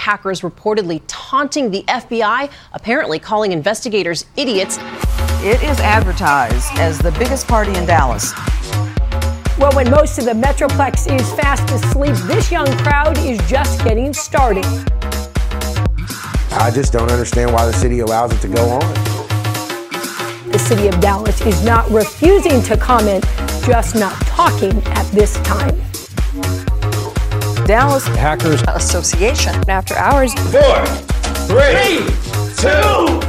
Hackers reportedly taunting the FBI, apparently calling investigators idiots. It is advertised as the biggest party in Dallas. Well, when most of the Metroplex is fast asleep, this young crowd is just getting started. I just don't understand why the city allows it to go on. The city of Dallas is not refusing to comment, just not talking at this time. Dallas Hackers Association. After hours. Four, three, two,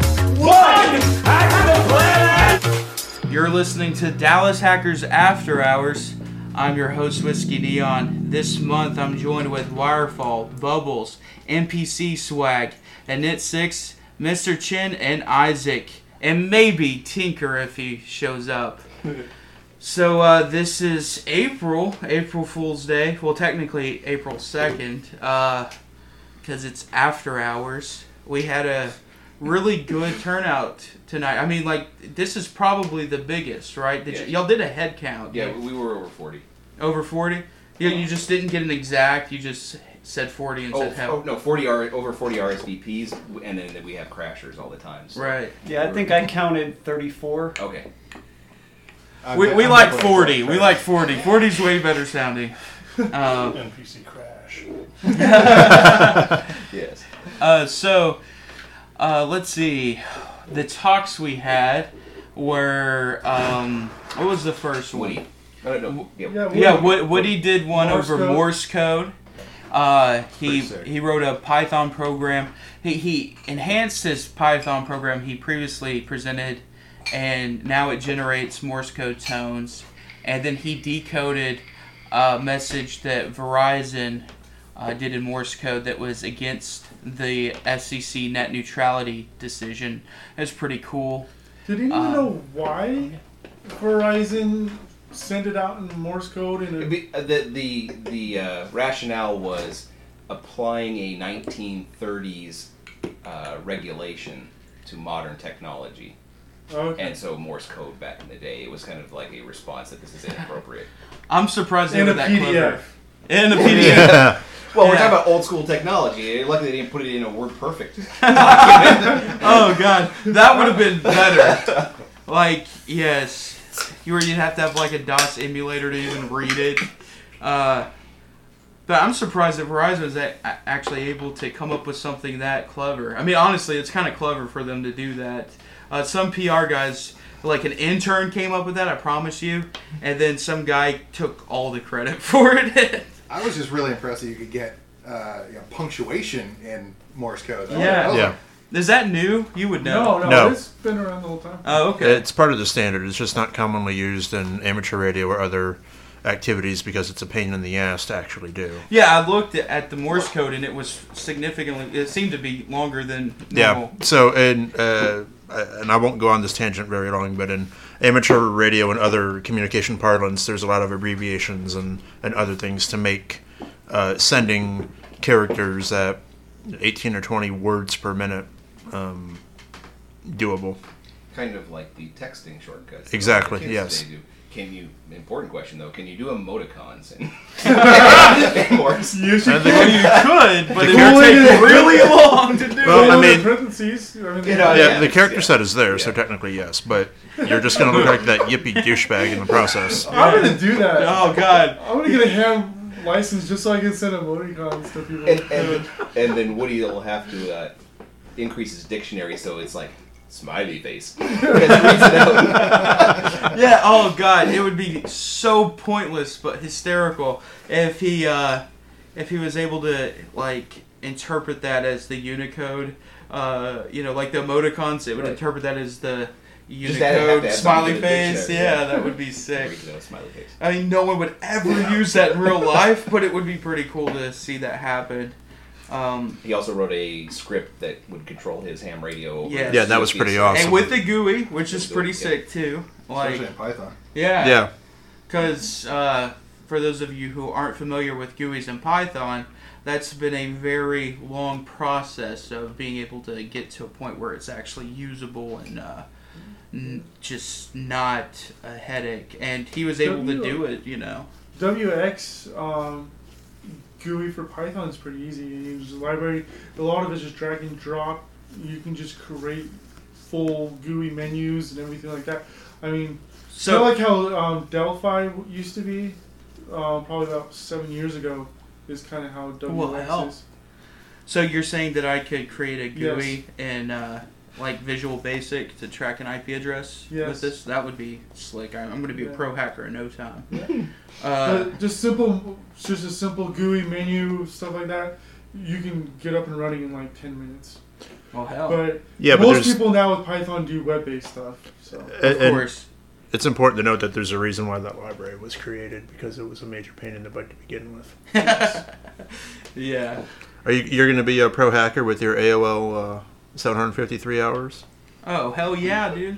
one. Hack the planet. You're listening to Dallas Hackers After Hours. I'm your host, Whiskey Neon. This month I'm joined with Wirefall, Bubbles, NPC Swag, and Knit 6, Mr. Chin, and Isaac. And maybe Tinker if he shows up. So uh, this is April, April Fool's Day. Well, technically April second, because it's after hours. We had a really good turnout tonight. I mean, like this is probably the biggest, right? Did Yeah. you, y'all did a head count? Yeah, we were over 40. over forty. Yeah, you just didn't get an exact. You just said forty and Oh, said how. oh, no, 40 R, over 40 RSVPs, and then we have crashers all the time. So. Right. Yeah, I think I counted 34. Okay. We, we like forty. We like forty. 40's way better sounding. Um, NPC crash. Yes. Uh, so, uh, let's see. The talks we had were um, what was the first one? I don't know. Yeah. Yeah, Yeah, Woody, Woody did one Morse over code. Morse code. Uh, he he wrote a Python program. He he enhanced his Python program he previously presented, and now it generates Morse code tones. And then he decoded a message that Verizon uh, did in Morse code that was against the FCC net neutrality decision. It's pretty cool. Did anyone Um, know why Verizon sent it out in Morse code? And be- uh, The the the uh, rationale was applying a 1930s uh, regulation to modern technology, okay. and so Morse code back in the day, it was kind of like a response that this is inappropriate. I'm surprised they in were a that PDF. clever. In a PDF. Well, we're talking about old school technology. Luckily, they didn't put it in a Word Perfect. Oh god, that would have been better. Like, yes, you were you'd have to have like a DOS emulator to even read it. Uh, but I'm surprised that Verizon was a- a- actually able to come up with something that clever. I mean, honestly, it's kind of clever for them to do that. Uh, some PR guys, like an intern, came up with that. I promise you, and then some guy took all the credit for it. I was just really impressed that you could get uh, you know, punctuation in Morse code. That Yeah. was Yeah. Is that new? You would know. no, no, No. it's been around the whole time. Oh, okay. It's part of the standard. It's just not commonly used in amateur radio or other activities because it's a pain in the ass to actually do. Yeah, I looked at- at the Morse code and it was significantly. It seemed to be longer than Yeah. So, and. uh, and I won't go on this tangent very long, but in amateur radio and other communication parlance, there's a lot of abbreviations and, and other things to make uh, sending characters at 18 or 20 words per minute um, doable. kind of like the texting shortcuts. Exactly, yes. Today do. Can you? Important question though. Can you do emoticons in, in Morse? You should Well, you could, but it character- would take really long to do. Well, I put it in mean- parentheses. I mean, You know, Yeah, yeah, the character yeah. set is there, so technically yes, but you're just going to look like that yippy douchebag in the process. I'm gonna do that. Oh God. I'm gonna get a ham license just so I can send emoticons to people. And, and, and then Woody will have to uh, increase his dictionary so it's like smiley face. Because he reads it out. Yeah. Oh God, it would be so pointless but hysterical if he uh, if he was able to like interpret that as the Unicode. Uh, you know, like the emoticons, it would Right. interpret that as the Just add- have to Unicode smiley something to the face. dictionary, Yeah, yeah. that would be sick. Reads it out, smiley face. I mean, no one would ever use that in real life, but it would be pretty cool to see that happen. Um, He also wrote a script that would control his ham radio. Over Yes. Yeah, that was pretty awesome. and with the GUI, which is pretty yeah. sick too. Especially Like, in Python. yeah, Yeah. Because uh, for those of you who aren't familiar with GUIs in Python, that's been a very long process of being able to get to a point where it's actually usable and uh, n- just not a headache. And he was able to do it, you know. WX um, GUI for Python is pretty easy. You use library. A lot of it's just drag and drop. You can just create full GUI menus and everything like that. I mean, So- so like how um, Delphi used to be, uh, probably about seven years ago, is kind of how WX Well, is. So you're saying that I could create a GUI Yes. in uh, like Visual Basic to track an IP address Yes. with this? That would be slick. I'm, I'm going to be a pro hacker in no time. Uh, just simple, just a simple GUI menu stuff like that. You can get up and running in like ten minutes. well, hell. But Yeah, most there's- people now with Python do web-based stuff. So And- and course. It's important to note that there's a reason why that library was created because it was a major pain in the butt to begin with. yeah. Are you you're going to be a pro hacker with your AOL uh, 753 hours? Oh hell yeah, dude!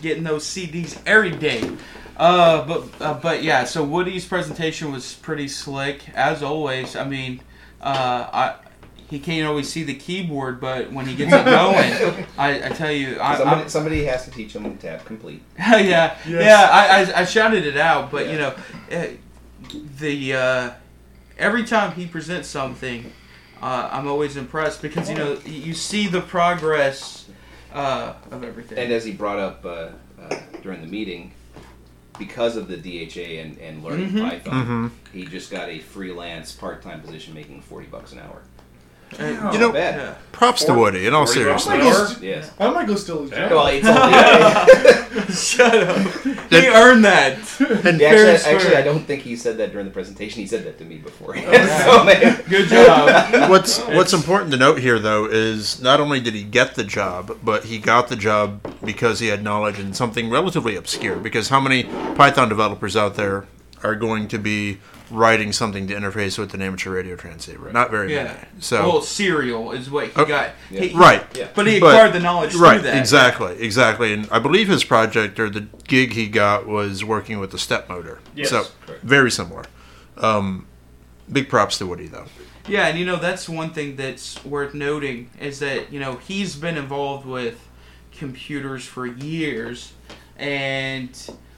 Getting those CDs every day. Uh, but uh, but yeah, so Woody's presentation was pretty slick as always. I mean, uh, I he can't always see the keyboard, but when he gets it going, I, I tell you, I, somebody, I'm, somebody has to teach them tab complete. yeah, yeah. I, I, I shouted it out, but you know, uh, the uh, every time he presents something, uh, I'm always impressed because you know you see the progress uh, of everything. And as he brought up uh, uh, during the meeting, because of the DHA and, and learning Mhm. Python, Mhm. he just got a freelance part-time position making forty bucks an hour. You know, bad. props to Woody. In all 40 bucks an seriousness, hour? Yes. I might go steal his job. Well, it's all, Shut up. He earned that. Yeah, actually, is actually, I don't think he said that during the presentation. He said that to me before. Oh, yeah. So. Good job. what's what's important to note here though is not only did he get the job, but he got the job because he had knowledge in something relatively obscure. Because how many Python developers out there are going to be writing something to interface with an amateur radio transceiver? Not very Yeah. many. So well, serial is what he Oh, got. He- he- right. But he acquired the knowledge Right, through that. exactly, exactly. And I believe his project or the gig he got was working with the step motor. Yes, so correct. very similar. Um, big props to Woody though. Yeah, and you know that's one thing that's worth noting is that you know he's been involved with computers for years, and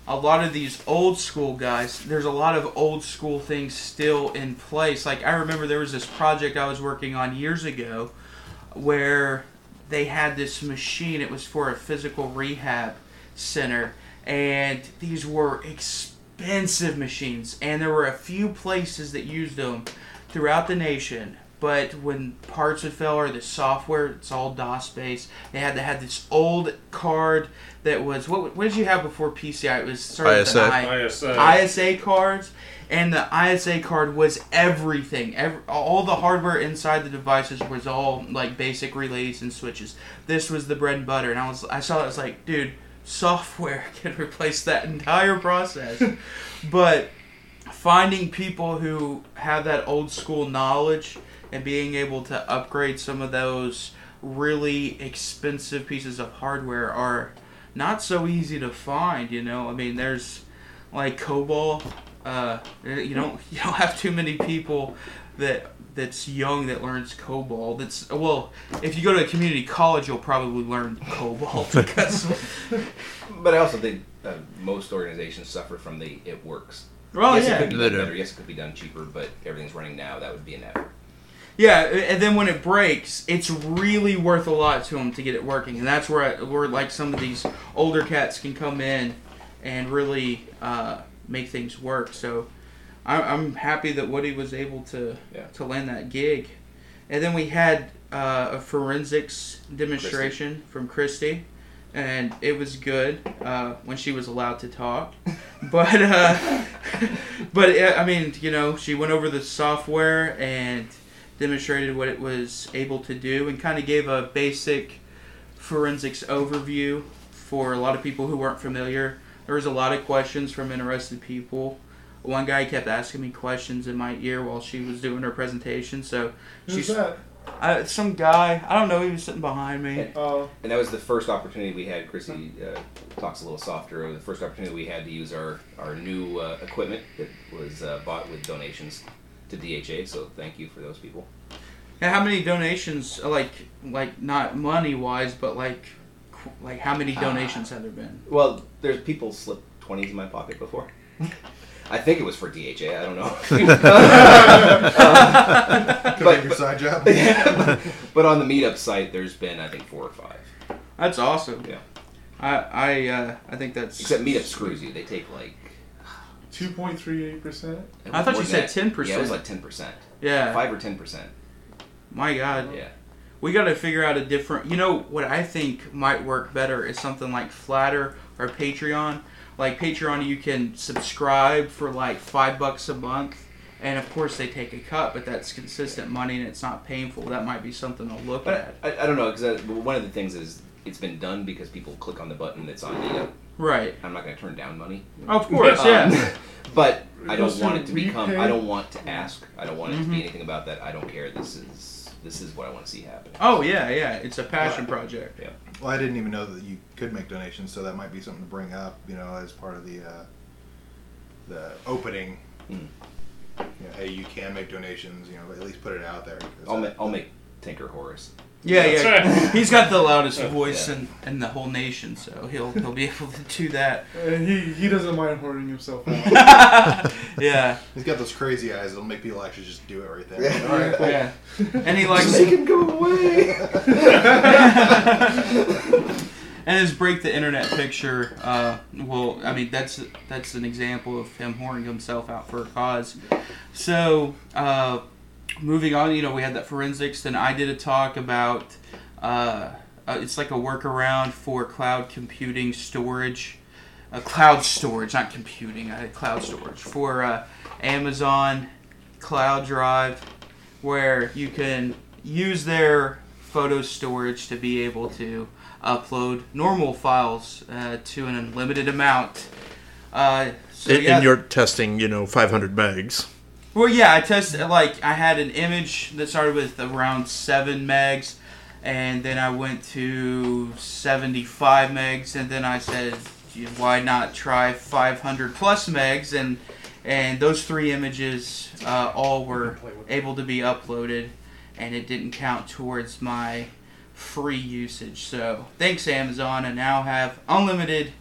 a lot of these old school guys. There's a lot of old school things still in place. Like I remember there was this project I was working on years ago, where they had this machine. It was for a physical rehab center, and these were expensive machines, and there were a few places that used them throughout the nation. But when parts would fail or the software, it's all DOS based. They had to have this old card that was what? What did you have before PCI? It was started with an ISA. I. ISA. ISA cards, and the ISA card was everything. Every, all the hardware inside the devices was all like basic relays and switches. This was the bread and butter, and I was I saw it. I was like, dude, software can replace that entire process. but finding people who have that old school knowledge and being able to upgrade some of those really expensive pieces of hardware are not so easy to find you know i mean there's like cobol uh, you don't you don't have too many people that that's young that learns cobol that's well if you go to a community college you'll probably learn cobol because But I also think uh, most organizations suffer from the it works. Well, yes, yeah. it could be done better. Yes, it could be done cheaper, but everything's running now. That would be an effort. Yeah, and then when it breaks, it's really worth a lot to them to get it working, and that's where I, where like some of these older cats can come in and really uh, make things work. So I, I'm happy that Woody was able to Yeah. to land that gig, and then we had uh, a forensics demonstration from Christy. And it was good uh, when she was allowed to talk, but uh, but I mean, you know, she went over the software and demonstrated what it was able to do and kind of gave a basic forensics overview for a lot of people who weren't familiar. There was a lot of questions from interested people. One guy kept asking me questions in my ear while she was doing her presentation. So Who's she's that? uh, some guy. I don't know. He was sitting behind me. Oh, And that was the first opportunity we had. Chrissy uh, talks a little softer. The first opportunity we had to use our our new uh, equipment that was uh, bought with donations to DHA. So thank you for those people. Yeah, how many donations? uh, Like like not money wise, but like like how many donations have there been? Well, there's people slipped twenties in my pocket before. I think it was for DHA. I don't know. Could have been your side job. Yeah, but on the meetup site, there's been I think four or five. That's awesome. Yeah. I I uh, I think that's Except meetup screws you. They take like. Two point three eight percent. I thought you said 10%. Yeah, it was like ten percent. Yeah. Five or ten percent. My God. Yeah. We got to figure out a different. You know what I think might work better is something like Flatter or Patreon. Like Patreon, you can subscribe for like five bucks a month, and of course they take a cut, but that's consistent money and it's not painful. That might be something to look at. I, I don't know because uh, one of the things is it's been done because people click on the button that's on meetup. Right. I'm not going to turn down money. Of course, Um, yeah. but I don't want it to become. repay. I don't want to ask. I don't want it to Mhm. be anything about that. I don't care. This is this is what I want to see happen. Oh yeah, yeah. It's a passion project. Yeah. Well, I didn't even know that you could make donations, so that might be something to bring up, you know, as part of the uh, the opening. Mm. You know, hey, you can make donations. You know, at least put it out there. I'll that- make I'll make Tinker Horace. Yeah, That's yeah. right. He's got the loudest voice Yeah. in, in the whole nation, so he'll he'll be able to do that. And he, he doesn't mind hoarding himself out. Yeah, He's got those crazy eyes. It'll make people actually just do it right there. All right. yeah. And he likes Make him go away. and his break the internet picture. Uh, well, I mean that's that's an example of him whoring himself out for a cause. So, uh, moving on, you know, we had that forensics. Then I did a talk about. Uh, uh, it's like a workaround for cloud computing storage, uh, cloud storage, not computing. I had cloud storage for uh, Amazon Cloud Drive, where you can use their photo storage to be able to upload normal files uh, to an unlimited amount. Uh, so In, yeah, in your testing, you know, 500 megs. Well, yeah, I tested like I had an image that started with around seven megs, and then I went to seventy-five megs, and then I said, why not try five hundred plus megs? And and those three images uh, all were able to be uploaded, and it didn't count towards my free usage. So thanks Amazon, I now have unlimited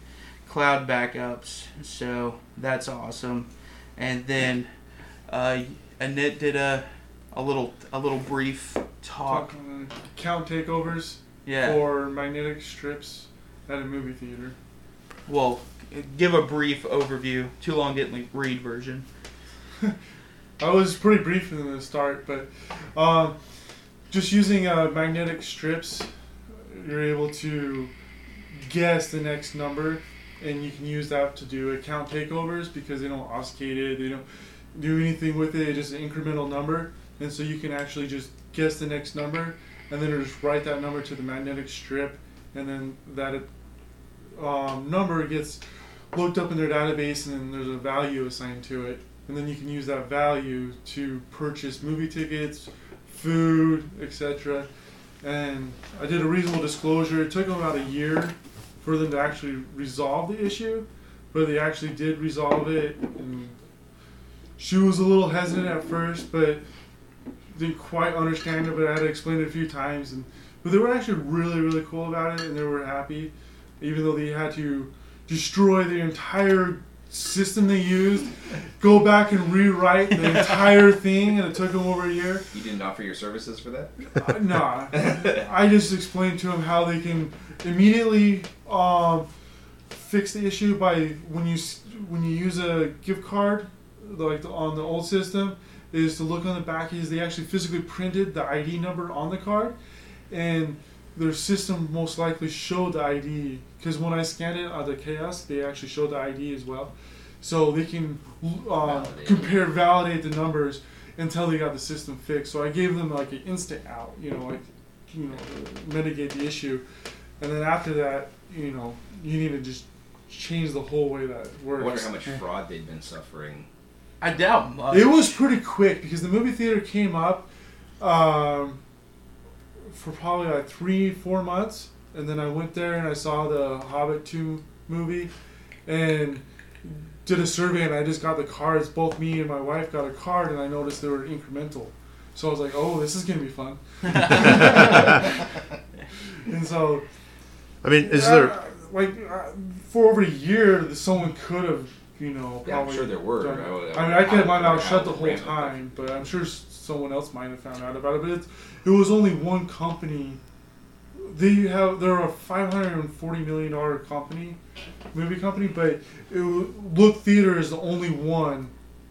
cloud backups. So that's awesome. And then uh, Annette did a a little a little brief talk. Talk count takeovers Yeah. for magnetic strips at a movie theater. Well, give a brief overview. Too long didn't like, read version. I was pretty brief in the start, but um, just using uh, magnetic strips, you're able to guess the next number, and you can use that to do account takeovers because they don't oscillate it, they don't do anything with it. It's just an incremental number, and so you can actually just guess the next number, and then just write that number to the magnetic strip, and then that um, number gets looked up in their database, and then there's a value assigned to it and then you can use that value to purchase movie tickets, food, etc. And I did a reasonable disclosure. It took them about a year for them to actually resolve the issue, but they actually did resolve it. And she was a little hesitant at first, but didn't quite understand it. But I had to explain it a few times, and but they were actually really, really cool about it, and they were happy, even though they had to destroy the entire system they used, go back and rewrite the entire thing, and it took them over a year. You didn't offer your services for that? Uh, nah, I just explained to them how they can immediately um, fix the issue by when you when you use a gift card, like on the old system, is to look on the back. Is they actually physically printed the ID number on the card, and their system most likely showed the ID because when I scanned it on the kiosk, they actually showed the ID as well, so they can um, Validate. compare, validate the numbers until they got the system fixed. So I gave them like an instant out, you know, like you know, mitigate the issue, and then after that, you know, you need to just change the whole way that I works. wonder how much fraud they've been suffering. I doubt much. It was pretty quick because the movie theater came up um, for probably like three, four months, and then I went there and I saw the Hobbit two movie, and did a survey and I just got the cards. Both me and my wife got a card, and I noticed they were incremental. So I was like, "Oh, this is gonna be fun." and so I mean, is there? uh, like uh, for over a year, that someone could have you know, Yeah, I'm sure there were. done- I would- I mean, I kept my how- mouth shut the whole time, but I'm sure someone else might have found out about it. But it's, it was only one company. They have they're a 540 million dollar company, movie company, but it, Look Theater is the only one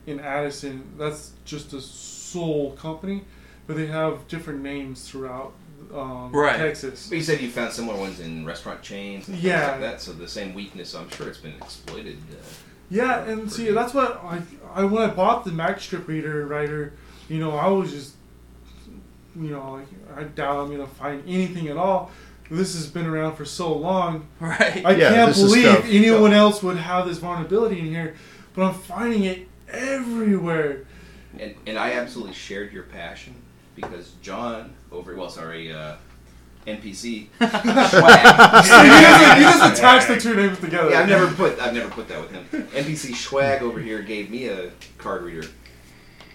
in Addison. That's just a sole company, but they have different names throughout um, Right. Texas. But you said you found similar ones in restaurant chains and things Yeah. like that. So the same weakness. I'm sure it's been exploited. Uh, Yeah, and see, that's what I, I when I bought the Mac Strip Reader writer, you know, I was just, you know, like I doubt I'm gonna find anything at all. This has been around for so long. Right. I Yeah, can't believe stuff- anyone else would have this vulnerability in here, but I'm finding it everywhere. and and I absolutely shared your passion because John over well sorry uh, NPC. See, you just, you just attach the two names together. Yeah, I've never put I've never put that with him. NPC Schwag over here gave me a card reader,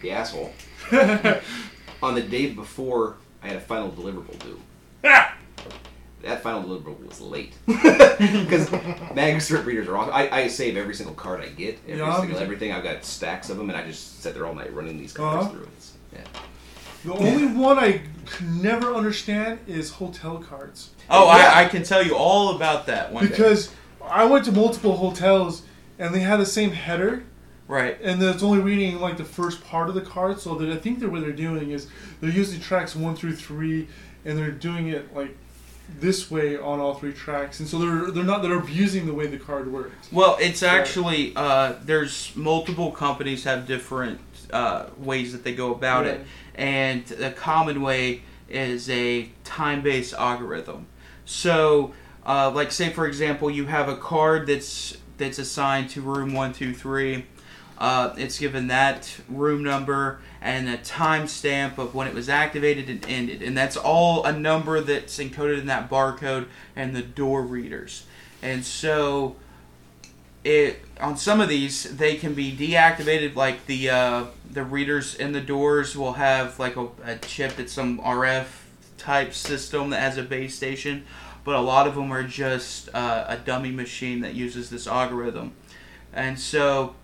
the asshole, on the day before I had a final deliverable due. That final deliverable was late because mag strip readers are awesome. I, I save every single card I get, every Yeah, single me everything. I've got stacks of them, and I just sit there all night running these cards Uh-huh. through. It's, yeah. The only one I could never understand is hotel cards. Oh, Yeah. I, I can tell you all about that one day. Because I went to multiple hotels and they had the same header, Right. and it's only reading like the first part of the card. So that I think that what they're doing is they're using tracks one through three, and they're doing it like this way on all three tracks, and so they're they're not they're abusing the way the card works. Well, it's actually uh, there's multiple companies have different uh, ways that they go about it, and the common way is a time-based algorithm. So, uh, like say for example, you have a card that's that's assigned to room one two three. Uh, it's given that room number and a timestamp of when it was activated and ended, and that's all a number that's encoded in that barcode and the door readers. And so, it on some of these they can be deactivated like the uh, the readers in the doors will have like a, a chip that's some RF type system that has a base station but a lot of them are just uh, a dummy machine that uses this algorithm. And so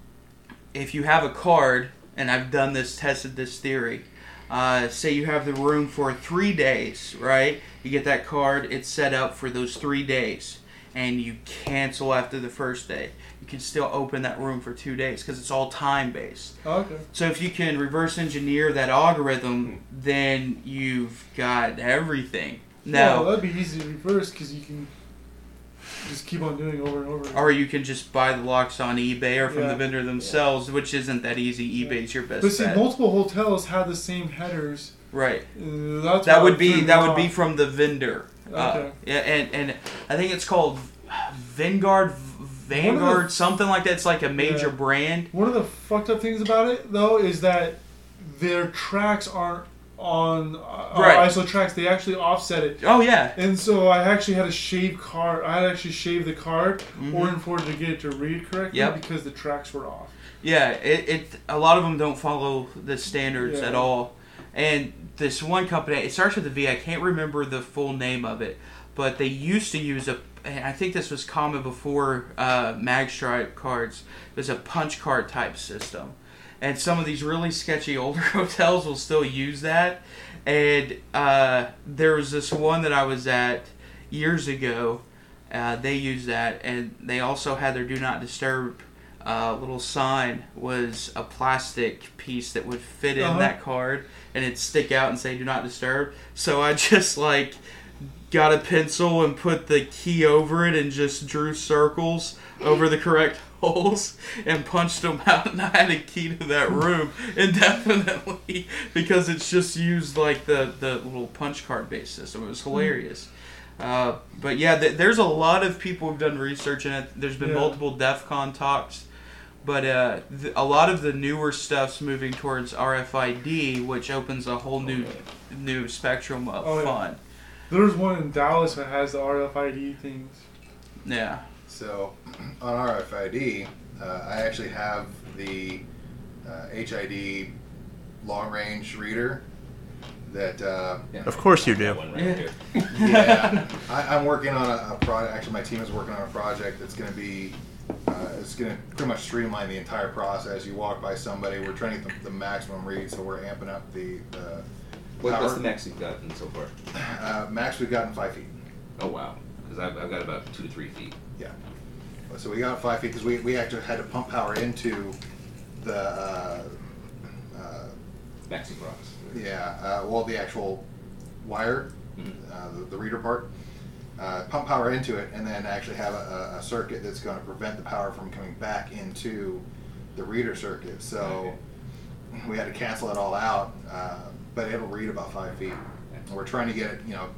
if you have a card and I've done this tested this theory uh, say you have the room for three days right? You get that card it's set up for those three days and you cancel after the first day can still open that room for two days because it's all time based Okay. so if you can reverse engineer that algorithm then you've got everything Well, now that'd be easy to reverse because you can just keep on doing over and over. or you can just buy the locks on ebay or from Yeah. the vendor themselves which isn't that easy ebay's your best But see, bet multiple hotels have the same headers. right Uh, that's that would be that would be from the vendor uh, Okay. yeah and and i think it's called vanguard vanguard something like that it's like a major Yeah. brand One of the fucked up things about it, though, is that their tracks aren't on uh, Right. ISO tracks. They actually offset it. oh yeah And so I actually had to shave card. I had to actually shave the card Mhm. or in order to get it to read correctly Yep. because the tracks were off. Yeah, it, it a lot of them don't follow the standards Yeah. at all. And this one company, it starts with a V. I can't remember the full name of it, but they used to use a. And I think this was common before uh, Magstripe cards. It was a punch card type system, and some of these really sketchy older hotels will still use that. And uh, there was this one that I was at years ago. Uh, they used that, and they also had their "Do Not Disturb" uh, little sign was a plastic piece that would fit in Uh-huh. that card and it'd stick out and say do not disturb so i just like got a pencil and put the key over it and just drew circles over the correct holes and punched them out and i had a key to that room indefinitely because it's just used like the, the little punch card based system it was hilarious uh, but yeah, th- there's a lot of people who've done research in it. There's been Yeah. multiple DEF CON talks, but uh, th- a lot of the newer stuff's moving towards RFID, which opens a whole new new spectrum of Oh, yeah. fun. There's one in Dallas that has the RFID things. Yeah. So on RFID, uh, I actually have the uh, HID long range reader that. Uh, Of course you do. One right here. yeah, I, I'm working on a, a project. Actually, my team is working on a project that's going to be Uh, it's going to pretty much streamline the entire process. You walk by somebody, we're trying to get the, the maximum read, so we're amping up the, the What, what's the max you've gotten so far? Uh, max we've gotten five feet. Oh wow, because I've, I've got about two to three feet. Yeah. So we got five feet because we, we actually had to pump power into the uh, uh, Maxi rocks. yeah uh, well the actual wire uh, the, the reader part uh, pump power into it and then actually have a, a- circuit that's going to prevent the power from coming back into the reader circuit so we had to cancel it all out uh, but it'll read about five feet and we're trying to get it you know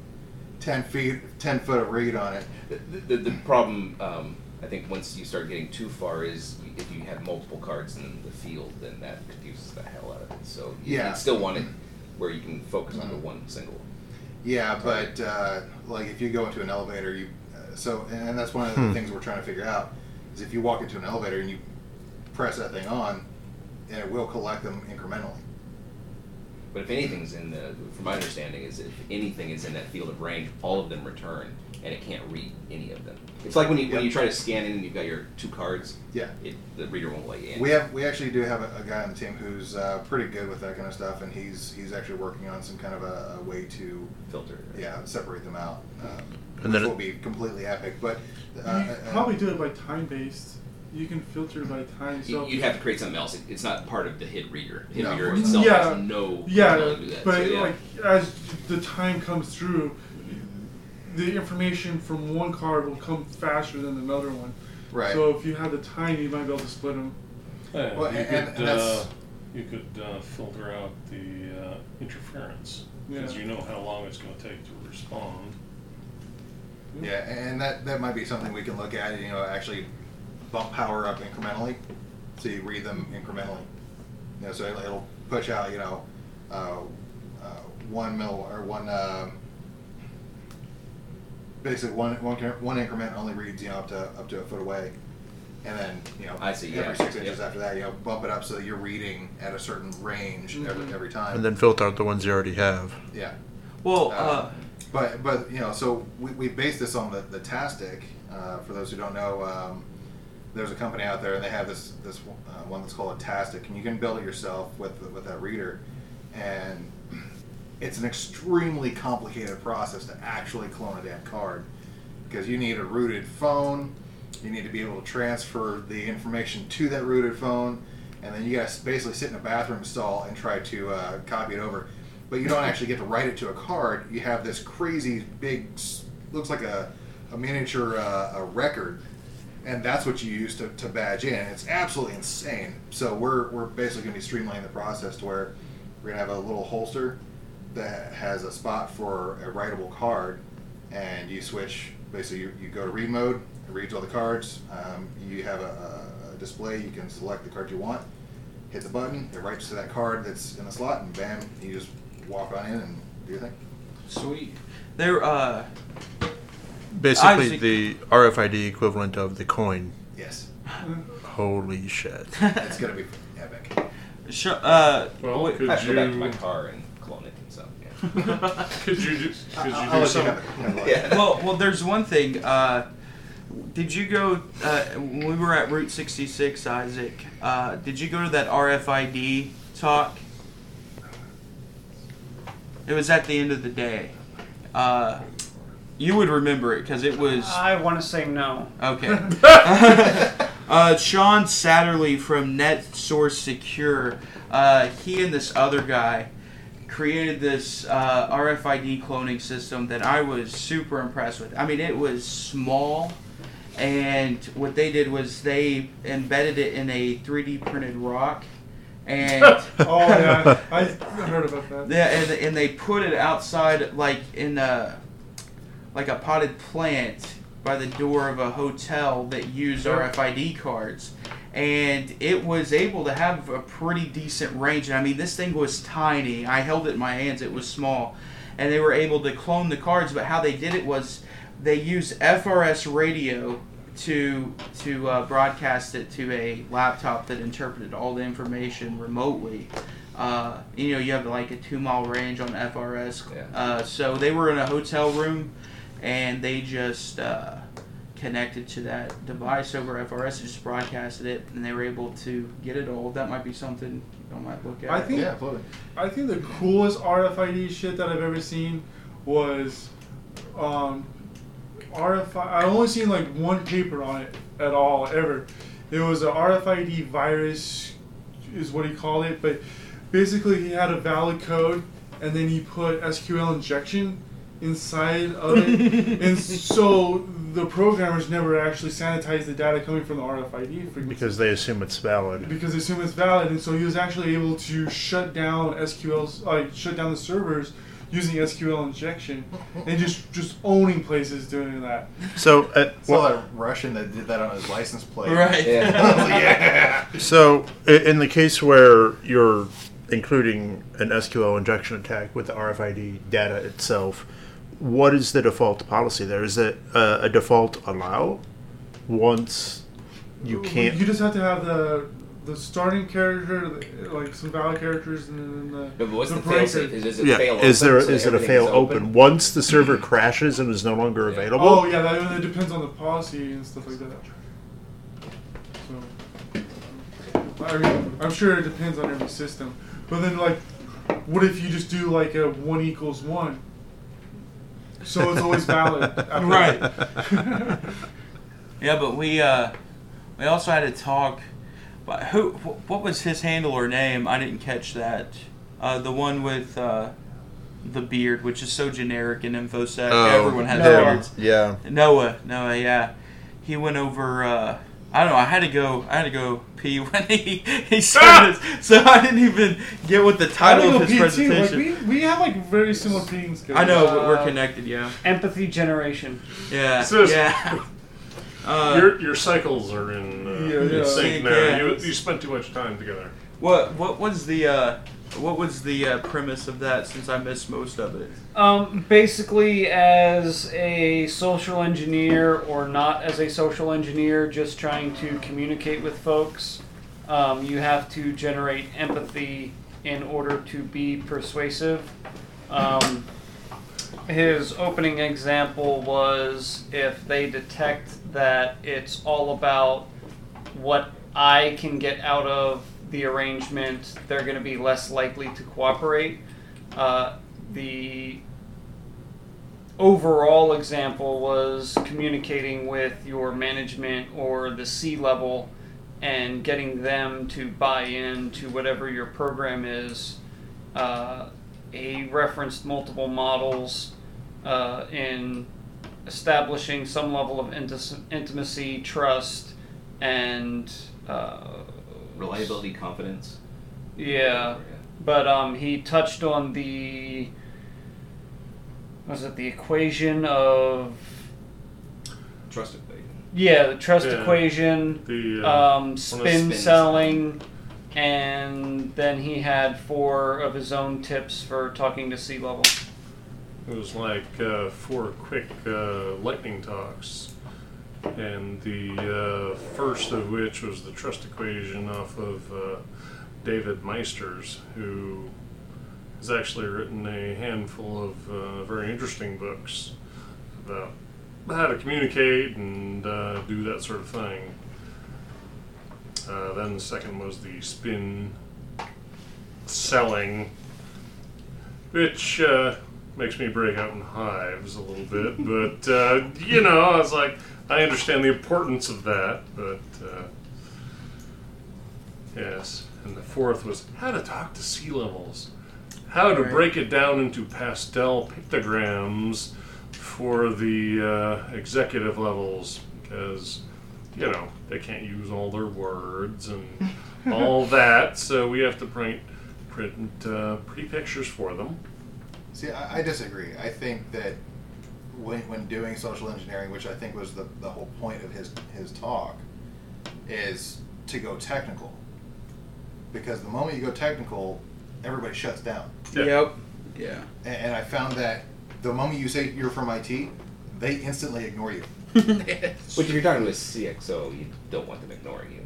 10 feet 10 foot of read on it The, the, the problem, um, I think, once you start getting too far is if you have multiple cards in the field, then that confuses the hell out of it. So you, Yeah. you still want it where you can focus on the Mhm. one single. Yeah, but uh, like if you go into an elevator, you uh, so and that's one of the Hmm. things we're trying to figure out is if you walk into an elevator and you press that thing on, and it will collect them incrementally. But if anything's in the, from my understanding, is if anything is in that field of range, all of them return, and it can't read any of them. It's like when you when you try to scan in and you've got your two cards. Yeah. It, the reader won't let you in. We have we actually do have a, a guy on the team who's uh, pretty good with that kind of stuff, and he's he's actually working on some kind of a, a way to filter. Yeah, separate them out, um, And which then it- will be completely epic. But uh, you uh, probably do it by time based. You can filter by time. You- So You'd have to create something else. It- It's not part of the hit reader. HID No, reader of course itself yeah, has no yeah, to do that. but so, yeah. like as the time comes through, the information from one card will come faster than another one. Right. So if you have the time, you might be able to split them. Yeah, Well, you and- could, and uh, you could uh, filter out the uh, interference because Yeah. you know how long it's going to take to respond. Yeah, and that, that might be something we can look at, you know, actually bump power up incrementally, so you read them incrementally. You know, so it'll, it'll push out, you know, uh, uh, one mil, or one, uh, basically one, one, incre- one increment only reads, you know, up to, up to a foot away. And then, you know, I see, every yeah, six inches yeah. after that, you know, bump it up so that you're reading at a certain range every, every time. And then filter out the ones you already have. Yeah. Well, Uh, uh, but but you know, so we, we based this on the the Tastic. Uh, for those who don't know, um, there's a company out there, and they have this this uh, one that's called a Tastic, and you can build it yourself with with that reader, and it's an extremely complicated process to actually clone a damn card because you need a rooted phone, you need to be able to transfer the information to that rooted phone, and then you guys basically sit in a bathroom stall and try to uh, copy it over. But you don't actually get to write it to a card. You have this crazy big, looks like a, a miniature uh, a record, and that's what you use to, to badge in. It's absolutely insane. So we're, we're basically going to be streamlining the process to where we're going to have a little holster that has a spot for a writable card, and you switch. Basically, you, you go to read mode. It reads all the cards. Um, you have a, a display. You can select the card you want. Hit the button. It writes to that card that's in the slot, and bam, you just walk on in and do your thing. Sweet. There, uh, Basically, Obviously- the RFID equivalent of the coin. Yes. Holy shit. it's gonna be epic. sh- uh, Well, wait, could I have to go back to you- my car and clone it and stuff. Yeah. Could you just could you I'll do let you some? have it. Have it. Yeah. well, well, there's one thing. Uh, did you go uh, when we were at Route 66, Isaac? Uh, did you go to that RFID talk? It was at the end of the day. Uh, you would remember it because it was I want to say no. okay. uh, Sean Satterley from NetSource Secure. Uh, he and this other guy created this uh, RFID cloning system that I was super impressed with. I mean, it was small, and what they did was they embedded it in a 3D printed rock, and Oh yeah, I heard about that. yeah, and, and they put it outside, like in a like a potted plant by the door of a hotel that used. RFID cards, and it was able to have a pretty decent range. And I mean, this thing was tiny. I held it in my hands; it was small, and they were able to clone the cards. But how they did it was they used FRS radio to to uh, broadcast it to a laptop that interpreted all the information remotely. Uh, you know, you have like a two mile range on FRS. Yeah. Uh, so they were in a hotel room, and they just uh, connected to that device over FRS just broadcasted it, and they were able to get it all. That might be something you might look at. I think yeah, I think the coolest RFID shit that I've ever seen was um, RFID. I only seen like one paper on it at all ever. It was a RFID virus, is what he called it. But basically, he had a valid code, and then he put SQL injection inside of it, and so the programmers never actually sanitized the data coming from the RFID frequency Because they assume it's valid. because they assume it's valid, and so he was actually able to shut down SQL's like shut down the servers using SQL injection and just just owning places doing that. So, uh, Saw that Russian that did that on his license plate. Right. Yeah. yeah. So, in the case where you're including an SQL injection attack with the RFID data itself, what is the default policy there? Is it uh, a default allow once you can't? You just have to have the the starting character, like some valid characters, and then the. No, but what's the breaker. fail-safe? Is- is it yeah, fail is there open, so is it a fail open? open? once the server crashes and is no longer available? Oh yeah, that, that depends on the policy and stuff like that. So, I mean, I'm sure it depends on every system. But then, like, what if you just do like a one equals one? So it's always valid. after Right. Yeah, but we uh, we also had to talk. But who? What was his handle or name? I didn't catch that. Uh, the one with uh, the beard, which is so generic in InfoSec. Oh, Everyone has Noah. beards. Yeah. Noah. Noah. Yeah. He went over. I don't know. I had to go. I had to go pee when he he said this, so I didn't even get what the title don't of his PT, like, presentation. we, we have like very similar reading skills. I know, but we're Uh, connected. Yeah. Empathy generation. Yeah. So- yeah. Uh, your your cycles are in, uh, Yeah, in yeah. sync now. You, you spent too much time together. What what was the uh, what was the uh, premise of that? Since I missed most of it. Um, basically, as a social engineer or not as a social engineer, just trying to communicate with folks, um, you have to generate empathy in order to be persuasive. Um, his opening example was if they detect that it's all about what I can get out of the arrangement, they're going to be less likely to cooperate. Uh, the overall example was communicating with your management or the C level and getting them to buy in to whatever your program is. Uh, he referenced multiple models uh, in establishing some level of intimacy, trust, and uh, Reliability, confidence. yeah, but um, he touched on the was it the equation of Trust equation. yeah the trust Yeah. equation, The, uh, um, spin spin selling, and then he had four of his own tips for talking to sea level. It was like uh, four quick uh, lightning talks. And the uh, first of which was the trust equation off of uh, David Meisters, who has actually written a handful of uh, very interesting books about how to communicate and uh, do that sort of thing. Uh, then the second was the spin selling, which uh, makes me break out in hives a little bit. But you know, I was like, I understand the importance of that, but uh, yes. And the fourth was how to talk to sea levels, how to Right. break it down into pastel pictograms for the uh, executive levels because you know they can't use all their words and all that, so we have to print print uh, pretty pictures for them. See, I, I disagree. I think that when, when doing social engineering, which I think was the, the whole point of his, his talk, is to go technical. Because the moment you go technical, everybody shuts down. Yep. Yeah. And, and I found that the moment you say you're from IT, they instantly ignore you. Which, if you're talking to a CXO, you don't want them ignoring you.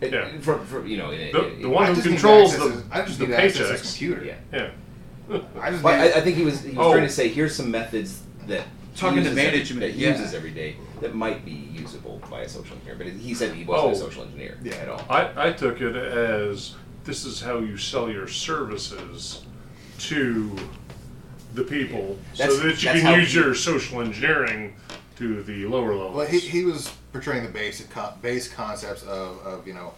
It- Yeah. For, for, you know, in a, The, in- the one who just need to controls the, his- I just the need to paychecks. computer. Yeah. Yeah. I just Well, I, I think he was he was Oh. trying to say here's some methods that Talking to uses every- that he yeah. uses every day that might be usable by a social engineer. But he said he wasn't Oh. a social engineer yeah. at all. I, I took it as this is how you sell your services to the people so that you can use he- your social engineering to the lower levels. Well, he, he was portraying the basic con- base concepts of, of you know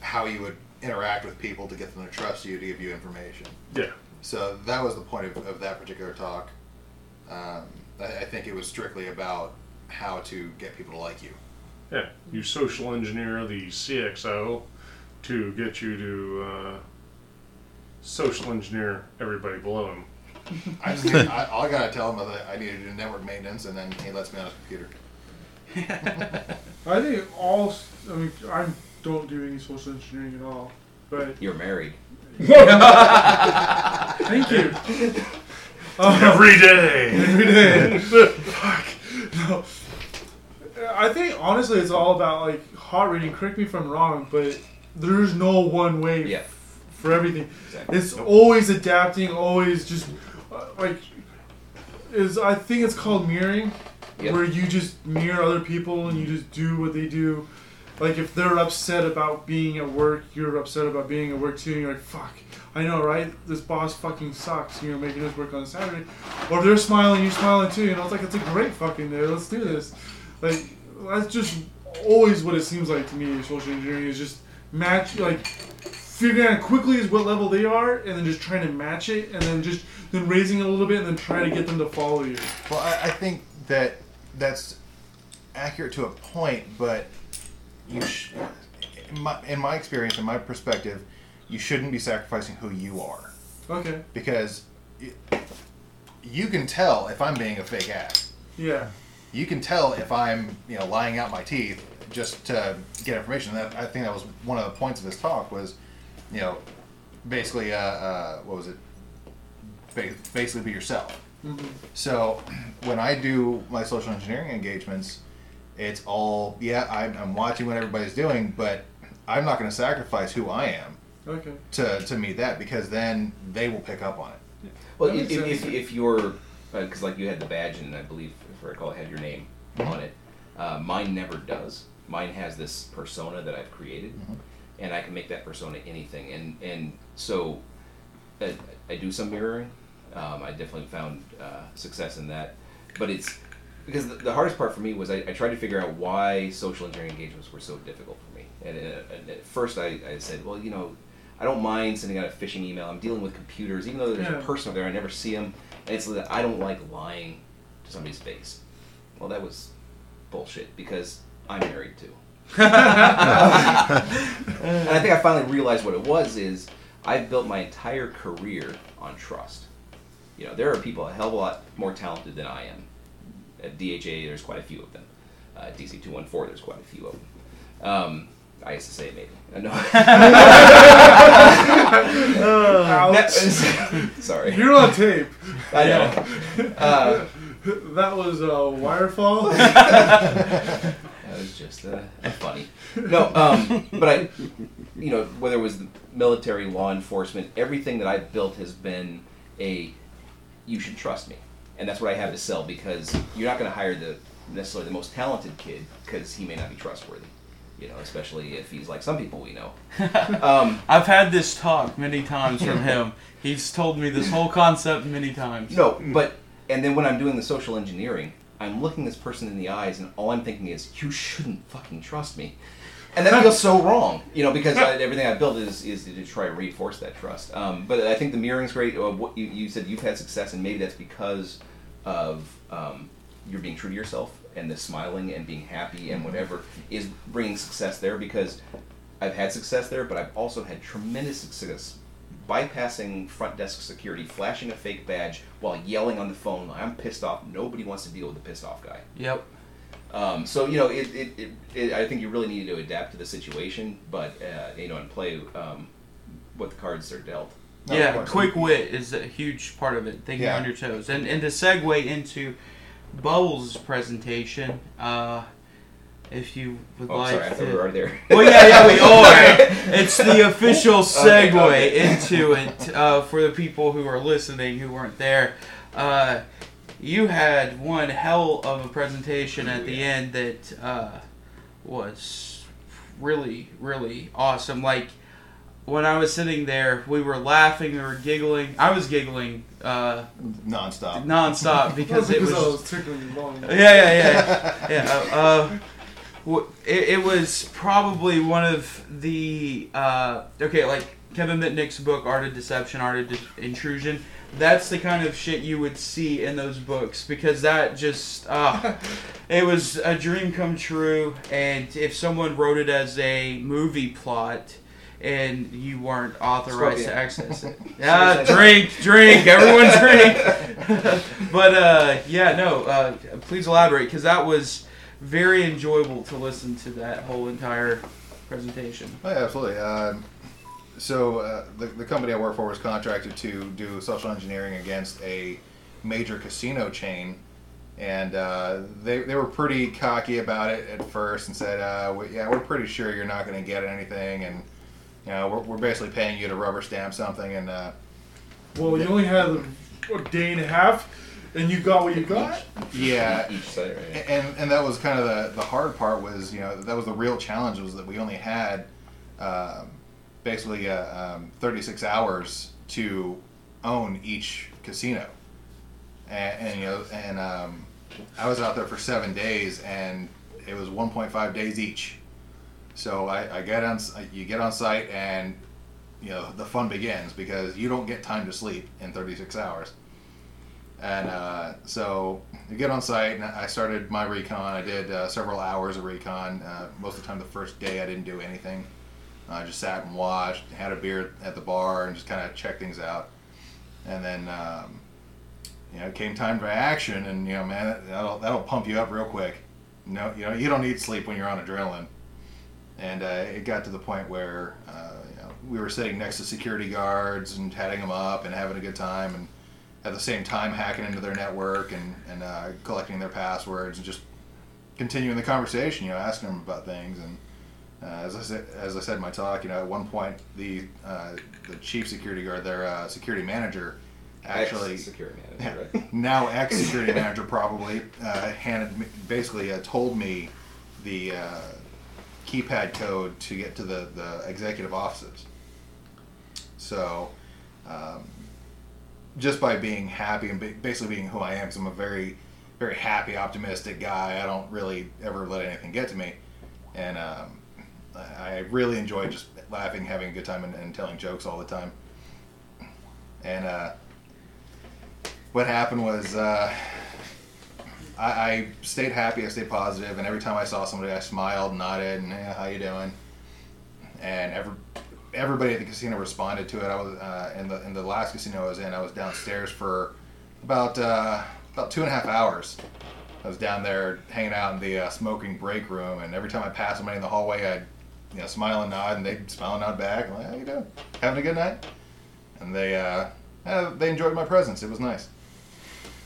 how you would interact with people to get them to trust you to give you information. Yeah. So that was the point of, of that particular talk. Um, I, I think it was strictly about how to get people to like you. Yeah, you social engineer the CXO to get you to uh, social engineer everybody below him. I just need, I, all I gotta tell him is that I need to do network maintenance, and then he lets me on his computer. I think all. I mean, I don't do any social engineering at all. But You're married. Thank you. Every day. Every day. Fuck. No. I think honestly, it's all about like heart rating. Correct me if I'm wrong, but there's no one way Yeah. f- for everything. Exactly. It's always adapting. Always just uh, like is. I think it's called mirroring, Yep. where you just mirror other people and you just do what they do. Like if they're upset about being at work, you're upset about being at work too. And you're like, "Fuck, I know, right? This boss fucking sucks. You know, making us work on Saturday." Or if they're smiling, you're smiling too. You know, it's like it's a great fucking day. Let's do this. Like that's just always what it seems like to me. Social engineering is just match, like figuring out quickly is what level they are, and then just trying to match it, and then just then raising it a little bit, and then trying to get them to follow you. Well, I, I think that that's accurate to a point, but you, sh- in, my, in my experience, in my perspective, you shouldn't be sacrificing who you are Okay. because it, you can tell if I'm being a fake ass. Yeah. You can tell if I'm, you know, lying out my teeth just to get information. That I think that was one of the points of this talk was, you know, basically, uh, uh, what was it? Ba- basically, be yourself. Mhm. So when I do my social engineering engagements, it's all yeah. I'm, I'm watching what everybody's doing, but I'm not going to sacrifice who I am Okay. to to meet that because then they will pick up on it. Well, if, if, if you're, because like you had the badge, and I believe, if I recall, it had your name Mhm. on it. Uh, mine never does. Mine has this persona that I've created, and I can make that persona anything. And and so, I, I do some mirroring. Um, I definitely found uh, success in that, but it's because the, the hardest part for me was I, I tried to figure out why social engineering engagements were so difficult for me. And, uh, and at first, I, I said, well, you know, I don't mind sending out a phishing email. I'm dealing with computers, even though there's Yeah. a person over there, I never see them. And it's that I don't like lying to somebody's face. Well, that was bullshit because I'm married too. and I think I finally realized what it was is I've built my entire career on trust. You know, there are people a hell of a lot more talented than I am. At DHA, there's quite a few of them. Uh, DC two one four, there's quite a few of them. Um, I used to say it maybe. Uh, no. Sorry. You're on tape. I know. Uh, that was a wirefall. that was just uh, funny. No, um, but I, you know, whether it was the military, law enforcement, everything that I've built has been a, you should trust me, and that's what I have to sell because you're not going to hire the necessarily the most talented kid because he may not be trustworthy. You know, especially if he's like some people we know. Um, I've had this talk many times from him. He's told me this whole concept many times. No, but and then when I'm doing the social engineering, I'm looking this person in the eyes, and all I'm thinking is, "You shouldn't fucking trust me," and that feels so wrong, you know, because I, everything I built is is to try to reinforce that trust. Um, but I think the mirroring's great. Uh, what you, you said you've had success, and maybe that's because of um, you're being true to yourself, and the smiling and being happy and whatever is bringing success there. Because I've had success there, but I've also had tremendous success bypassing front desk security, flashing a fake badge while yelling on the phone. I'm pissed off. Nobody wants to deal with the pissed off guy. Yep. Um, so you know, it, it, it, it, I think you really need to adapt to the situation, but uh, you know, and play um, what the cards are dealt. Yeah, quick wit is a huge part of it. Thinking Yeah. on your toes, and and to segue into Bubbles' presentation, uh, if you would Oh, like. sorry, I thought to, we were already there. Well, yeah, yeah, we are. It's the official Okay, segue okay. into it uh, for the people who are listening who weren't there. Uh, you had one hell of a presentation at the end that uh, was really, really awesome. Like when I was sitting there, we were laughing, we were giggling. I was giggling uh, nonstop, nonstop because it was. I was tickling your bone. Yeah, yeah, yeah, yeah. Uh, uh, it, it was probably one of the uh, okay, like Kevin Mitnick's book, Art of Deception, Art of De- Intrusion. That's the kind of shit you would see in those books because that just uh, it was a dream come true. And if someone wrote it as a movie plot. And you weren't authorized to access it. Yeah, drink, drink, everyone drink. but uh, yeah, no. Uh, please elaborate because that was very enjoyable to listen to that whole entire presentation. Oh, yeah, absolutely. Um, so uh, the, the company I work for was contracted to do social engineering against a major casino chain, and uh, they, they were pretty cocky about it at first and said, uh, we, "Yeah, we're pretty sure you're not going to get anything, and you know we're, we're basically paying you to rubber stamp something." And uh, Well, you only had a, a day and a half, and you got what you got. Yeah, Each site, right? and and that was kind of the the hard part was you know that was the real challenge was that we only had um, basically uh, um, 36 hours to own each casino, and, and you know and um, I was out there for seven days and it was 1.5 days each. So I, I get on you get on site and you know the fun begins because you don't get time to sleep in 36 hours. And uh, so I get on site and I started my recon. I did uh, several hours of recon. Uh, most of the time, the first day I didn't do anything. I just sat and watched, had a beer at the bar, and just kind of checked things out. And then, um, you know, it came time for action, and you know, man, that'll that'll pump you up real quick. No, you know, you don't need sleep when you're on adrenaline. And uh, it got to the point where uh, you know, we were sitting next to security guards and chatting them up and having a good time, and at the same time hacking into their network and, and uh, collecting their passwords and just continuing the conversation, you know, asking them about things. And uh, as I said, as I said in my talk, you know, at one point the uh, the chief security guard, their uh, security manager, actually Ex-security manager, right? now ex security manager probably uh, handed me, basically uh, told me the uh, keypad code to get to the, the executive offices. So, um, just by being happy and basically being who I am, because I'm a very, very happy, optimistic guy. I don't really ever let anything get to me, and um, I really enjoy just laughing, having a good time, and, and telling jokes all the time. And uh, what happened was uh, I, I stayed happy, I stayed positive, and every time I saw somebody, I smiled, nodded, and hey, how you doing? And every everybody at the casino responded to it. I was uh, in the in the last casino I was in. I was downstairs for about uh, about two and a half hours. I was down there hanging out in the uh, smoking break room, and every time I passed somebody in the hallway, I'd you know smile and nod, and they'd smile and nod back. I'm like, "How you doing? Having a good night?" And they uh, uh, they enjoyed my presence. It was nice.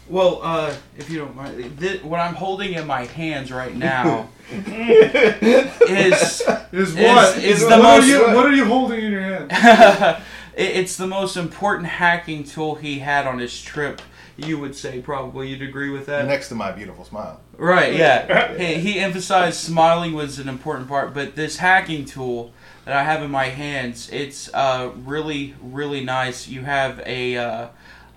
Well, uh, if you don't mind, th- what I'm holding in my hands right now is Is what? is, what the are most. you, what are you holding in your hand? It- it's the most important hacking tool he had on his trip. You would say probably you'd agree with that. Next to my beautiful smile. Right, yeah. he, he emphasized smiling was an important part, but this hacking tool that I have in my hands, it's uh, really, really nice. You have a uh,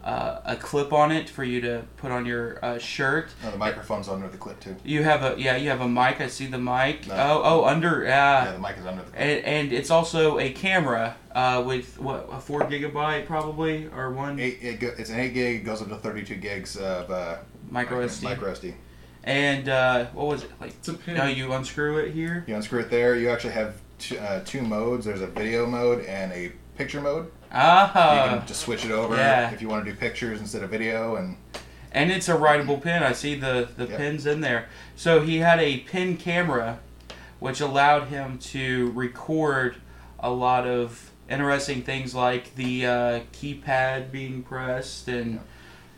uh, a clip on it for you to put on your uh, shirt. Oh, the microphone's under the clip too. You have a yeah, you have a mic. I see the mic. No. Oh, oh, under Yeah, yeah. the mic is under the clip. And, and it's also a camera uh, with what a four gigabyte probably or one Eight, it go, it's an eight gig. It goes up to thirty-two gigs of uh, micro SD. Micro SD. And uh, what was it like? It's a pin. No, you unscrew it here. You unscrew it there. You actually have two, uh, two modes. There's a video mode and a picture mode. Ah. you can just switch it over yeah. if you want to do pictures instead of video. And And it's a writable pin. I see the, the Yep. pins in there. So he had a pin camera, which allowed him to record a lot of interesting things like the uh, keypad being pressed and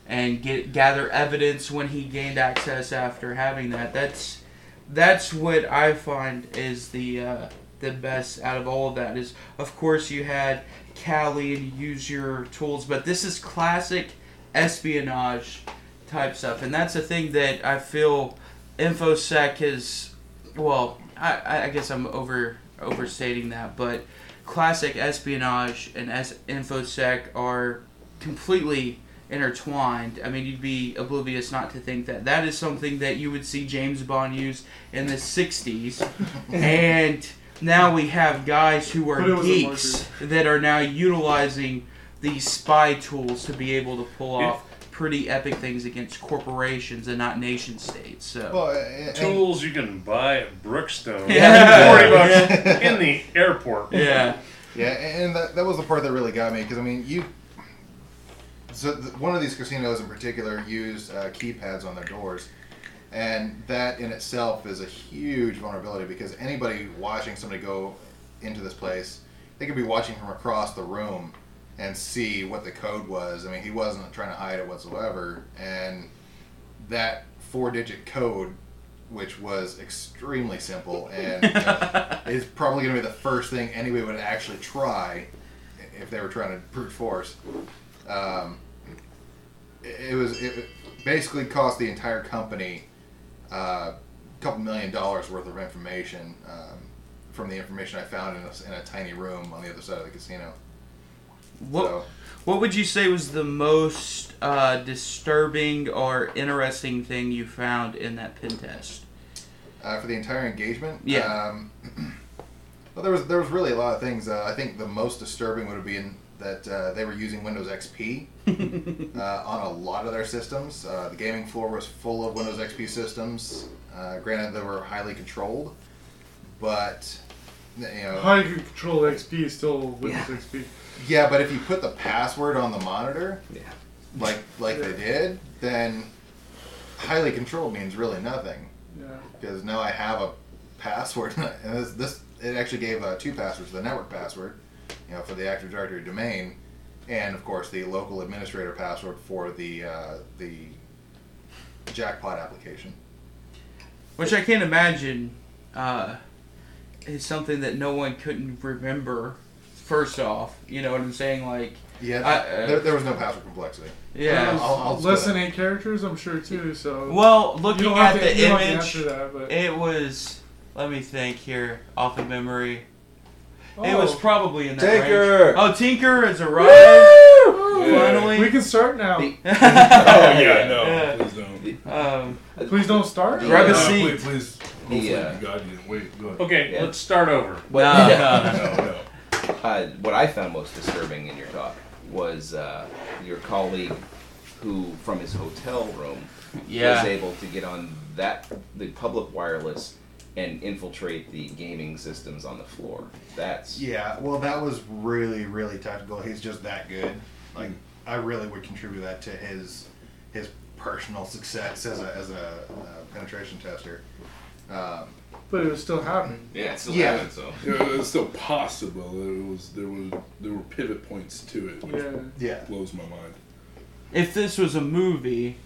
and get gather evidence when he gained access after having that. That's that's what I find is the uh, the best out of all of that. Is of course you had Kali and use your tools, but this is classic espionage type stuff, and that's a thing that I feel infosec is. Well, I, I guess I'm over overstating that, but classic espionage and S- infosec are completely intertwined. I mean, you'd be oblivious not to think that that is something that you would see James Bond use in the '60s, and now we have guys who are it was a geeks that are now utilizing these spy tools to be able to pull Yeah. off pretty epic things against corporations and not nation states. So Well, and- Tools you can buy at Brookstone. Yeah. Forty bucks Yeah. in the airport. Yeah. Yeah, and that, that was the part that really got me because I mean, you. So th- one of these casinos in particular used uh, keypads on their doors, and that in itself is a huge vulnerability because anybody watching somebody go into this place, they could be watching from across the room and see what the code was. I mean, he wasn't trying to hide it whatsoever, and that four-digit code, which was extremely simple and uh, is probably going to be the first thing anybody would actually try if they were trying to brute force. Um, it, was it basically cost the entire company a couple million dollars worth of information um, from the information I found in a, in a tiny room on the other side of the casino. What So- What would you say was the most uh, disturbing or interesting thing you found in that pen test? uh, for the entire engagement. Yeah. Um, well, there was there was really a lot of things. Uh, I think the most disturbing would have been that uh, they were using Windows XP uh, on a lot of their systems. Uh, the gaming floor was full of Windows XP systems. Uh, granted, they were highly controlled, but you know. How you can control XP is still Windows XP. Yeah, but if you put the password on the monitor, yeah. like like they did, then highly controlled means really nothing. Yeah. Because now I have a password, and this, this it actually gave uh, two passwords: the network password, you know, for the Active Directory domain, and of course the local administrator password for the uh, the Jackpot application. Which I can't imagine uh, is something that no one couldn't remember. First off, you know what I'm saying? Like, Yeah, I- uh, there, there was no password complexity. Yeah. I'll, I'll Less than eight characters, I'm sure too. So Well, You looking at to- the you don't have to image, that, it was. Let me think here, off of memory. It was Oh. probably in that Tinker! range. Oh, Tinker has arrived. Finally. we can start now. Oh yeah, no, Yeah. please don't. Um, Please don't start. Grab a Uh, seat. Please, please. Hopefully, Yeah. you got you. Wait, go ahead. Okay, Yeah. let's start over. What, No, yeah. No, no. Uh, what I found most disturbing in your talk was uh, your colleague who, from his hotel room, Yeah. was able to get on that the public wireless and infiltrate the gaming systems on the floor. That's Yeah, well, that was really, really tactical. He's just that good. Like, I really would contribute that to his his personal success as a as a uh, penetration tester. Um, But it was still happening. yeah, it's still Yeah. happening, so Yeah, it's still possible. There was there was there were pivot points to it, which Yeah. yeah, blows my mind. if this was a movie,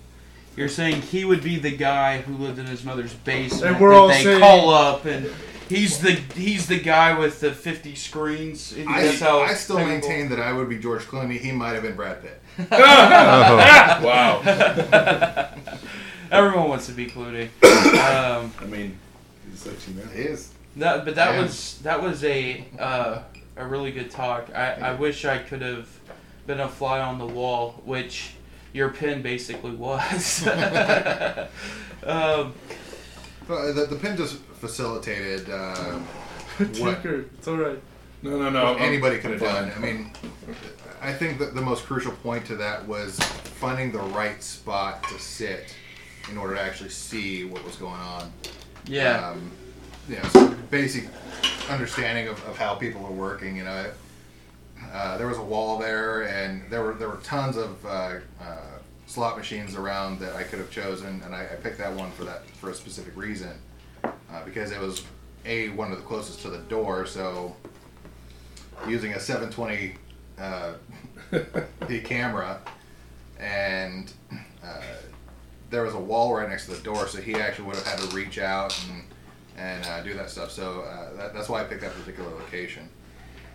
you're saying he would be the guy who lived in his mother's basement And we're that all they saying- call up and he's the he's the guy with the 50 screens. I, That's how I still technical- maintain that I would be George Clooney. He might have been Brad Pitt. Wow. Everyone wants to be Clooney. Um, I mean, he's sexy man. He is. that, but that Yeah. was that was a uh, a really good talk. I, I wish I could have been a fly on the wall, which your pin basically was. um, But the, the pin just facilitated uh, what Tinker, it's all right. No, no, no. what anybody could have done. I mean, I think that the most crucial point to that was finding the right spot to sit in order to actually see what was going on. yeah. Um, you know, some basic understanding of, of how people are working. You know, uh, there was a wall there, and there were there were tons of uh, uh, slot machines around that I could have chosen, and I, I picked that one for that for a specific reason, uh, because it was a one of the closest to the door. So using a 720 uh, P camera, and uh, there was a wall right next to the door, so he actually would have had to reach out and and uh, do that stuff. So uh, that, that's why I picked that particular location.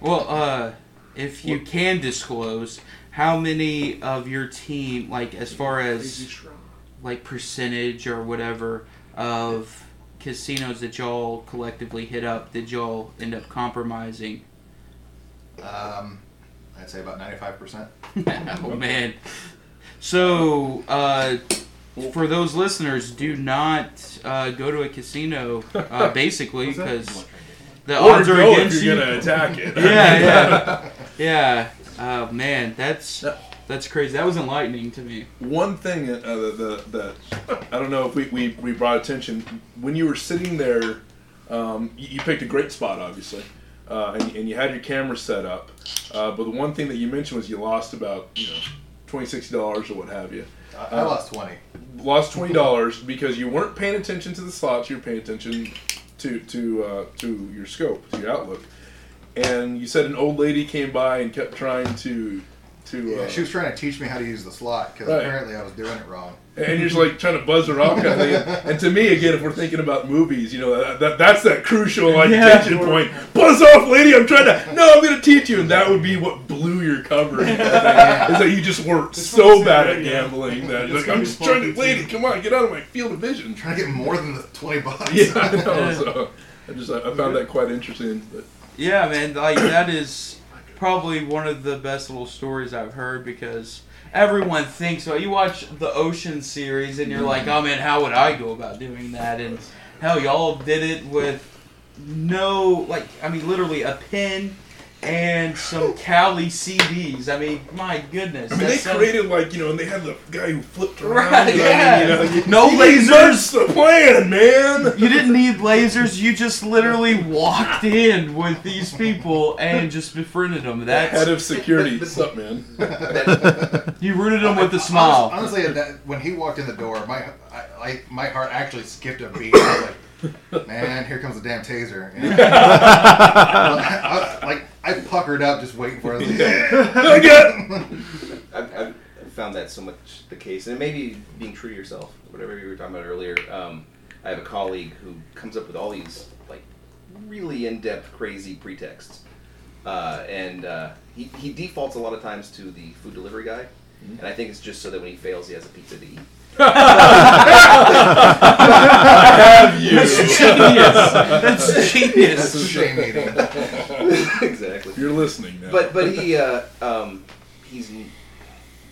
Well, uh, if you can disclose, how many of your team, like as far as like percentage or whatever of casinos that y'all collectively hit up did y'all end up compromising? Um, I'd say about ninety-five percent. oh man. So, uh, for those listeners, do not uh, go to a casino. Uh, basically, because the Or odds are go if against you're you. gonna attack it. yeah, yeah, yeah. Oh man, that's that's crazy. That was enlightening to me. One thing uh, that, that, that I don't know if we, we, we brought attention when you were sitting there, um, you, you picked a great spot, obviously, uh, and, and you had your camera set up. Uh, but the one thing that you mentioned was you lost about you know twenty sixty dollars or what have you. I- I lost 20. Lost twenty dollars because you weren't paying attention to the slots. You were paying attention to to uh, to your scope, to your outlook. And you said an old lady came by and kept trying to to. Yeah, uh, she was trying to teach me how to use the slot because Right. apparently I was doing it wrong. And you're just like trying to buzz her off kind of thing. And to me, again, if we're thinking about movies, you know, that, that that's that crucial like Yeah. tension point. Buzz off, lady! I'm trying to. No, I'm going to teach you, and that would be what blew your cover. Is that you just weren't so bad at gambling that like, I'm just trying to, lady, come on, get out of my field of vision. Trying to get more than the twenty bucks. Yeah, I know. So I just I found that quite interesting. But Yeah, man, like that is probably one of the best little stories I've heard because everyone thinks well, you watch the Ocean series and you're like, oh man, how would I go about doing that? And hell, y'all did it with no, like, I mean, literally a pen and some Kali CDs. I mean, my goodness. I mean, they that's some- created like you know, and they had the guy who flipped around. Right, you know, yeah. you know, you- no he lasers. the plan, man. You didn't need lasers. You just literally walked in with these people and just befriended them. That's Head of security, what's up, man? you rooted them with a smile. Honestly, that, when he walked in the door, my I, I, my heart actually skipped a beat. I was like, man, here comes the damn taser. You know? I, I- like I puckered up just waiting for it. I've, I've found that so much the case, and maybe being true to yourself, whatever you were talking about earlier. Um, I have a colleague who comes up with all these like really in-depth, crazy pretexts, uh, and uh, he he defaults a lot of times to the food delivery guy, and I think it's just so that when he fails, he has a pizza to eat. have you? That's genius. That's genius. That's a shame meeting. exactly. You're listening now. But but he uh, um, he's he's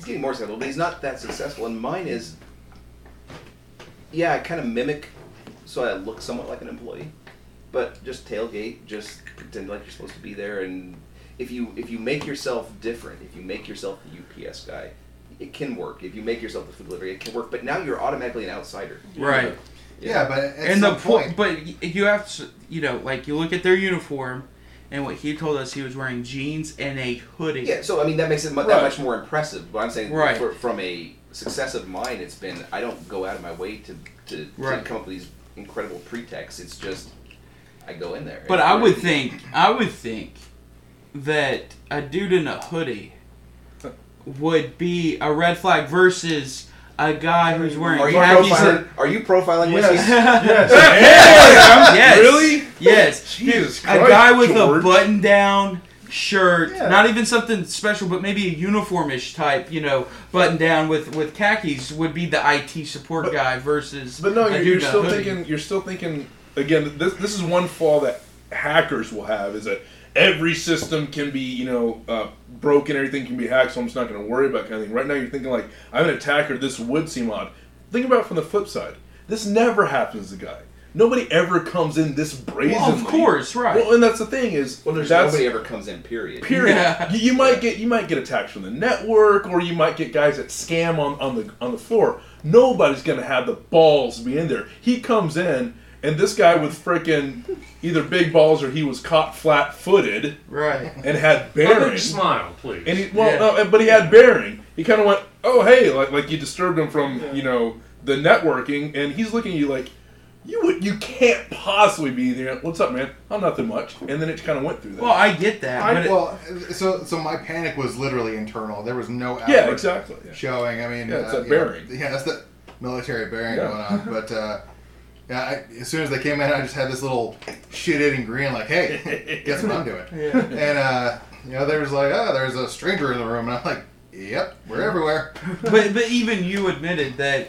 getting more successful, but he's not that successful. And mine is, yeah, I kind of mimic, so I look somewhat like an employee, but just tailgate, just pretend like you're supposed to be there. And if you if you make yourself different, if you make yourself the UPS guy, it can work. If you make yourself the food delivery, it can work. But now you're automatically an outsider. Right. Yeah, but at and some the po- point, but you have to, you know, like you look at their uniform, and what he told us, he was wearing jeans and a hoodie. Yeah, so I mean that makes it mu- Right. that much more impressive. But I'm saying Right. for, from a success of mine, it's been I don't go out of my way to to, Right. to come up with these incredible pretexts. It's just I go in there. But I we're- would think, I would think that a dude in a hoodie would be a red flag versus a guy who's wearing Are you khakis. profiling? and- Are you profiling Yes. whiskey? yes. yes. Really? Yes. Jesus Dude, a guy with George. a button-down shirt, Yeah. not even something special, but maybe a uniformish type, you know, button-down with with khakis would be the IT support guy versus. But no, you're, you're still hoodie. thinking. You're still thinking. Again, this this is one flaw that hackers will have is that every system can be you know uh, broken. Everything can be hacked, so I'm just not going to worry about kind of thing. Right now, you're thinking like I'm an attacker. This would seem odd. Think about it from the flip side. This never happens to guy. Nobody ever comes in this brazenly. Well, of course, right. Well, and that's the thing is, Well, there's nobody ever comes in. Period. Period. Yeah. You, you might get you might get attacks from the network, or you might get guys that scam on, on the on the floor. Nobody's gonna have the balls to be in there. He comes in, and this guy with freaking either big balls or he was caught flat-footed Right. and had bearing. smile, please. And he well, Yeah. no, but he had bearing. He kind of went, "Oh, hey," like like you disturbed him from you know the networking, and he's looking at you like. You would, you can't possibly be there. What's up, man? I'm nothing much. And then it kind of went through that. Well, I get that, I, but it- well, so so my panic was literally internal. There was no Yeah, outward exactly, yeah. showing. I mean, Yeah, it's uh, that you know, bearing. yeah, that's the military bearing Yeah. going on. But uh, yeah, I, as soon as they came in, I just had this little shit-eating grin, like, "Hey, guess what I'm doing?" Yeah. And uh, you know, there was like, "Oh, there's a stranger in the room," and I'm like, "Yep, we're everywhere." but but even you admitted that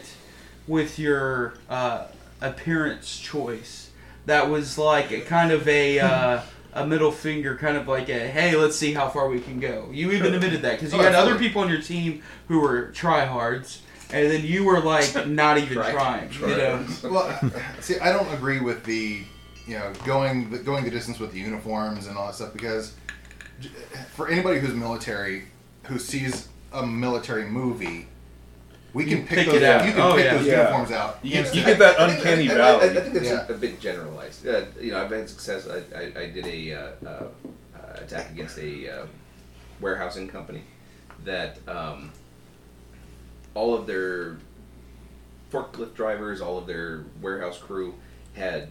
with your uh, appearance choice. That was like a kind of a uh, a middle finger, kind of like a hey, let's see how far we can go. You even admitted that because you Oh, had other people on your team who were tryhards, and then you were like not even Try- trying. You know. well, see, I don't agree with the, you know, going the, going the distance with the uniforms and all that stuff because for anybody who's military, who sees a military movie, we can pick, pick those. it out. You can Oh, pick yeah. those Yeah. uniforms out. You get- you get that I think- uncanny I, I- I, think that's Yeah. a, a bit generalized. Uh, you know, I've had success. I, I, I did a uh, uh, uh, attack against a uh, warehousing company that um, all of their forklift drivers, all of their warehouse crew had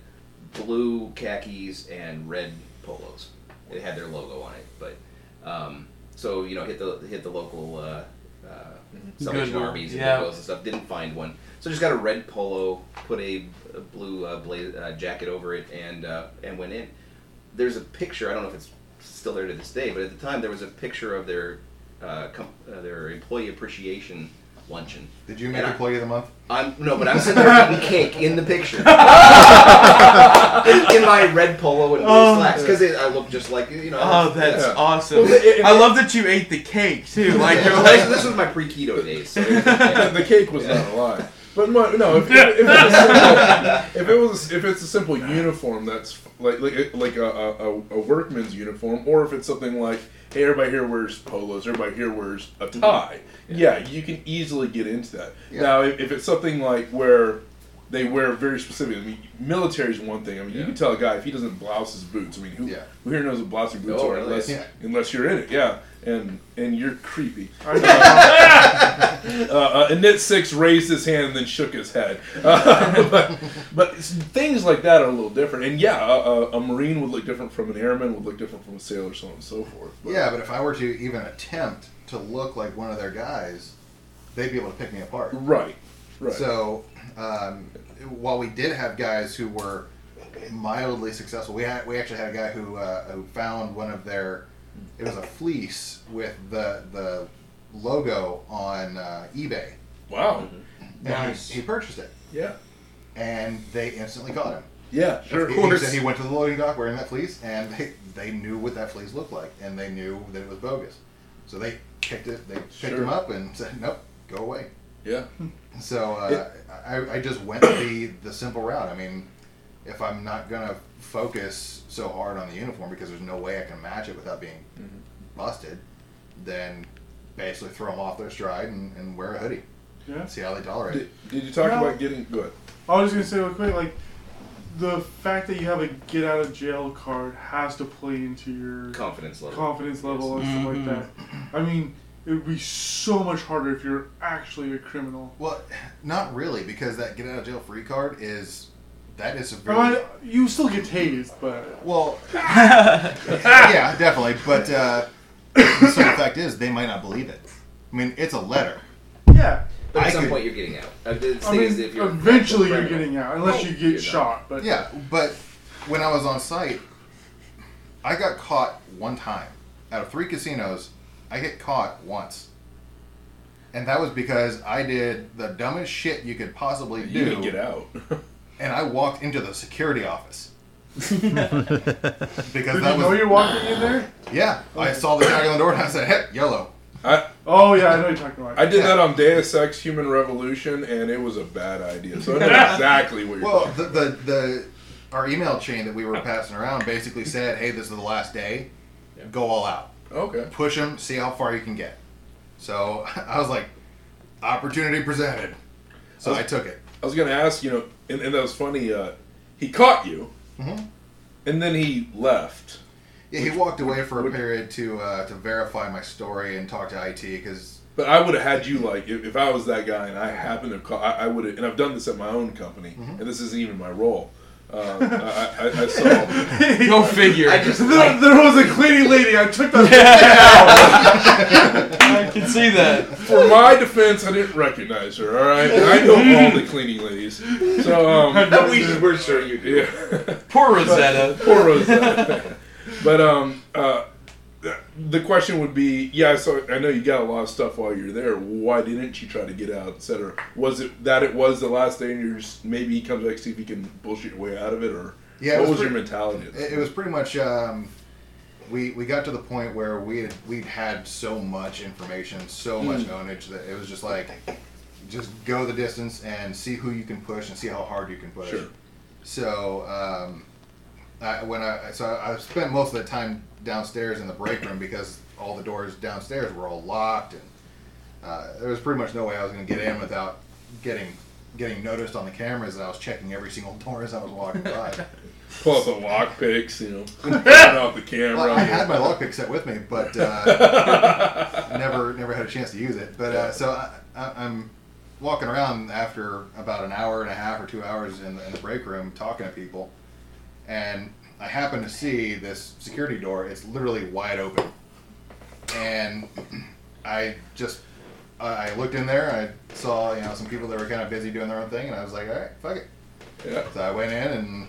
blue khakis and red polos. It had their logo on it, but um, so you know, hit the hit the local uh, uh, Salvation Goodwill, Armies and yeah. And stuff. Didn't find one, so just got a red polo, put a, a blue uh, uh, jacket over it, and uh, and went in. There's a picture. I don't know if it's still there to this day, but at the time there was a picture of their uh, com- uh, their employee appreciation luncheon. Did you make And I- employee of the month? I'm no, but I'm sitting there eating cake in the picture, in, in my red polo and blue Oh. slacks because I look just like you know. Oh, that's Yeah. awesome! Well, it- it- I love that you ate the cake too. Like you're Yeah, like, this, this was my pre-keto days. So the cake was not a lie. But mo- no, if, if, if, it's a simple, if it was if it's a simple uniform, that's like like like a, a, a workman's uniform, or if it's something like, hey, everybody here wears polos, everybody here wears a mm-hmm. tie. Yeah, you can easily get into that. Yeah. Now, if, if it's something like where they wear very specific, I mean, military is one thing. I mean, you can tell a guy if he doesn't blouse his boots. I mean, who, Yeah. who here knows what blousing boots Oh, are really? unless Yeah. unless you're in it? Yeah, and and you're creepy. Uh, uh, and Knit Six raised his hand and then shook his head. Uh, but but things like that are a little different. And yeah, a, a, a Marine would look different from an airman, would look different from a sailor, so on and so forth. But, Yeah, but if I were to even attempt to look like one of their guys, they'd be able to pick me apart. Right. Right. So, um, while we did have guys who were mildly successful, we had we actually had a guy who uh, who found one of their it was a fleece with the the logo on uh, eBay. wow. And Nice. He, he purchased it, Yeah. and they instantly caught him. Yeah. Sure. He, he said he went to the loading dock wearing that fleece, and they, they knew what that fleece looked like, and they knew that it was bogus. So they picked it, they picked Sure. him up, and said, "Nope, go away." Yeah. So uh, I, I just went the the simple route. I mean, if I'm not gonna focus so hard on the uniform because there's no way I can match it without being busted, then basically throw them off their stride and, and wear a hoodie. Yeah. See how they tolerate it. Did, did you talk No. about getting good? I was just gonna say real quick, like the fact that you have a get out of jail card has to play into your confidence level. confidence level and stuff like Mhm. that. I mean, it would be so much harder if you're actually a criminal. Well, not really, because that get out of jail free card is that is a very mean, you still get tased, but well, yeah, definitely. But uh, the simple fact is, they might not believe it. I mean, it's a letter. yeah. But at I some could- point, you're getting out. Uh, the I thing mean, is, if you're eventually you're getting out, unless you you're get done. shot. But Yeah, but when I was on site, I got caught one time. Out of three casinos, I get caught once. And that was because I did the dumbest shit you could possibly You do. didn't get out. And I walked into the security office. because did that you know was you're walking in there? yeah. I saw the tag on the door and I said, "Hey, yellow." I Oh yeah, I know you're talking about. I did Yeah. that on Deus Ex Human Revolution, and it was a bad idea. So I know exactly what you're Well, talking the, the the our email chain that we were passing around basically said, "Hey, this is the last day. Go all out. Okay. Push them. See how far you can get." So I was like, "Opportunity presented." So I took it. I was going to ask, you know, and, and that was funny. Uh, he caught you, Mhm. and then he left. Yeah, he walked away for a period to uh, to verify my story and talk to IT because But I would have had you like if, if I was that guy and I happened to call, I, I would have, and I've done this at my own company, Mm-hmm. and this isn't even my role. Uh, I, I, I saw. Go figure. I just There, there was a cleaning lady. I took that. Out. I can see that. For my defense, I didn't recognize her. All right, I know all the cleaning ladies. So um, we we're sure you do. yeah. Poor Rosetta. Poor Rosetta. but um, uh, the question would be, yeah. So I know you got a lot of stuff while you're there. Why didn't you try to get out, etc.? Was it that it was the last day, and you're just maybe he comes back to see if he can bullshit your way out of it, or Yeah, what was was, your mentality? It, it was pretty much. Um, we we got to the point where we had we'd had so much information, so much Mm. ownage that it was just like, just go the distance and see who you can push and see how hard you can push. Sure. So um, I, when I so I spent most of the time downstairs in the break room because all the doors downstairs were all locked and uh, there was pretty much no way I was going to get in without getting getting noticed on the cameras that I was checking every single door as I was walking by. Pull out the lock picks, you know, out the camera. Well, I had my lock lockpick set with me, but uh, never never had a chance to use it. But uh, so I, I, I'm walking around after about an hour and a half or two hours in the, in the break room talking to people, and I happen to see this security door. It's literally wide open, and I just I looked in there. I saw you know some people that were kind of busy doing their own thing, and I was like, all right, fuck it. Yeah. So I went in and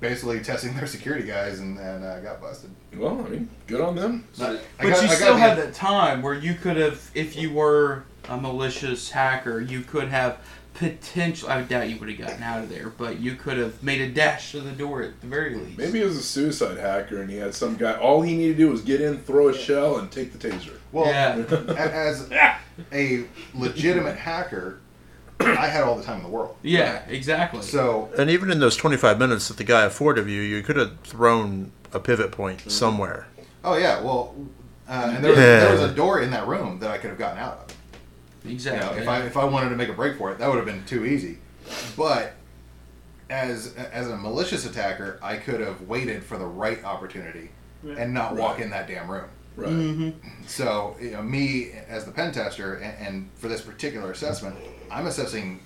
basically testing their security guys and, and uh, got busted. Well, I mean, good on them. I But got- you I still the- had that time where you could have, if you were a malicious hacker, you could have potential. I doubt you would have gotten out of there, but you could have made a dash to the door at the very least. Maybe he was a suicide hacker, and he had some guy. All he needed to do was get in, throw a shell, and take the taser. Well, Yeah. a- as a legitimate hacker, I had all the time in the world. Yeah, exactly. So And even in those 25 minutes that the guy afforded you, you could have thrown a pivot point Mm-hmm. somewhere. Oh yeah, well, uh, and there was, there was a door in that room that I could have gotten out of. Exactly. You know, if I if I wanted to make a break for it, that would have been too easy. But as as a malicious attacker, I could have waited for the right opportunity and not walk in that damn room. Right. Mm-hmm. So you know, me as the pen tester, and, and for this particular assessment, I'm assessing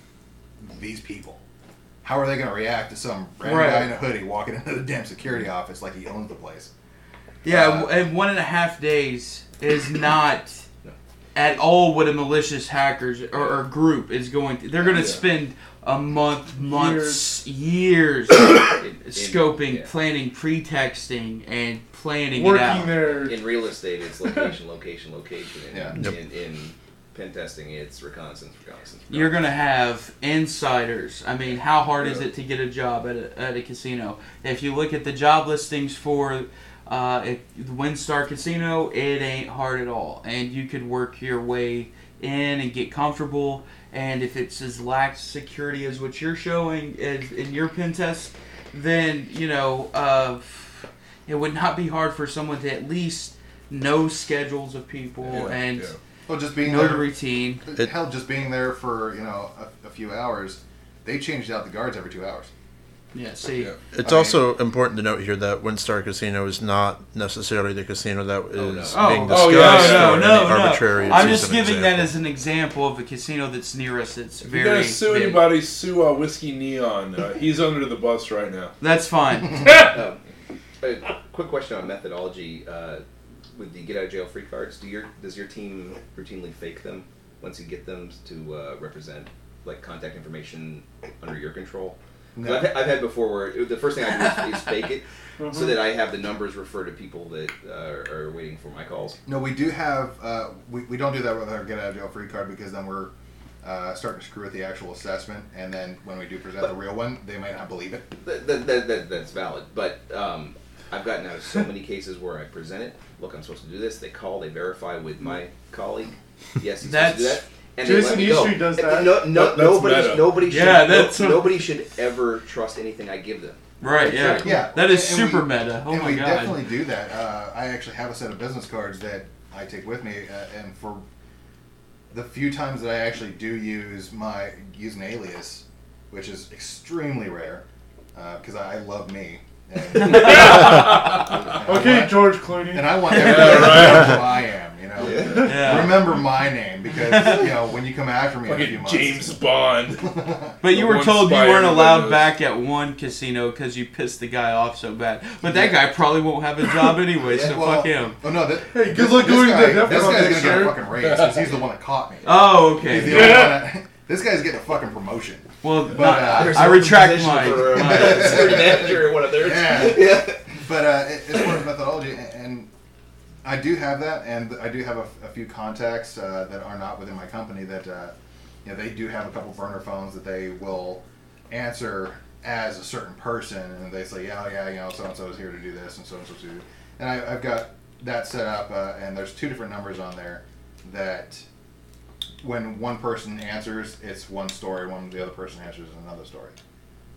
these people. How are they going to react to some random Right. guy in a hoodie walking into the damn security office like he owns the place? Yeah, Uh, and one and a half days is not at all what a malicious hackers or, or group is going to. They're going to Yeah. spend a month, months, years, scoping, planning, pretexting, and planning it Working out. there. In real estate, it's location, location, location. And Yeah. Yep. in, in pen testing, it's reconnaissance, reconnaissance. You're going to have insiders. I mean, how hard is it to get a job at a, at a casino? If you look at the job listings for uh, WinStar Casino, it ain't hard at all. And you could work your way in and get comfortable. And if it's as lax security as what you're showing as in your pen test, then, you know, uh, it would not be hard for someone to at least know schedules of people Yeah, and yeah. Well, just being know the routine. Hell, just being there for you know a, a few hours, they changed out the guards every two hours. Yeah, see. Yeah. It's I also important to note here that WinStar Casino is not necessarily the casino that is no. Oh, being oh, discussed no, or no, no, no. arbitrary. I'm just an giving that as an example of a casino that's near us. It's If you're very. gonna sue big. anybody, sue uh, Whiskey Neon. Uh, he's under the bus right now. That's fine. Um, a quick question on methodology. Uh, with the get out of jail free cards, do your does your team routinely fake them once you get them to uh, represent like contact information under your control? 'Cause No. I've, had- I've had before where the first thing I do is, is fake it, Mm-hmm. so that I have the numbers refer to people that uh, are waiting for my calls. No, we do have. Uh, we, we don't do that with our get out of jail free card because then we're uh, starting to screw with the actual assessment, and then when we do present the real one, they might not believe it. That, that, that, that, that's valid, but um, I've gotten out of so many cases where I present it. Look, I'm supposed to do this. They call, they verify with my colleague. Yes, he's supposed to do that. And Jason me. Eastry does And that. No, no, That- nobody, meta. nobody should. Yeah, no- that's- nobody should ever trust anything I give them. right, yeah. Yeah, That is and- and super we- meta. Oh and my we god. definitely do that. Uh, I actually have a set of business cards that I take with me, uh, and for the few times that I actually do use my use an alias, which is extremely rare, because I, I love me. And, and I Okay, want- George Clooney. and I want everybody to know who I am. You know, Yeah. remember my name because you know when you come after me in a few Fucking months. James Bond. But you were one told you spy weren't everybody allowed knows. back at one casino because you pissed the guy off so bad. But that guy probably won't have a job anyway, so well, fuck him. Oh no! That, Hey, good luck this going to guy, the This guy's gonna get a fucking raise because he's the one that caught me. Oh, He's the okay. only one that, this guy's getting a fucking promotion. Well, But, not- uh, I retract position my. uh, my- security manager or one of theirs. Yeah. yeah. But uh, as far as methodology, and I do have that, and I do have a, a few contacts uh, that are not within my company that uh, you know they do have a couple burner phones that they will answer as a certain person, and they say, yeah, yeah, you know, so and so is here to do this, and so and so to-" And I, I've got that set up, uh, and there's two different numbers on there that when one person answers, it's one story. When the other person answers, is another story.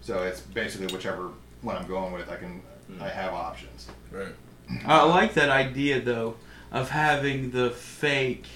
So it's basically whichever one I'm going with. I can I have options. Right. I like that idea though of having the fake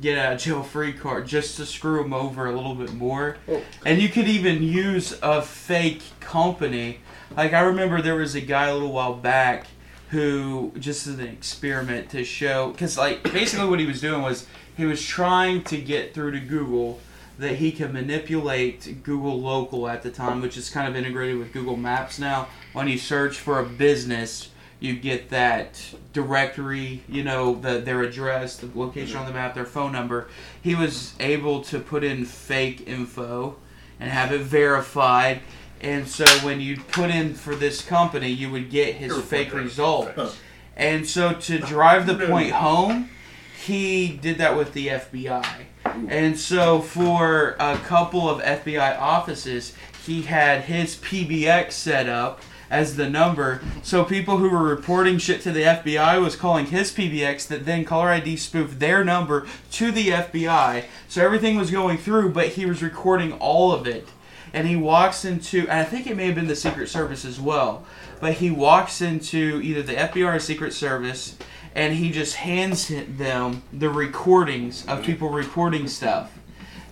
get out of jail free card just to screw them over a little bit more. Oh. And you could even use a fake company. Like I remember there was a guy a little while back who just as an experiment to show because like basically what he was doing was he was trying to get through to Google that he can manipulate Google Local at the time, which is kind of integrated with Google Maps now. When you search for a business, you get that directory, you know, the, their address, the location on the map, their phone number. He was able to put in fake info and have it verified. And so when you put in for this company, you would get his fake results. And so to drive the point home, he did that with the FBI. And so for a couple of FBI offices, he had his PBX set up as the number. So people who were reporting shit to the FBI was calling his PBX that then caller ID spoofed their number to the FBI. So everything was going through, but he was recording all of it. And he walks into, and I think it may have been the Secret Service as well, but he walks into either the FBI or Secret Service, and he just hands them the recordings of people recording stuff.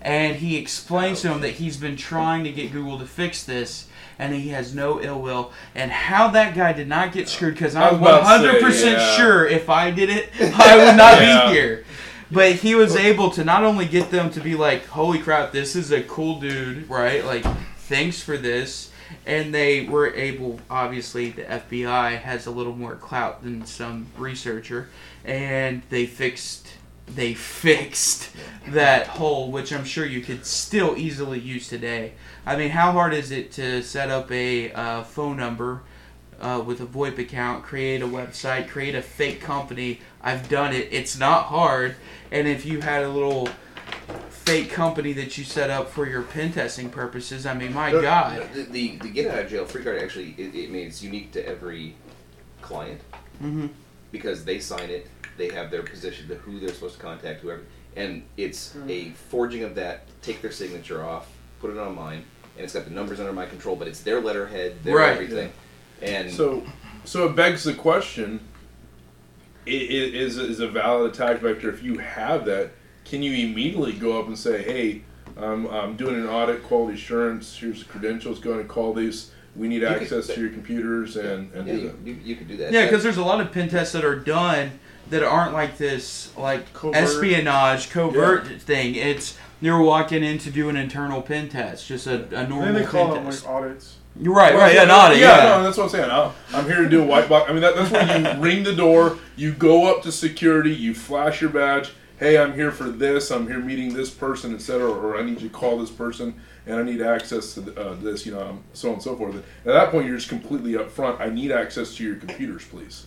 And he explains to them that he's been trying to get Google to fix this, and he has no ill will. And how that guy did not get screwed, because I'm was about to say, 100% yeah. sure if I did it, I would not Yeah. be here. But he was able to not only get them to be like, holy crap, this is a cool dude, right? Like, thanks for this. And they were able, obviously, the FBI has a little more clout than some researcher. And they fixed. They fixed that hole, which I'm sure you could still easily use today. I mean, how hard is it to set up a uh, phone number uh, with a VoIP account, create a website, create a fake company. I've done it. It's not hard. And if you had a little fake company that you set up for your pen testing purposes, I mean, my God. The, the, the get out of jail free card actually, it, it means it's unique to every client Mhm. because they sign it, they have their position, the who they're supposed to contact, whoever, and it's Mm. a forging of that. Take their signature off, put it on mine, and it's got the numbers under my control, but it's their letterhead, their Right. everything. And So, so it begs the question: i- i- Is is a valid attack vector if you have that? Can you immediately go up and say, "Hey, um, I'm doing an audit, quality assurance. Here's the credentials. Go and call these. We need You could- access to your computers and, and yeah, do that." you, you can do that. Yeah, because there's a lot of pen tests that are done that aren't like this, like Covert. espionage, covert thing. It's you're walking in to do an internal pen test, just a, a normal Then they call pen them test. like audits. You're right, Well, right, yeah, yeah, not yeah, yeah. no, that's what I'm saying. i I'm here to do a white box. I mean, that, that's where you ring the door, you go up to security, you flash your badge. Hey, I'm here for this. I'm here meeting this person, etc. Or I need you to call this person, and I need access to uh, this. You know, so on and so forth. At that point, you're just completely upfront. I need access to your computers, please.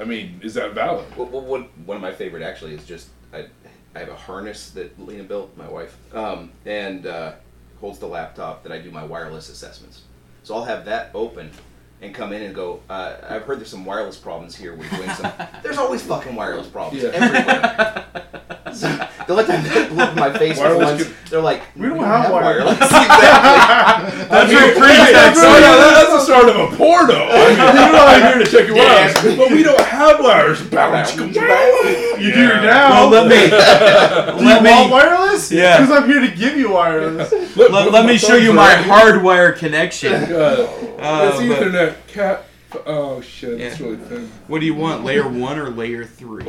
I mean, is that valid? Well, well, one, one of my favorite actually is just I, I have a harness that Lena built, my wife, um, and uh, holds the laptop that I do my wireless assessments. So I'll have that open and come in and go. Uh, I've heard there's some wireless problems here. We're doing some. there's always fucking wireless problems Yeah. everywhere. So the only time they look at my face was Wireless once, could- they're like, We don't have wireless." exactly. That's your pretext. Oh, yeah, that's the start of a porno. I mean, you're not here to check your Yeah. wireless, but we don't have wireless. Bounce. You Yeah. do now. Well, let me Do let you me want wireless? Yeah. Because I'm here to give you wireless. let, let me show you my hardwire connection. God. Uh, it's but- Ethernet. Cat. Oh shit, that's really thin. What do you want, layer one or layer three?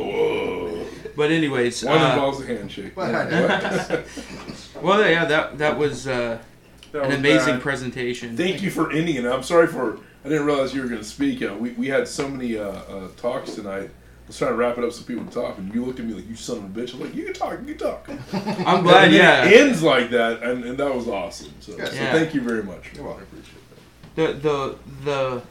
But anyways, One uh, involves a handshake. Well, I know. well, yeah, that that was uh, That an was amazing bad. presentation. Thank you for ending it. I'm sorry for. I didn't realize you were going to speak. Uh, we, we had so many uh, uh, talks tonight. I was trying to wrap it up so people would talk, and you looked at me like you son of a bitch. I'm like, you can talk, you can talk. I'm glad, And yeah. It ends like that, and, and that was awesome. So, so Yeah. thank you very much. You're welcome. I appreciate that. The the the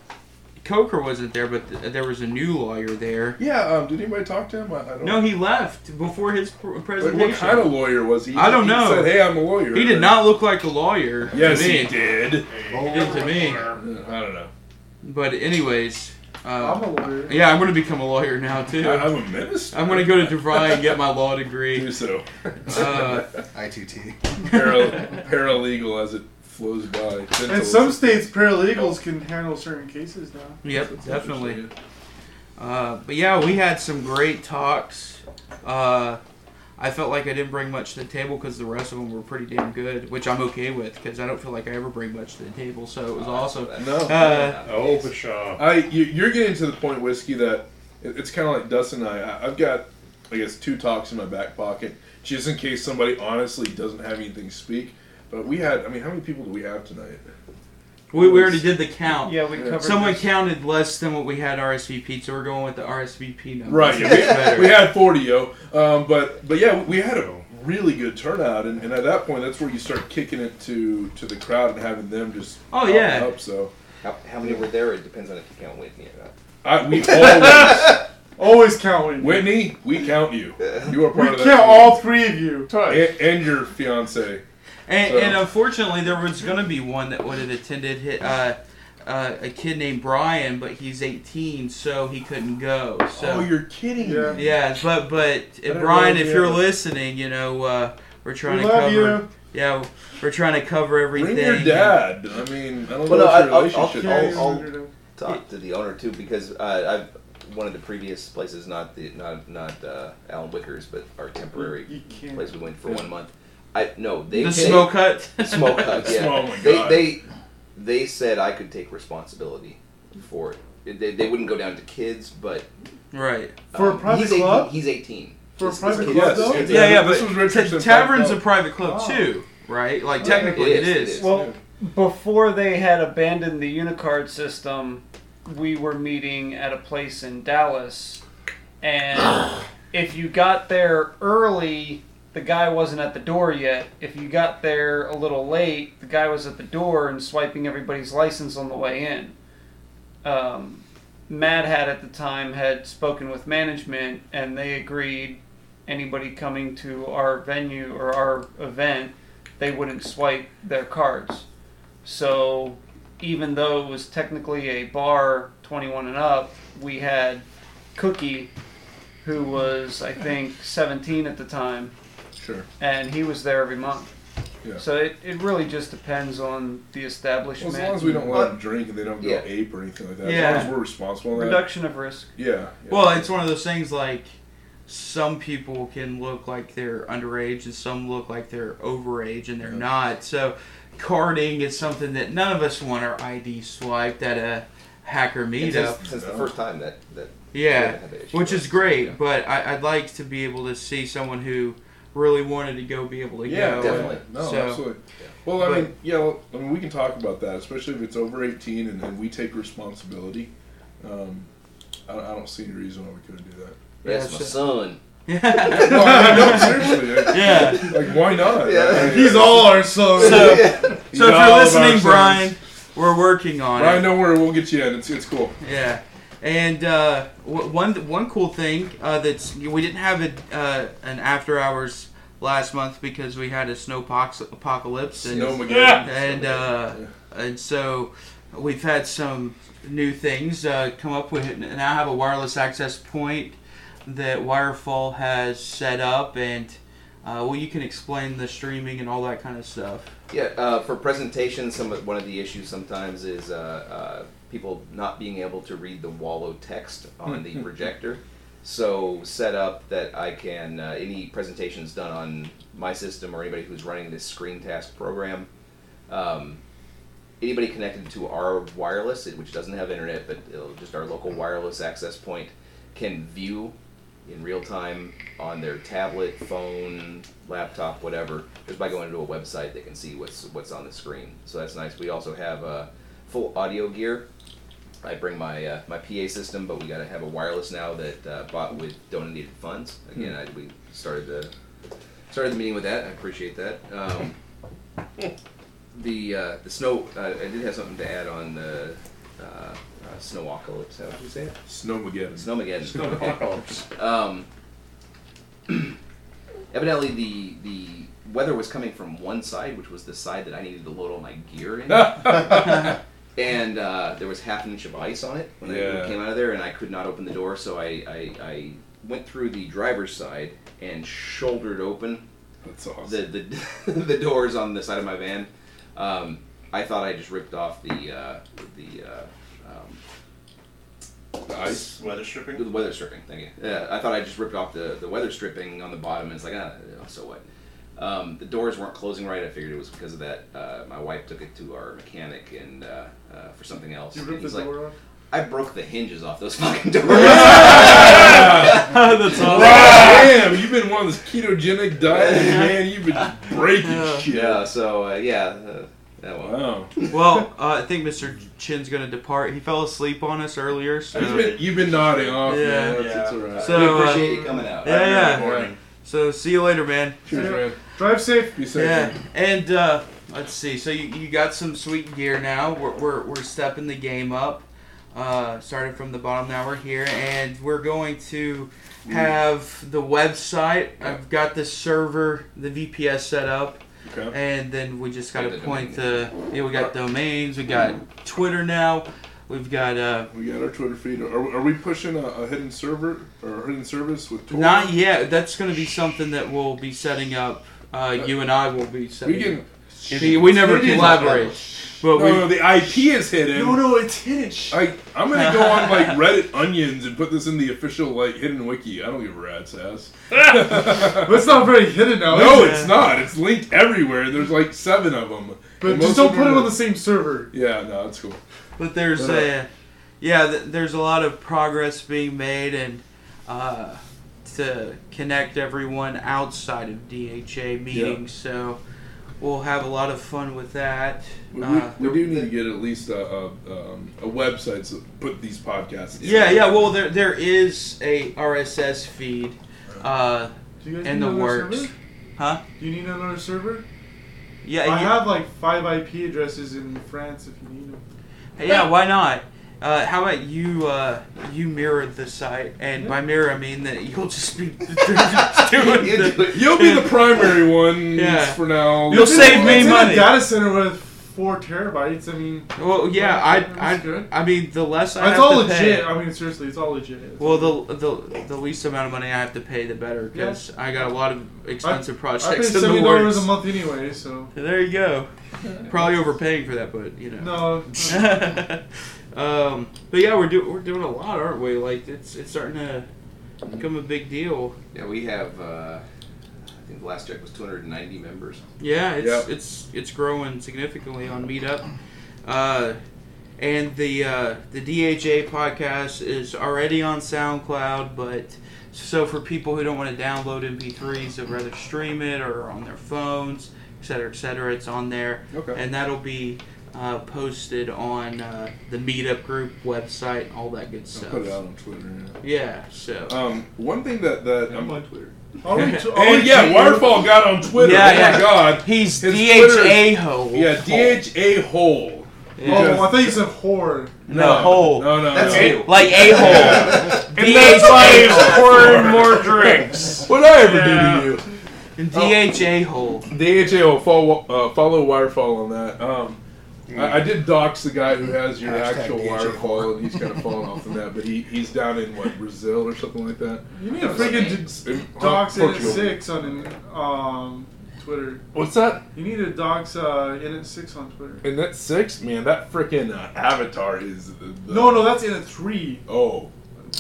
Coker wasn't there, but th- there was a new lawyer there. Yeah. Um, did anybody talk to him? I, I don't. No, he left before his pr- Like, presentation. what kind of lawyer was he? I don't He know. said, "Hey, I'm a lawyer." He did not look like a lawyer. to me. he did. He did to me. I don't know. But anyways, uh, I'm a lawyer. Yeah, I'm going to become a lawyer now too. I- I'm a minister. I'm going to go to DeVry and get my law degree. Do so. Uh, ITT. Paral- paralegal as it flows by. In some states, paralegals can handle certain cases now. Yep, definitely. Uh, but yeah, we had some great talks. Uh, I felt like I didn't bring much to the table because the rest of them were pretty damn good, which I'm okay with because I don't feel like I ever bring much to the table. So it was awesome. No. Uh, Oh, Pshaw. I you, you're getting to the point, whiskey, that it's kind of like Dustin and I. I. I've got, I guess, two talks in my back pocket just in case somebody honestly doesn't have anything to speak. But we had, I mean, how many people do we have tonight? we, we already did the count. Yeah, we covered Someone this. counted less than what we had RSVP, so we're going with the RSVP number. Right. Yeah, we, we had forty, yo. Um, but but yeah, we had a really good turnout, and, and at that point, that's where you start kicking it to to the crowd and having them just Oh, yeah. and up. So How, how many were there? It depends on if you count Whitney or not. I, we always Always count Whitney. Whitney, we count you. You are part We of that. We count team. all three of you. and, and your fiance. And, So- and unfortunately, there was going to be one that would have attended. hi- Uh, uh, a kid named Brian, but he's 18, so he couldn't go. So oh, you're kidding Yeah. me. yeah, but but Brian, if you're listening, you know uh, we're trying We to love cover. you. Yeah, we're trying to cover everything. Bring your dad. I mean, I don't Well, know no, what your I- I'll- relationship I'll- I'll- talk to the owner too because uh, I've one of the previous places, not the not not uh, Alan Wicker's, but our temporary You place we went for one month. I no, they The they- smoke cut smoke cut Yeah, Oh my they God. they they said I could take responsibility for it. They, they wouldn't go down to kids, but right. For a um, private he's 18 club? he's eighteen. For a private club, kid- though? this Yeah, yeah, This but was t- tavern's a private club Oh. too, right? Like technically it it is, is. it is. Well, before they had abandoned the Unicard system, we were meeting at a place in Dallas, and if you got there early, the guy wasn't at the door yet. If you got there a little late, the guy was at the door and swiping everybody's license on the way in. Um, Mad Hat at the time had spoken with management, and they agreed anybody coming to our venue or our event, they wouldn't swipe their cards. So even though it was technically a bar 21 and up, we had Cookie, who was I think 17 at the time, Sure. and he was there every month. Yeah. So it, it really just depends on the Well, establishment. as long as we don't let uh, them drink and they don't go Yeah. ape or anything like that. Yeah. As long as we're responsible. reduction of risk. Yeah. yeah. Well, it's one of those things like some people can look like they're underage and some look like they're overage and they're Yeah. not. So carding is something that none of us want our ID swiped at a hacker meetup. since, since the first time that that Yeah, have that issue. which is great, Yeah. but I, I'd like to be able to see someone who really wanted to go be able to Yeah, go. definitely. No, So- absolutely. Well, I but- mean, yeah, well, I mean, we can talk about that, especially if it's over 18 and, and we take responsibility. Um, I, don't- I don't see any reason why we couldn't do that. That's my so- son. No, I mean, no, seriously. Like, Yeah. Like, why not? Yeah. I mean, He's all our son. So, He's so if you're all of listening, sons. Brian, we're working on it. Brian, don't worry, we'll get you in. It's, it's cool. Yeah, and uh, one one cool thing uh, that's we didn't have a, uh, an after hours last month because we had a snow pox- apocalypse and Snow Yeah. and uh, and so we've had some new things uh, come up. We now I have a wireless access point that Wirefall has set up, and uh, well, you can explain the streaming and all that kind of stuff. Yeah, uh, for presentations, some of, one of the issues sometimes is uh, uh, people not being able to read the Wallow text on the projector. So set up that I can uh, any presentations done on my system or anybody who's running this screen task program. Um, anybody connected to our wireless, which doesn't have internet, but it'll, just our local wireless access point, can view in real time on their tablet, phone, laptop, whatever. Just by going to a website, they can see what's what's on the screen. So that's nice. We also have uh, full audio gear. I bring my uh, my PA system, but we got to have a wireless now that uh, bought with donated funds. Again, I, we started the started the meeting with that. I appreciate that. Um, the uh, the snow. Uh, I did have something to add on the uh, How would you say it? Snowmageddon. Snowmageddon. um, evidently, the the weather was coming from one side, which was the side that I needed to load all my gear in. and uh, there was half an inch of ice on it when I Yeah. came out of there, and I could not open the door, so I, I, I went through the driver's side and shouldered open That's awesome. the, the, the doors on the side of my van. Um, I thought I just ripped off the uh, the uh, um, The ice? Weather stripping? the weather stripping. Thank you. Yeah, I thought I just ripped off the, the weather stripping on the bottom, and it's like, ah, so what? Um, the doors weren't closing right. I figured it was because of that. Uh, my wife took it to our mechanic and uh, uh, for something else. You and ripped the he's like, door off? I broke the hinges off those fucking doors. That's awesome. Damn, you've been one of those ketogenic diets, man. You've been breaking shit. Yeah. So uh, yeah. Uh, yeah, well. Wow. well, uh, I think Mr. Chin's gonna depart. He fell asleep on us earlier. So You've been, you've been nodding off, Yeah. man. That's, Yeah. that's all right. So We uh, appreciate you coming out. Yeah, yeah. morning. So see you later, man. Cheers, man. Drive safe. Be safe. Yeah, and uh, let's see. So you, you got some sweet gear now. We're, we're, we're stepping the game up. Uh, started from the bottom, now we're here, and we're going to have the website. I've got the server, the VPS set up. Okay. And then we just got to point the yeah we got domains we got Twitter now we've got uh We got our Twitter feed. Are, are we pushing a, a hidden server or a hidden service with Tor? not yet that's going to be something that we'll be setting up uh, you and I will be setting We can. See, we never Hidden. collaborate but No, we no, the IP is hidden. No, no, it's hidden. I I'm gonna go on like Reddit Onions and put this in the official like hidden wiki. I don't give a rat's ass. But it's not very hidden now. No, is it? it's not. It's linked everywhere. There's like seven of them. But just don't put it them on the same server. Yeah, no, that's cool. But there's But, uh, a, yeah, th- there's a lot of progress being made, and uh, to connect everyone outside of DHA meetings. So we'll have a lot of fun with that. We, we- Uh, we do need to get at least a a, um, a website to put these podcasts. yeah, yeah. Well, there there is a RSS feed uh, Do you guys in need the another works, server? huh? Do you need another server? Yeah, I yeah. have like five IP addresses in France if you need them. Yeah, why not? Uh, how about you? Uh, you mirror the site, and by mirror I mean that you'll just be doing the, You'll be the primary one Yeah. for now. You'll It's save me it's in a money. data center with four terabytes. I mean, Well, yeah, I. I, I mean, the less I it's have all to legit. pay. I mean, seriously, it's all legit. It's Well, the, the the least amount of money I have to pay, the better, because I got a lot of expensive I pay projects in seventy dollars a month anyway, so There you go. Probably overpaying for that, but you know. no. Um, but yeah, we're doing we're doing a lot, aren't we? Like it's it's starting to become a big deal. Yeah, we have. Uh, I think the last check was 290 members. Yeah, it's Yep. it's it's growing significantly on Meetup, uh, and the uh, the DHA podcast is already on SoundCloud. But so for people who don't want to download MP3s, but rather stream it or on their phones, et cetera, et cetera, it's on there, Okay. and that'll be uh, posted on uh, the Meetup group website, all that good I'll stuff. put it out on Twitter. Yeah, so. Um, one thing that that I'm on Twitter. I'll and yeah, you. Wirefall got on Twitter. Yeah, oh yeah. my god, He's DHA hole. Yeah, DHA hole. Oh, I thought you said whore. No, hole. No, no, That's no. you. Like a hole. And that's why he's pouring more drinks. What I ever do to you? DHA hole. DHA will follow, uh, follow Wirefall on that. Um, I, I did dox the guy who has your Hashtag actual wire Wirefall, and he's kind of fallen off from that. But he, he's down in what Brazil or something like that. You need to freaking In- dox in at six on um, Twitter. What's that? You need to dox uh, in at six on Twitter. In that six, man, that freaking uh, avatar is. The, the- No, no, that's in at three. Oh.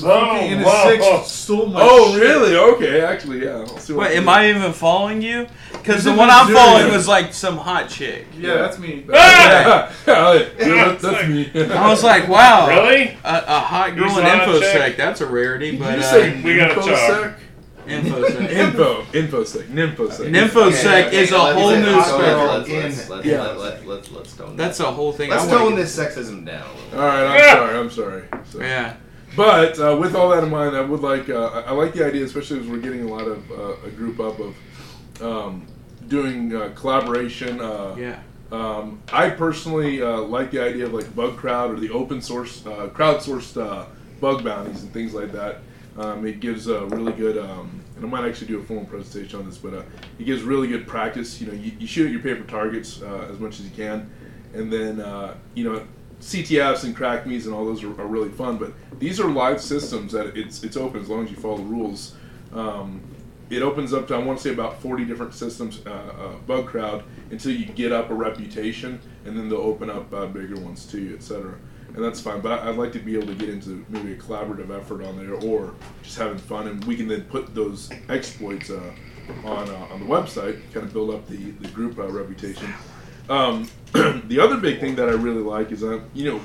Oh, in at whoa. six stole my. Oh, shit. really? Okay, actually, yeah. I'll see what Wait, I am do. I even following you? Because the in one I'm Missouri. following was like some hot chick. Yeah, that's me. yeah, yeah, that's, that's me. I was like, wow. Really? A, a hot girl Who's in the hot InfoSec. chick? That's a rarity, Did but you uh, say we gotta infosec? InfoSec. Info, infosec, nymphoSec. Nympho- InfoSec is a whole new let's- spectrum. Let's, let's, let's, Yeah. let, let, let, let's tone That's a whole thing. Let's I wanna tone this sexism down a little. All right, I'm sorry. I'm sorry. Yeah. But uh, with all that in mind, I would like uh, I like the idea, especially as we're getting a lot of uh, a group up of um, doing uh, collaboration. Uh, Yeah. Um, I personally uh, like the idea of like Bugcrowd or the open source, uh, crowdsourced uh, bug bounties and things like that. Um, it gives a really good, um, and I might actually do a formal presentation on this, but uh, it gives really good practice. You know, you, you shoot at your paper targets uh, as much as you can, and then uh, you know CTFs and crack me's and all those are, are really fun. But these are live systems that it's it's open as long as you follow the rules. Um, it opens up to I want to say about 40 different systems, uh, uh, Bugcrowd, until you get up a reputation, and then they'll open up uh, bigger ones to you, etc. And that's fine. But I'd like to be able to get into maybe a collaborative effort on there, or just having fun, and we can then put those exploits uh, on uh, on the website, kind of build up the the group uh, reputation. Um, the other big thing that I really like is I'm you know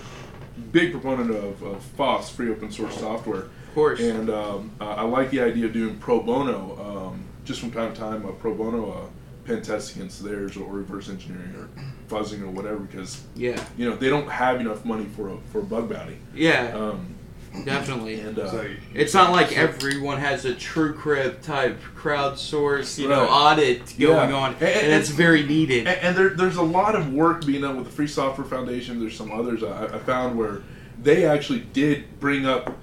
big proponent of, of FOSS, free open source software. Of course. And um, uh, I like the idea of doing pro bono, um, just from time to time, a pro bono uh, pen test against theirs or reverse engineering or fuzzing or whatever because Yeah. you know they don't have enough money for a for a bug bounty. Yeah. Um, Definitely. And uh, it's not like so- everyone has a true TrueCrypt type crowdsource, you know, audit going Yeah. on, and, it's very needed. And, and there, there's a lot of work being done with the Free Software Foundation. There's some others I, I found where they actually did bring up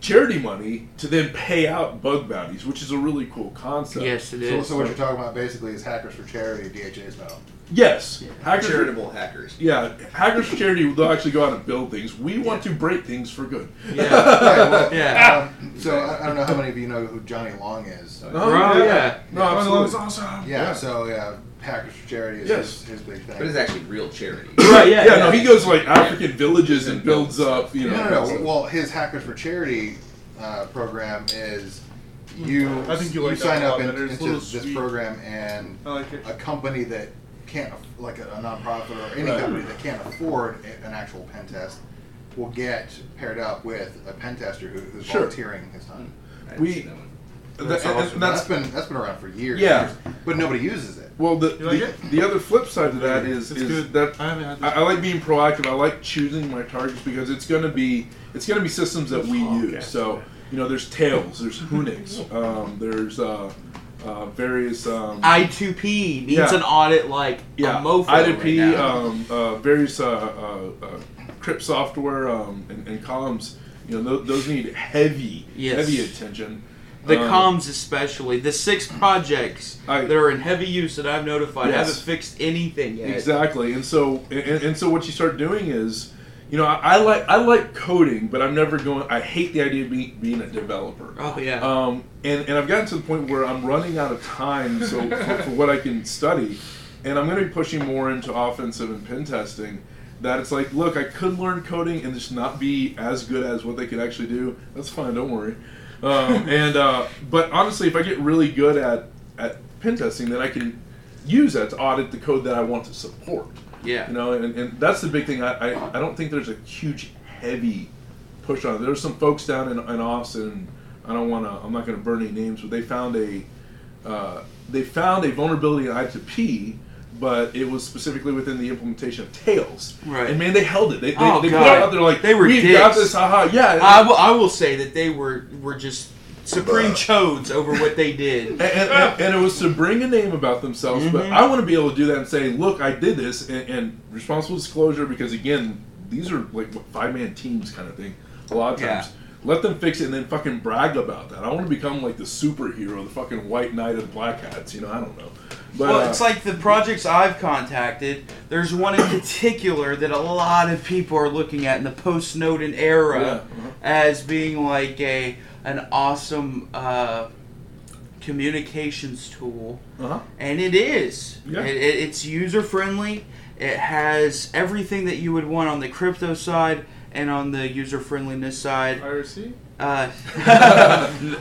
charity money to then pay out bug bounties, which is a really cool concept. Yes, So, so what you're talking about basically is hackers for charity, DHA's model. Yes, hackers Charitable hackers. Yeah, hackers for charity. They'll actually go out and build things. We want to break things for good. Right, well, Um, so I, I don't know how many of you know who Johnny Long is. Oh, Oh, yeah. yeah. No, Johnny absolutely. Long's awesome. Yeah, Yeah. So yeah, hackers for charity is Yes. his, his big thing. But it's actually real charity. Right. Yeah. Yeah, No, he goes to, like African villages and builds up. You know. no, no, no. Well, his Hackers for Charity uh, program is you. I think you like that sign up in- better. It's a into this sweet. program, and I like it. a company that can't, like a, a nonprofit or any Right. company that can't afford a- an actual pen test, will get paired up with a pen tester who, who's Sure. volunteering his time. We. That's, that- and awesome. that's- that's been that's been around for years. Yeah. years, but nobody uses it. Well, the like the, it? the other flip side to that is, is good. that I I, I like being proactive. I like choosing my targets because it's going to be it's going to be systems that we use. So you know, there's Tails, there's Whonix, um, there's uh, uh, various um, I2P needs an audit like yeah, a mofo I2P, right um, uh, various uh, uh, uh, crypt software um, and, and columns. You know, th- those need heavy, Yes. heavy attention. The Um, comms, especially the six projects that are in heavy use that I've notified, Yes. haven't fixed anything yet. Exactly, and so and, and so what you start doing is, you know, I, I like I like coding, but I'm never going. I hate the idea of being, being a developer. Oh yeah. Um, and and I've gotten to the point where I'm running out of time so for, for what I can study, and I'm going to be pushing more into offensive and pen testing. That it's like, look, I could learn coding and just not be as good as what they could actually do. That's fine, don't worry. Um, and uh, but honestly, if I get really good at at pen testing, then I can use that to audit the code that I want to support. Yeah. You know, and, and that's the big thing. I, I, I don't think there's a huge, heavy push on it. There's some folks down in, in Austin. I don't want to. I'm not going to burn any names, but they found a uh, they found a vulnerability in I2P, but it was specifically within the implementation of Tails. Right. And man, they held it. They, they, Oh, they put it out there like they were we dicks. got this. Haha. Yeah. I will, I will say that they were were just supreme chodes over what they did. and, and, and, and it was to bring a name about themselves. But Mhm. I want to be able to do that and say, "Look, I did this," and, and responsible disclosure because again, these are like five man teams kind of thing. A lot of Yeah. times, let them fix it and then fucking brag about that. I want to become like the superhero, the fucking white knight of the black hats. You know, I don't know. But well, uh, it's like the projects I've contacted. There's one in particular that a lot of people are looking at in the post Snowden era Yeah, uh-huh. as being like a an awesome uh, communications tool, Uh-huh. and it is. Yeah. It, it, it's user friendly. It has everything that you would want on the crypto side and on the user friendliness side. IRC. Uh,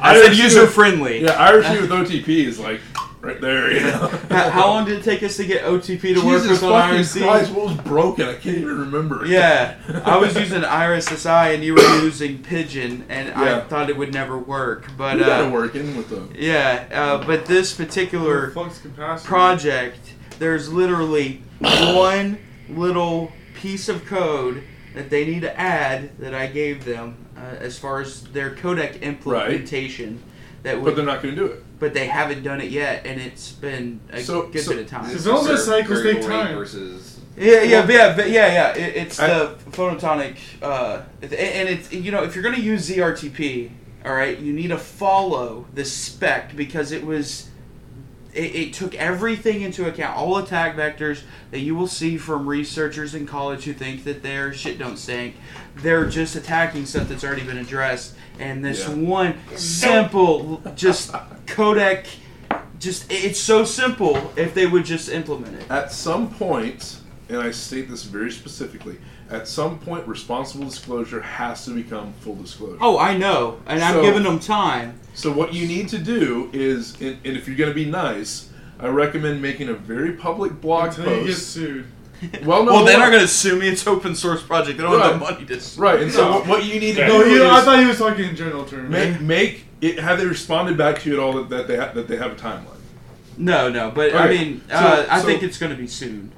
I said user friendly. Yeah, IRC with OTR is like right there. You know? how, how long did it take us to get OTR to work Jesus with on fucking IRC? Christ, what was broken? I can't even remember. Yeah, I was using IRSSI and you were using Pidgin, and I thought it would never work. But We got uh, it working with them. yeah, uh, but this particular project, there's literally one little piece of code that they need to add that I gave them uh, as far as their codec implementation. That would, But they're not going to do it. but they haven't done it yet, and it's been a So- good so- bit of time. Development cycles take variable rate time. Versus Yeah, yeah, but yeah, but yeah, yeah. It, it's I- the photonic, uh, and and it's you know if you're gonna use ZRTP, all right, you need to follow the spec because it was. It, it took everything into account, all attack vectors that you will see from researchers in college who think that their shit don't stink. They're just attacking stuff that's already been addressed, and this Yeah. one simple, just codec, just it's so simple. If they would just implement it. At some point, and I state this very specifically, at some point, responsible disclosure has to become full disclosure. Oh, I know, and I'm giving them time. So what you need to do is, and, and if you're going to be nice, I recommend making a very public blog Until you get post. sued. Well, no, well, they're no. not going to sue me. It's open source project. They don't have the money to sue. Right, and so No. what, what you need to No, do you, is I thought he was talking in general terms. make make it. Have they responded back to you at all that, that they ha- that they have a timeline? No, no, but I Okay, mean, so- uh, I so- think it's going to be soon.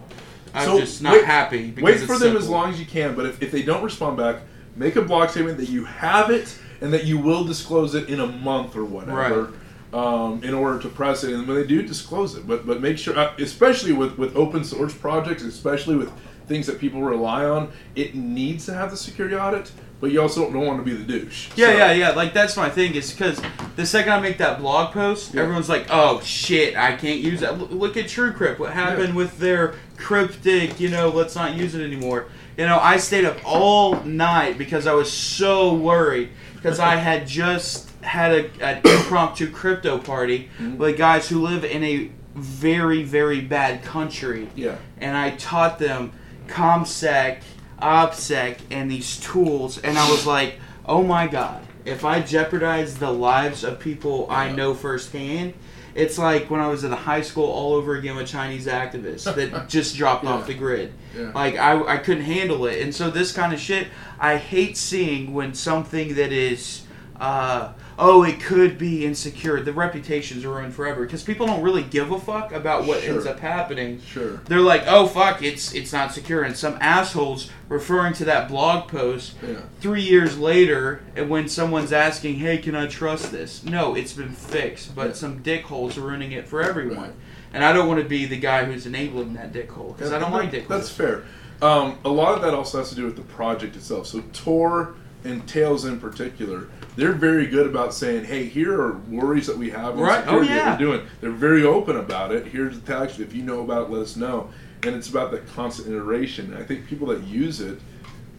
I'm So just not wait- happy because Wait it's for them simple. as long as you can, but if, if they don't respond back, make a blog statement that you have it and that you will disclose it in a month or whatever. Um, in order to press it, and when they do, disclose it. But but make sure, uh, especially with with open source projects, especially with things that people rely on, it needs to have the security audit. But you also don't want to be the douche. Yeah, So- yeah, yeah. Like that's my thing is because the second I make that blog post, everyone's like, "Oh shit, I can't use that." Look, look at TrueCrypt. What happened with their cryptic? You know, let's not use it anymore. You know, I stayed up all night because I was so worried because I had just had a, an impromptu crypto party mm-hmm. with guys who live in a very, very bad country Yeah. and I taught them ComSec, OPSEC, and these tools, and I was like, oh my god, if I jeopardize the lives of people I know firsthand, it's like when I was in high school all over again with Chinese activists that just dropped off the grid. Yeah. Like I, I couldn't handle it, and so this kind of shit, I hate seeing when something that is, uh, oh, it could be insecure. The reputations are ruined forever because people don't really give a fuck about what Sure. ends up happening. Sure. They're like, oh fuck, it's it's not secure, and some assholes referring to that blog post Yeah. three years later, and when someone's asking, hey, can I trust this? No, it's been fixed, but Yeah. some dickholes are ruining it for everyone. Right. And I don't want to be the guy who's enabling that dickhole because I don't like dickholes. That's fair. Um, a lot of that also has to do with the project itself. So Tor and Tails in particular, they're very good about saying, "Hey, here are worries that we have in Right. Oh, that yeah. we're doing." They're very open about it. Here's the tags. If you know about it, let us know. And it's about the constant iteration. I think people that use it,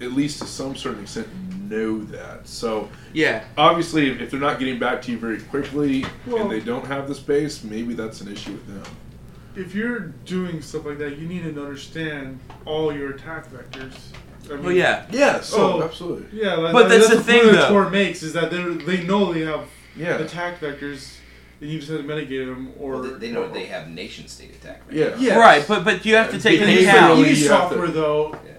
at least to some certain extent, know that. So Yeah. obviously, if if they're not getting back to you very quickly Well- and they don't have the space, maybe that's an issue with them. If you're doing stuff like that, you need to understand all your attack vectors. I mean, Well, yeah. Yeah. So oh, absolutely. Yeah, like, But I mean, that's the the thing, point though. that Tor makes is that they they know they have Yeah. attack vectors, and you just have to mitigate them or Well, they, they know they have nation state attack. Yeah. Yeah. Right, but but you have to take In into account. you have software, to- though, Yeah.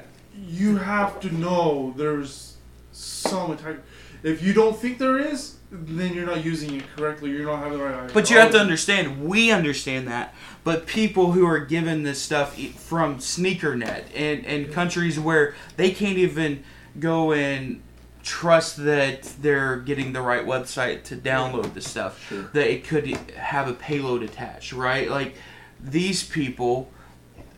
you have to know there's some attack. If you don't think there is, then you're not using it correctly. You're not having the right. Idea. But you have to understand, we understand that, but people who are given this stuff from SneakerNet and, and countries where they can't even go and trust that they're getting the right website to download the stuff, Sure. that it could have a payload attached, right? Like these people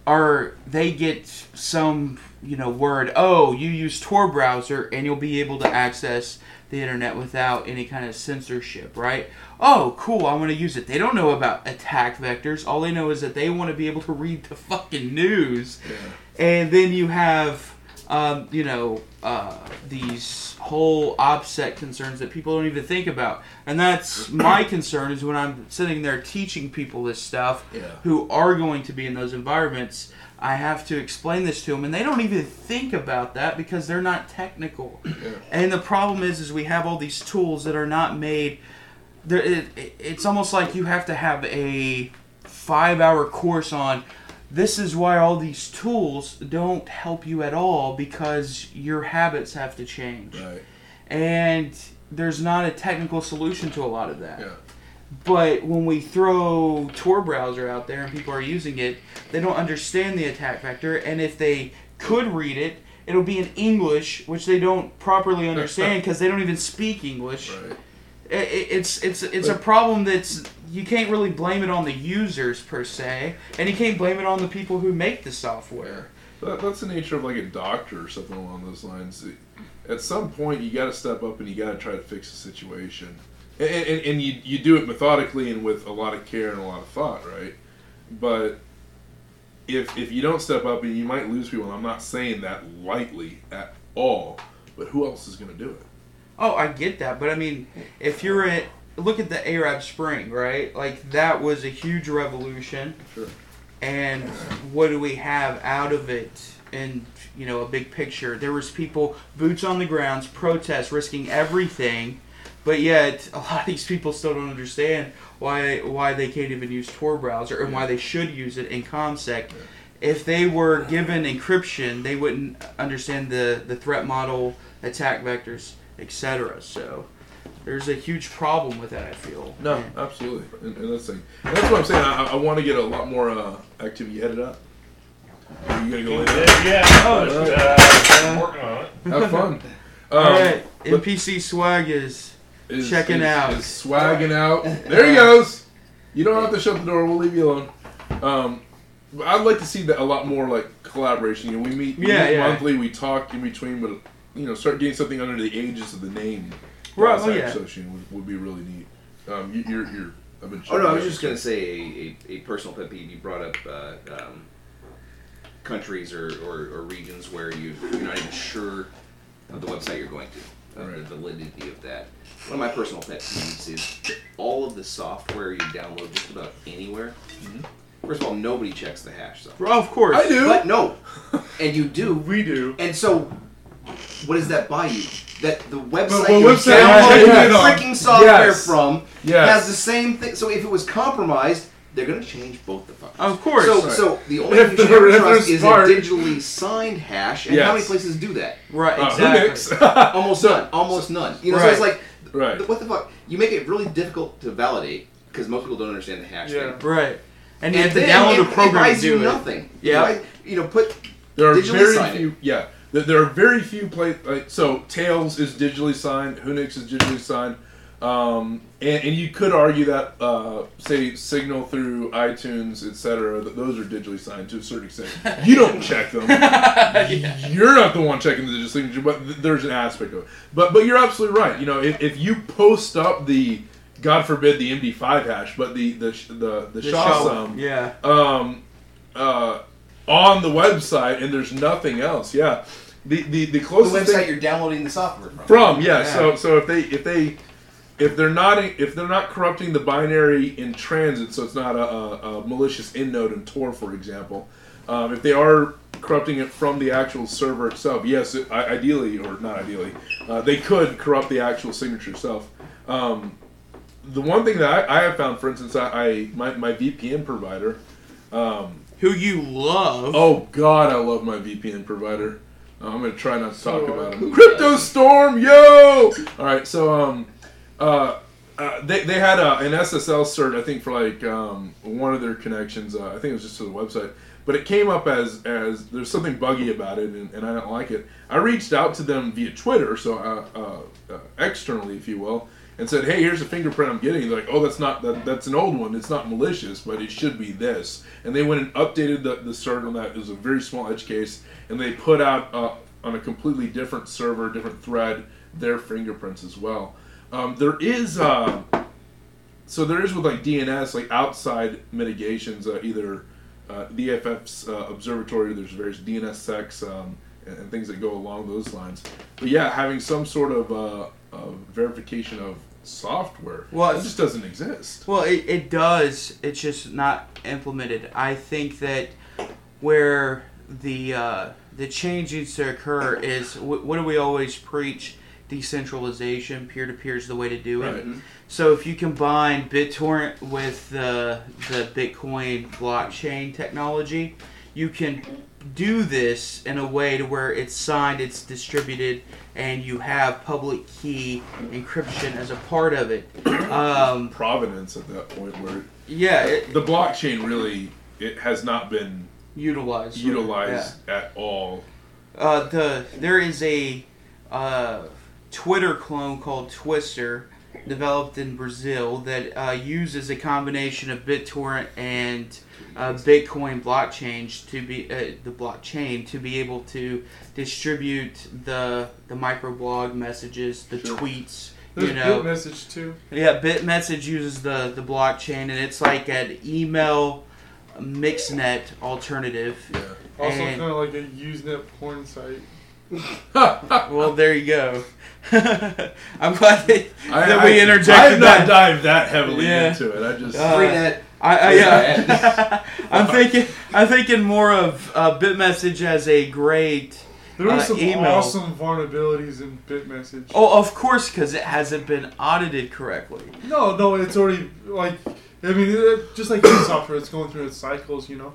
are they get some you know word oh you use tor browser and you'll be able to access the internet without any kind of censorship right? Oh cool i want to use it. They don't know about attack vectors. All they know is that they want to be able to read the fucking news. And then you have um, you know uh, these whole OPSEC concerns that people don't even think about. And that's my concern is when i'm sitting there teaching people this stuff Yeah. who are going to be in those environments i have to explain this to them and they don't even think about that because they're not technical. And the problem is is we have all these tools that are not made. There it, it- it's almost like you have to have a five hour course on this is why all these tools don't help you at all because your habits have to change. Right. and there's not a technical solution to a lot of that. Yeah. But when we throw Tor browser out there and people are using it, they don't understand the attack vector. And if they could read it, it'll be in English, which they don't properly understand because they don't even speak English. Right. I- I- it's it's it's a problem that's you can't really blame it on the users per se, and you can't blame it on the people who make the software. That, that's the nature of like a doctor or something along those lines. At some point, you got to step up and you got to try to fix the situation, and, and, and you you do it methodically and with a lot of care and a lot of thought, right? But if if you don't step up, and you might lose people. And I'm not saying that lightly at all, but who else is going to do it? Oh, I get that, but I mean, if you're at look at the Arab Spring, right? Like that was a huge revolution. Sure. And what do we have out of it? In you know a big picture, there was people boots on the grounds, protests, risking everything, but yet a lot of these people still don't understand why why they can't even use Tor browser and why they should use it in ComSec. If they were given encryption, they wouldn't understand the the threat model, attack vectors, etc. So there's a huge problem with that. I feel. No, absolutely, and, and that's the thing. And that's what I'm saying. I, I want to get a lot more uh, activity headed up. Are you gonna go in there? Yeah, Oh, All right. uh, I'm working on it. Have fun. All Um, right, but- NPC swag is, is checking is- out. is swagging out. There he goes. You don't have to shut the door. We'll leave you alone. Um, but I'd like to see that a lot more like collaboration. You know, we meet, we Yeah, meet yeah. monthly. We talk in between, but you know, start getting something under the aegis of the name. Right, oh, yeah. Association would, would be really neat. Um, you, you're, you're. I've been. Oh no, I was just gonna say a, a, a personal pet peeve. You brought up uh, um, countries or, or, or regions where you you're not even sure of the website you're going to, of uh, the validity of that. One of my personal pet peeves is all of the software you download just about anywhere. Mm-hmm. First of all, nobody checks the hash stuff. Well, of course. I do. But no, and you do. We do. And so, what does that buy you? That the website what you website downloaded you the freaking software Yes. from Yes. has the same thing. So if it was compromised, they're going to change both the fuckers. Of course. So, Right. so the only If thing you should they're- ever if trust they're is a digitally signed hash, and how many places do that? Right, Uh, exactly. Who Almost none. Almost none. You know, so Right. it's like, Right. what the fuck? You make it really difficult to validate because most people don't understand the hash Yeah. thing. Right. And, you And have to then download it, a program it buys to you do it. nothing. Yeah. It buys- you know, put There are digitally very signed it. few. Yeah, there, there are very few play. Like so, Tails is digitally signed. Whonix is digitally signed. Um, and, and you could argue that, uh, say, Signal through iTunes, etc., that those are digitally signed to a certain extent. You don't check them. You're not the one checking the digital signature, but th- there's an aspect of it. But but you're absolutely right. You know, if, if you post up the, God forbid, the MD5 hash, but the the the the, The SHA sum, Yeah. um, uh, on the website, and there's nothing else. Yeah, the the, the the website thing you're downloading the software from. from yeah. Yeah. So so if they if they if they're not if they're not corrupting the binary in transit, so it's not a, a, a malicious end node in Tor, for example. Um, if they are corrupting it from the actual server itself, yes, it, ideally or not ideally, uh, they could corrupt the actual signature itself. Um, the one thing that I, I have found, for instance, I, I my, my VPN provider. Um, Who you love. Oh God, I love my VPN provider. Uh, I'm gonna try not to talk So, about him. Cryptostorm, yo! All right, so um, uh, uh, they they had a, an SSL cert, I think, for like um, one of their connections. Uh, I think it was just to the website, but it came up as as there's something buggy about it, and, and I don't like it. I reached out to them via Twitter, so uh, uh, uh, externally, if you will, and said, "Hey, here's a fingerprint I'm getting." They're like, "Oh, that's not that, that's an old one. It's not malicious, but it should be this." And they went and updated the the cert on that. It was a very small edge case, and they put out on a completely different server, different thread, their fingerprints as well. Um, there is uh, so there is with like DNS like outside mitigations, uh, either uh, EFF's uh, observatory. There's various DNS secs um, and, and things that go along those lines. But yeah, having some sort of uh, uh, verification of software, Well, it just doesn't exist. Well, it, it does. It's just not implemented. I think that where the uh, the change needs to occur is wh- what do we always preach? Decentralization, peer to peer is the way to do it. Right. So if you combine BitTorrent with the the Bitcoin blockchain technology, you can do this in a way to where it's signed, it's distributed, and you have public key encryption as a part of it. Um, Provenance at that point where yeah, it, the blockchain really it has not been utilized. utilized at all. Uh, the there is a uh, Twitter clone called Twister, developed in Brazil that uh, uses a combination of BitTorrent and uh, Bitcoin blockchain to be uh, the blockchain to be able to distribute the the microblog messages, the tweets. There's you know, BitMessage too. yeah, BitMessage uses the the blockchain, and it's like an email mixnet alternative. Also, kind of like a Usenet porn site. well, there you go. I'm glad that, I- that we I- interjected I have not that. dived that heavily Yeah. into it. I just Uh, Freenet. I, I, Yeah. yeah. I'm thinking. I'm thinking more of uh, BitMessage as a great There are uh, some email. awesome vulnerabilities in BitMessage. Oh, of course, because it hasn't been audited correctly. No, no, it's already like I mean, just like any software, it's going through its cycles, you know.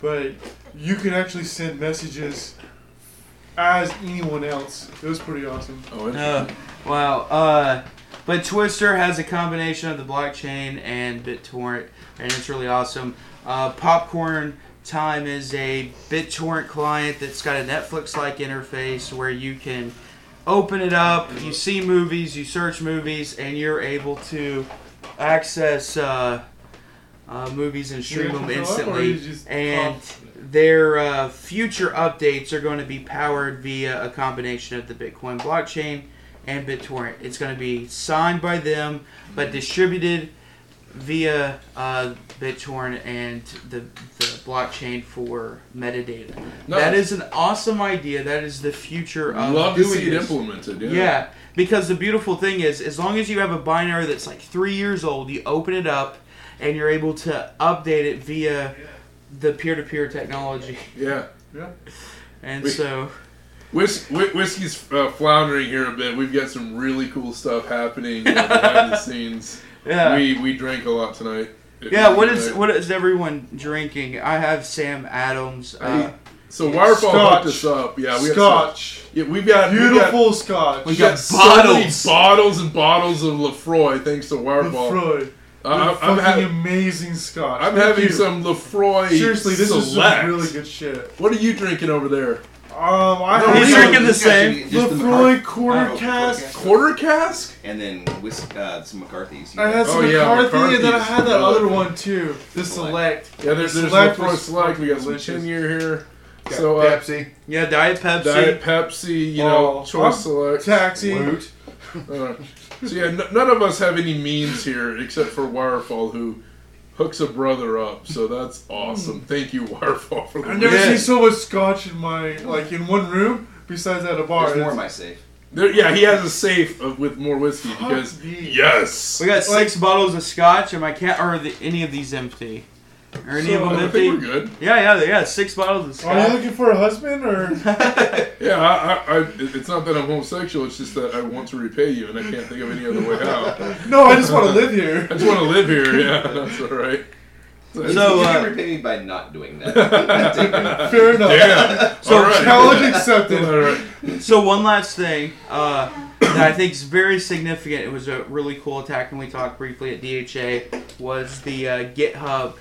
But you can actually send messages as anyone else. It was pretty awesome. Oh, Uh, wow. Uh, but Twister has a combination of the blockchain and BitTorrent, and it's really awesome. Uh, Popcorn Time is a BitTorrent client that's got a Netflix-like interface where you can open it up, you see movies, you search movies, and you're able to access uh, uh, movies and stream You them control it, or instantly. And pop- their uh, future updates are going to be powered via a combination of the Bitcoin blockchain and BitTorrent. It's going to be signed by them, but distributed via uh, BitTorrent and the, the blockchain for metadata. Nice. That is an awesome idea. That is the future of Love to doing see it implemented, yeah. yeah, because the beautiful thing is, as long as you have a binary that's like three years old, you open it up and you're able to update it via the peer-to-peer technology. Yeah. Yeah. And We- so, Whis- whi- whiskey's uh, floundering here a bit. We've got some really cool stuff happening uh, behind the scenes. Yeah. We we drank a lot tonight. yeah, what is Tonight. what is everyone drinking? I have Sam Adams. Uh, So Wirefall hooked us up. Yeah, we got Scotch. Some, yeah, we've got we've Beautiful got- Scotch. We We got, got so many bottles. bottles and bottles of Laphroaig thanks to Wirefall. Laphroaig. Uh, I'm, I'm, fucking having amazing Scotch. I'm Thank having you. some Laphroaig. Seriously, this is Select. some really good shit. What are you drinking over there? Um, I No, He's some drinking the same. Just the Laphroaig McCarthy- quarter oh, cask. Quarter cask? And then whis- uh, some McCarthy's. I had some Oh, yeah, McCarthy, and then I had that McCarthy's. other one too. The Select. Yeah, there's, The there's Select Laphroaig was Select. We got some delicious. chin year here. Got So uh, Pepsi. yeah, Diet Pepsi. Diet Pepsi, you know, Oh, Choice I'm Select. Taxi. Woot. Uh, so yeah, n- none of us have any means here except for Wirefall, who hooks a brother up. So that's awesome. Hmm. Thank you, Wirefall, for the I've never Yeah. seen so much Scotch in my like in one room. Besides at a bar. There's more in my safe. There, yeah, he has a safe of, with more whiskey because Fuck me. yes, We got six bottles of scotch. Am I can't or are the, any of these empty? Are any So, of them I empty? think we're good. Yeah, yeah, yeah. Six bottles of Are you looking for a husband or? Yeah, I, I, I, it's not that I'm homosexual. It's just that I want to repay you, and I can't think of any other way out. no, I just want to live here. I just want to live here. Yeah, that's all right. You, So, you uh, can repay me by not doing that. Fair enough. Yeah. So all right. Challenge accepted. All right. So one last thing uh, that I think is very significant. It was a really cool attack, and we talked briefly at DHA. Was the uh, GitHub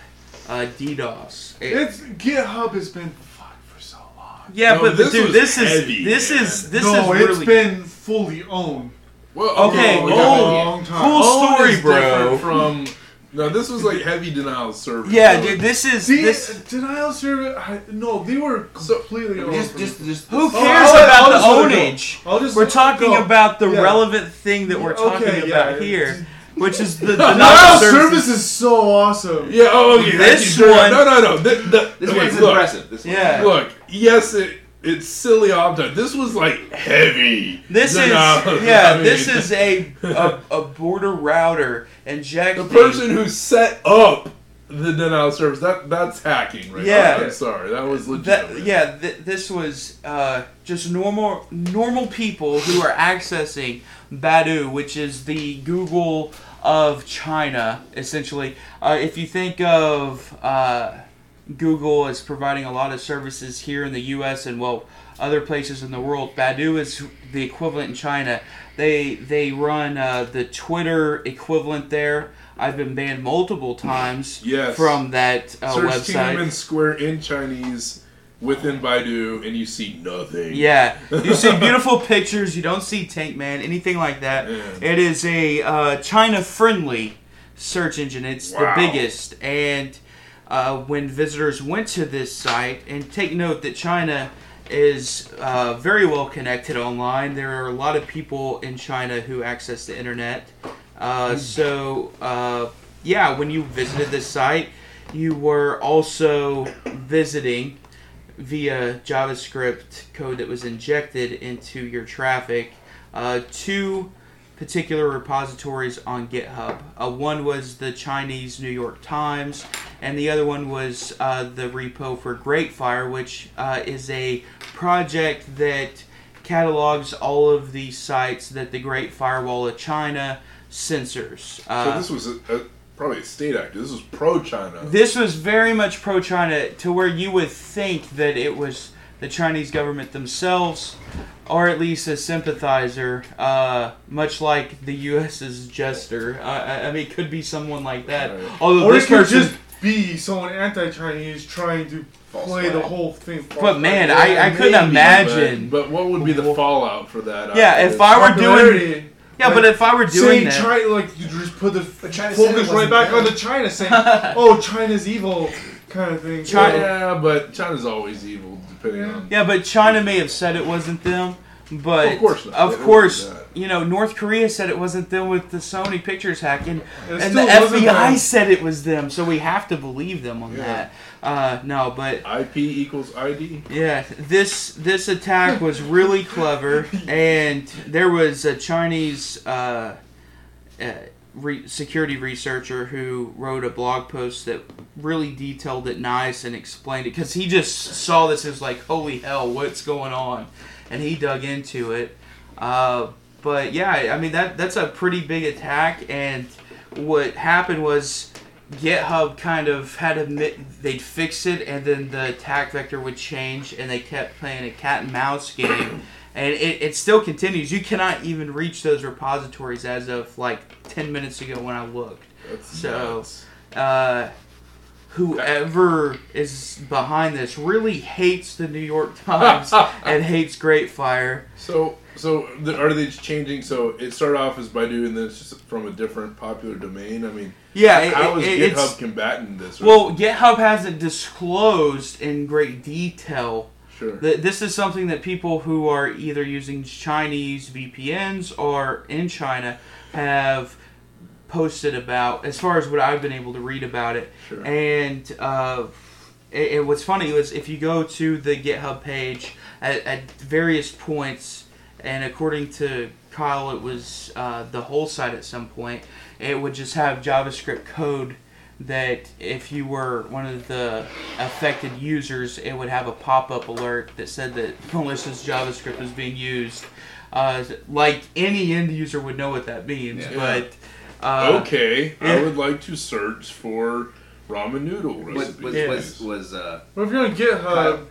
uh, DDoS? It- It's GitHub has been fucked for so long. yeah, No, but, this dude, was this is heavy, this man. is this no, is it's really been fully owned. Well, Okay, we oh, a long time. cool Own story, is bro. From no, this was like heavy denial service. yeah, So- dude. This is The, this. denial service. I, no, they were completely owned. Just, just, just. Who Oh, cares I'll about I'll the just let it go. ownage? We're talking go. about the Yeah. relevant thing that we're Yeah, talking okay, about yeah. here, which is the Denial denial of service. service is so awesome. Yeah. Oh, okay. This thank you, one- No, no, no. The, the, This okay, one's look, impressive. This one's Yeah. Look. Yes, it it's silly object. This was like heavy. This is denial. yeah. I mean, this is a, a a border router the person who set up the denial of service. That that's hacking, right? Yeah. I'm sorry. That was legit. That, yeah, th- this was uh, just normal normal people who are accessing Baidu, which is the Google of China, essentially. Uh, if you think of uh, Google as providing a lot of services here in the U.S. and well, other places in the world, Baidu is the equivalent in China. They they run uh, the Twitter equivalent there. I've been banned multiple times Yes. from that uh, Search website. Tiananmen Square in Chinese within Baidu, and you see nothing. Yeah, you see beautiful pictures. You don't see Tank Man, anything like that. It is a uh, China-friendly search engine. It's Wow. the biggest, and uh, when visitors went to this site, and take note that China is uh, very well connected online. There are a lot of people in China who access the internet. Uh, so, uh, yeah, when you visited this site, you were also visiting via JavaScript code that was injected into your traffic uh, two particular repositories on GitHub. Uh, one was the Chinese New York Times, and the other one was uh, the repo for Greatfire, which uh, is a project that catalogs all of the sites that the Great Firewall of China censors. So Uh, this was a, a, probably a state actor. This was pro-China. this was very much pro China to where you would think that it was the Chinese government themselves, or at least a sympathizer, uh, much like the U.S.'s jester. Uh, I, I mean, it could be someone like that. Although or this it could person. just be someone anti-Chinese trying to play the whole thing. But man, I- I couldn't imagine- But, but what would be the fallout for that? Yeah, if I were Popularity. doing. Yeah, but if I were doing saying that. China, like you just put the China focus right wasn't back them. onto China, saying, "Oh, China's evil," kind of thing. China, yeah, but China's always evil, depending on. Yeah, but China may have said it wasn't them. But Of course not. of They course, do that. You know, North Korea said it wasn't them with the Sony Pictures hacking, It and the FBI said it was them. So we have to believe them on Yeah. that. Uh, no, but IP equals ID. yeah, this this attack was really clever, and there was a Chinese uh, uh, re- security researcher who wrote a blog post that really detailed it nice and explained it because he just saw this as like, holy hell, what's going on, and he dug into it. But yeah, I mean that that's a pretty big attack, and what happened was GitHub kind of had to admit they'd fix it, and then the attack vector would change, and they kept playing a cat and mouse game, and it, it still continues. You cannot even reach those repositories as of like ten minutes ago when I looked. That's so, uh, whoever is behind this really hates the New York Times and hates Great Fire. So, so the, are they changing? So it started off as Baidu, and then it's just from a different popular domain. I mean, Yeah, it- how is it- GitHub it's- combating this? Well, GitHub hasn't disclosed in great detail. Sure. That this is something that people who are either using Chinese VPNs or in China have posted about, as far as what I've been able to read about it. Sure. And uh, it, it- what's funny was if you go to the GitHub page at, at various points, and according to Kyle, it was uh, the whole site at some point, it would just have JavaScript code that if you were one of the affected users, it would have a pop-up alert that said that malicious JavaScript was being used. Uh, like any end user would know what that means, Yeah. but uh, okay, I would like to search for ramen noodle Was recipes. was was, was uh, Well, if you're on GitHub, Kyle.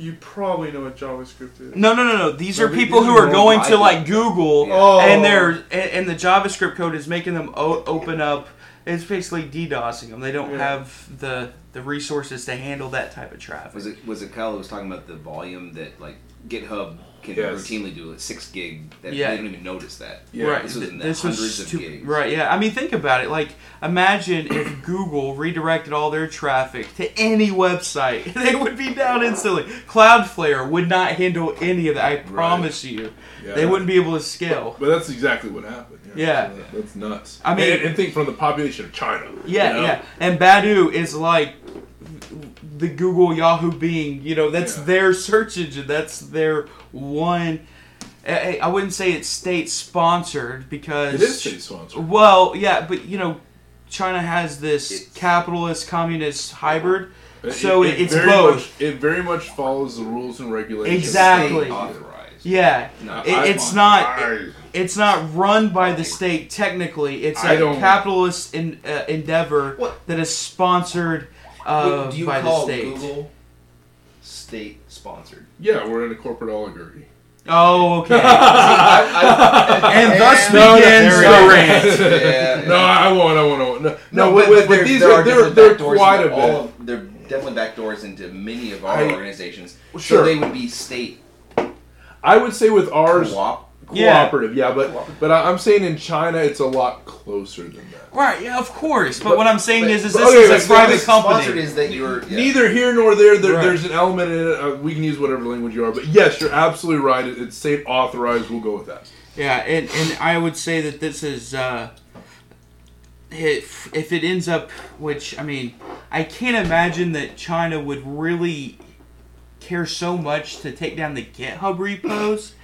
You probably know what JavaScript is. No, no, no, no. These No, are people who are are going to like Google, Oh. and they're and, and the JavaScript code is making them o- open up. It's basically DDoSing them. They don't Yeah. have the the resources to handle that type of traffic. was it was it Kyle that was talking about the volume that like GitHub can Yes. routinely do like six gig that Yeah. they don't even notice that. Yeah. right. This was in the This was hundreds of gigs. Right. Yeah. I mean, think about it. Like, imagine if Google redirected all their traffic to any website, they would be down instantly. Cloudflare would not handle any of that. I promise you. Yeah. They wouldn't be able to scale. But that's exactly what happened. Yeah. So that's nuts. I mean- and, and think from the population of China. Yeah, you know? yeah. And Baidu is like the Google Yahoo Bing. You know, that's Yeah. their search engine. That's their one. I I wouldn't say it's state sponsored because It is state sponsored. Well, yeah, but you know, China has this capitalist communist hybrid, so it, it's very both. Much, it very much follows the rules and regulations. Exactly. State authorized. Yeah, No, it, it's not. I- It's not run by the state technically. It's I a don't- capitalist in, uh, endeavor What? that is sponsored uh, do you by call the state. Google state sponsored? yeah, we're in a corporate oligarchy. Oh, okay. I, I, and thus No, no, begins the rant. is. Yeah, no, yeah. I won't. I won't. I. No, no, No, but, but, but these there are are they're, different they're quite a into all bit. of- they're definitely backdoors into many of our I- organizations. Sure. So they would be state. I would say with ours Co-op? Cooperative, yeah, but but I- I'm saying in China it's a lot closer than that. Right, yeah, of course. But, what I'm saying is, is this okay, is but a private this company. Is that you're yeah. Neither here nor there. there Right. There's an element in it. Uh, we can use whatever language you are, but yes, you're absolutely right. It- It's state authorized. We'll go with that. Yeah, and, and I would say that this is uh, if if it ends up, which I mean, I can't imagine that China would really care so much to take down the GitHub repos.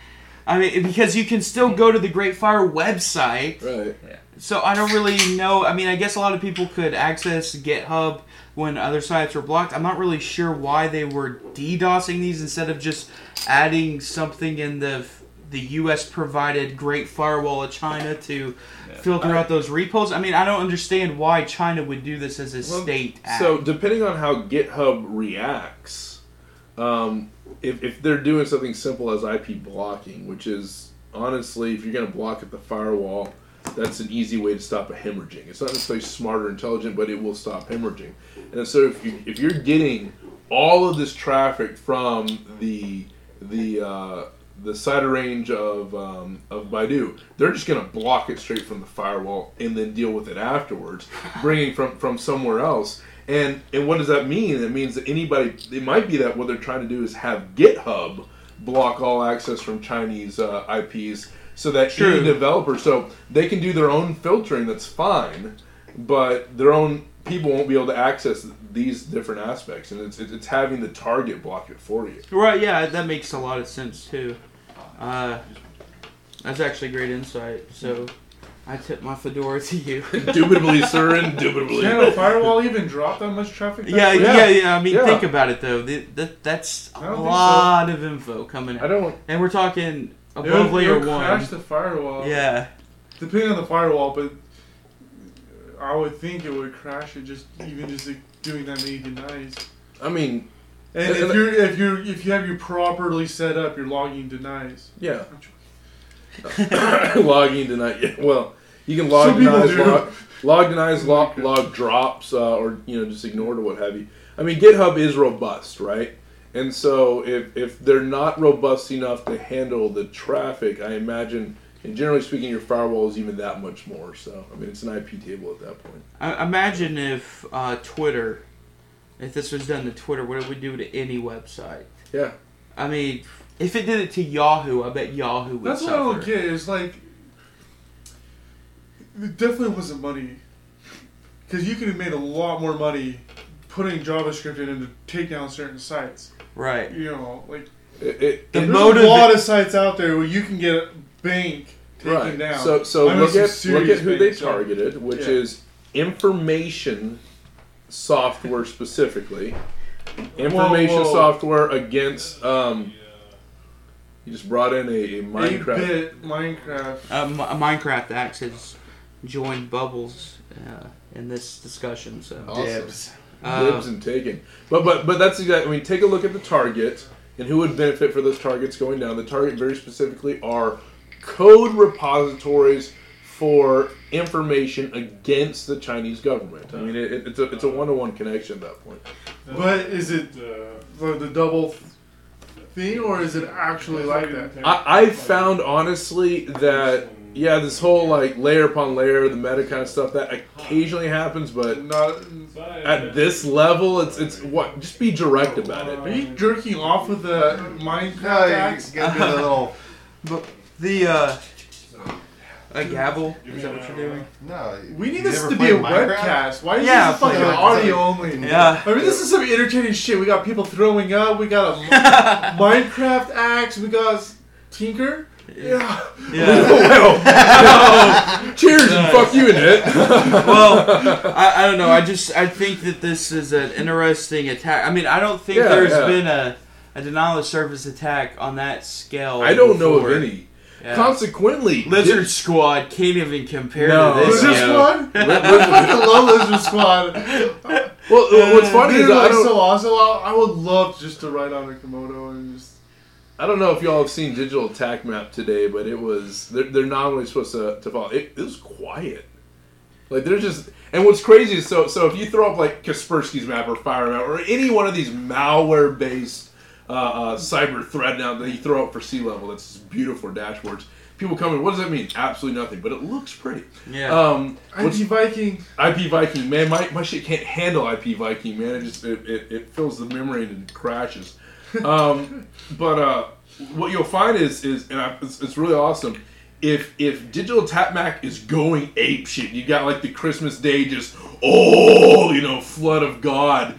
I mean, because you can still go to the Great Fire website. Right. Yeah. So I don't really know. I mean, I guess a lot of people could access GitHub when other sites were blocked. I'm not really sure why they were DDoSing these instead of just adding something in the the U.S. provided Great Firewall of China to filter out those repos. I mean, I don't understand why China would do this as a state act. So depending on how GitHub reacts, um, if, if they're doing something simple as IP blocking, which is honestly, if you're going to block at the firewall, that's an easy way to stop a hemorrhaging. It's not necessarily smart or intelligent, but it will stop hemorrhaging. And so if you if you're getting all of this traffic from the the uh, the CIDR range of um, of Baidu, they're just going to block it straight from the firewall and then deal with it afterwards, bringing from from somewhere else. And and what does that mean? It means that anybody. It might be that what they're trying to do is have GitHub block all access from Chinese uh, IPs, so that True. any developer, so they can do their own filtering. That's fine, but their own people won't be able to access these different aspects, and it's it's having the target block it for you. Right, yeah, that makes a lot of sense too. Uh, that's actually great insight. So, I tip my fedora to you. Indubitably, sir, indubitably. Can a firewall even drop that much traffic? Yeah, back? yeah, yeah. I mean, Yeah. think about it though. The, the, that's a I don't think lot of info coming in. I don't. And we're talking It would- above it layer would one. Crash the firewall. Yeah. Depending on the firewall, but I would think it would crash it just even just like, doing that many denies. I mean, And and- if you're if you are if you have you properly set up, you're logging denies. Yeah. logging deny. yeah, Well, you can log Some denies, log, log denies, log, log drops, uh, or you know just ignore it or what have you. I mean, GitHub is robust, right? And so if if they're not robust enough to handle the traffic, I imagine, and generally speaking, your firewall is even that much more. So I mean, it's an IP table at that point. I, imagine if uh, Twitter, if this was done to Twitter, what it would do to any website. Yeah. I mean, if it did it to Yahoo, I bet Yahoo would That's what I suffer. don't get. Is like it definitely wasn't money because you could have made a lot more money putting JavaScript in to take down certain sites. Right. You know, like It, it, there's it- a lot of sites out there where you can get a bank taken right. down. So so I mean, look some at look at who they banks, so- targeted, which Yeah. is information software specifically. Information Whoa, whoa. software against. Um, you just brought in a, a Minecraft. 8-bit Minecraft. Uh, Mi- Minecraft Axe has joined Bubbles uh, in this discussion. So Awesome. Uh, Dibs and taken. But but but that's exactly. I mean, take a look at the target and who would benefit for those targets going down. The target very specifically are code repositories for information against the Chinese government. I mean, it, it's a it's a one to one connection at that point. But is it the, the double thing, or is it actually like that? I, I found honestly that yeah, this whole like layer upon layer, the meta kind of stuff that occasionally happens, but not at this level. It's it's what just be direct about it. Are you jerking off with the Minecraft No, you axe? gotta do the little- But the uh, a gavel is that what you're doing? No. We need this to be a Minecraft? webcast. Why is Yeah, this fucking play audio only? Yeah. I mean, this is some entertaining shit. We got people throwing up. We got a Minecraft axe. We got Tinker. Yeah. well, cheers and fuck you in it. well, I, I don't know. I just I think that this is an interesting attack. I mean, I don't think Yeah, there's yeah. been a, a denial of service attack on that scale. I don't know of any. Yeah. Consequently, Lizard did- Squad can't even compare No. to this. Lizard yo. Squad? I love Lizard Squad. Well, what's funny They're is I like don't. so awesome. I I would love just to ride on a Komodo and just. I don't know if y'all have seen Digital Attack Map today, but it was they're, they're not only supposed to, to follow. It, it was quiet. Like they're just and what's crazy is so so if you throw up like Kaspersky's map or Fire map or any one of these malware based uh, uh, cyber threat now that you throw up for sea level, that's just beautiful dashboards. People come in, what does that mean? Absolutely nothing, but it looks pretty. Yeah. Um, what's- IP Viking. IP Viking, man, my, my shit can't handle IP Viking, man. It just it, it, it fills the memory and it crashes. Um, but uh, what you'll find is is and I, it's, it's really awesome. If if Digital Attack Map is going ape shit, you got like the Christmas Day just oh you know flood of God.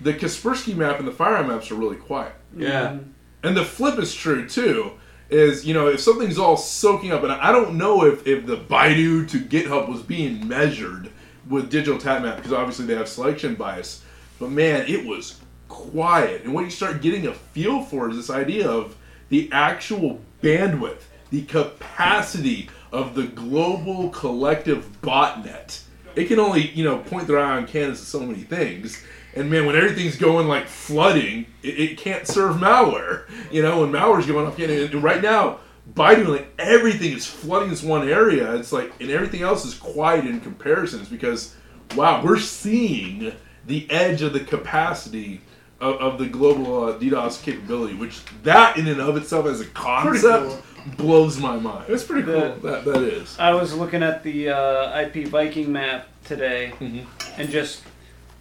The Kaspersky map and the Fire maps are really quiet. Yeah. And the flip is true too. Is you know if something's all soaking up, and I don't know if if the Baidu to GitHub was being measured with Digital Attack Map because obviously they have selection bias, but man, it was quiet. And what you start getting a feel for is this idea of the actual bandwidth, the capacity of the global collective botnet. It can only you know point their ion cannons to so many things. And man, when everything's going like flooding, it, it can't serve malware. You know, when malware's going up, and right now, Baidu, like everything is flooding this one area. It's like, and everything else is quiet in comparisons because, wow, we're seeing the edge of the capacity of, of the global uh, DDoS capability, which that in and of itself as a concept blows my mind. It's pretty cool. That that is. I was looking at the uh, IP Viking map today, Mm-hmm. and just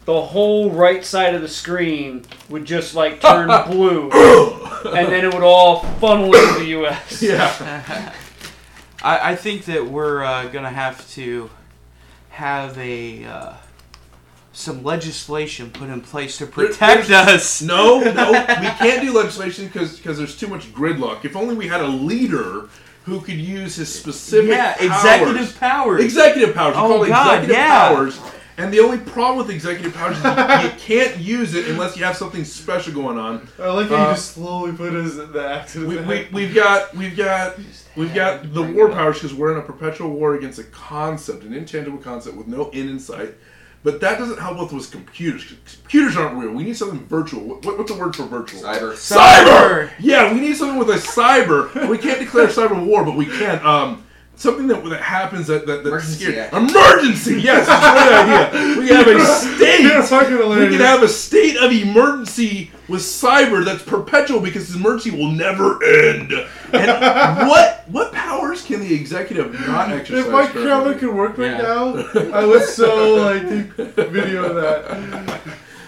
the whole right side of the screen would just like turn blue, and then it would all funnel into the U.S. Yeah. I, I think that we're uh, gonna have to have a uh, some legislation put in place to protect There's- us. No, no, we can't do legislation because there's too much gridlock. If only we had a leader who could use his specific Yeah, executive powers. Executive powers. You Oh, call it God, executive yeah. powers. And the only problem with executive powers is you, you can't use it unless you have something special going on. I like how Uh, you just slowly put his the axe in his we, head. we, we've got we've got we've got the war powers because we're in a perpetual war against a concept, an intangible concept with no end in sight. But that doesn't help us with computers. 'cause Computers Computers aren't real. We need something virtual. What, what- what's the word for virtual? Cyber. Cyber. Yeah, we need something with a cyber. We can't declare cyber war, but we can. Um, something that that happens that that that's Emergency scary. act. Emergency. Yes, that's a great idea. We can have a state. That's fucking We can have a state of emergency with cyber that's perpetual because this emergency will never end. And what what powers can the executive not exercise? If my currently? camera could work right Yeah. now, I would so like take video of that.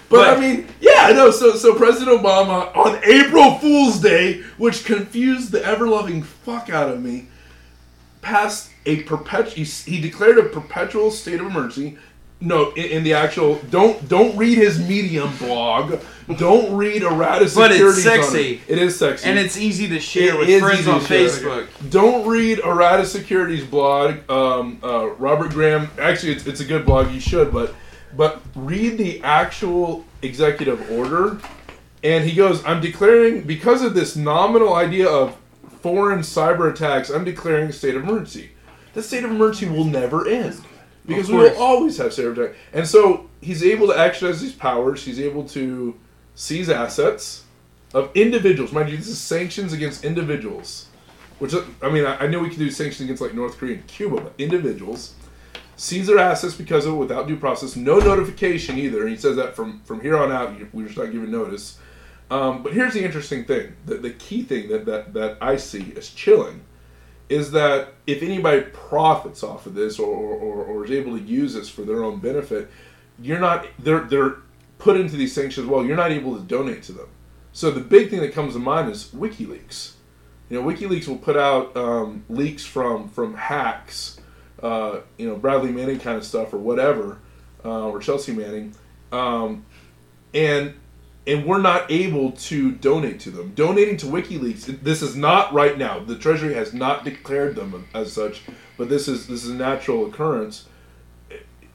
But, I mean, yeah, I know. So, so President Obama on April Fool's Day, which confused the ever loving fuck out of me, passed a perpetual. He, declared a perpetual state of emergency. No, in, in the actual don't don't read his Medium blog. Don't read Errata But it's sexy. it. It is sexy, And it's easy to share It with friends on. Facebook. Don't read Errata Securities blog. Um, uh, Robert Graham. Actually, it's, it's a good blog. You should, but but read the actual executive order. And he goes, "I'm declaring because of this nominal idea of foreign cyber attacks. I'm declaring a state of emergency. The state of emergency will never end because we will always have cyber attack. And so he's able to exercise these powers. He's able to seize assets of individuals. Mind you, this is sanctions against individuals. Which I mean, I I know we can do sanctions against like North Korea and Cuba, but individuals seize their assets because of it without due process, no notification either. And he says that from from here on out, we're just not giving notice. Um, but here's the interesting thing: the, the key thing that, that that I see as chilling is that if anybody profits off of this or, or, or, is able to use this for their own benefit, you're not they're they're put into these sanctions. Well, you're not able to donate to them. So the big thing that comes to mind is WikiLeaks. You know, WikiLeaks will put out um, leaks from from hacks, uh, you know, Bradley Manning kind of stuff or whatever, uh, or Chelsea Manning, um, and and we're not able to donate to them. Donating to WikiLeaks, this is not right now. The Treasury has not declared them as such, but this is this is a natural occurrence.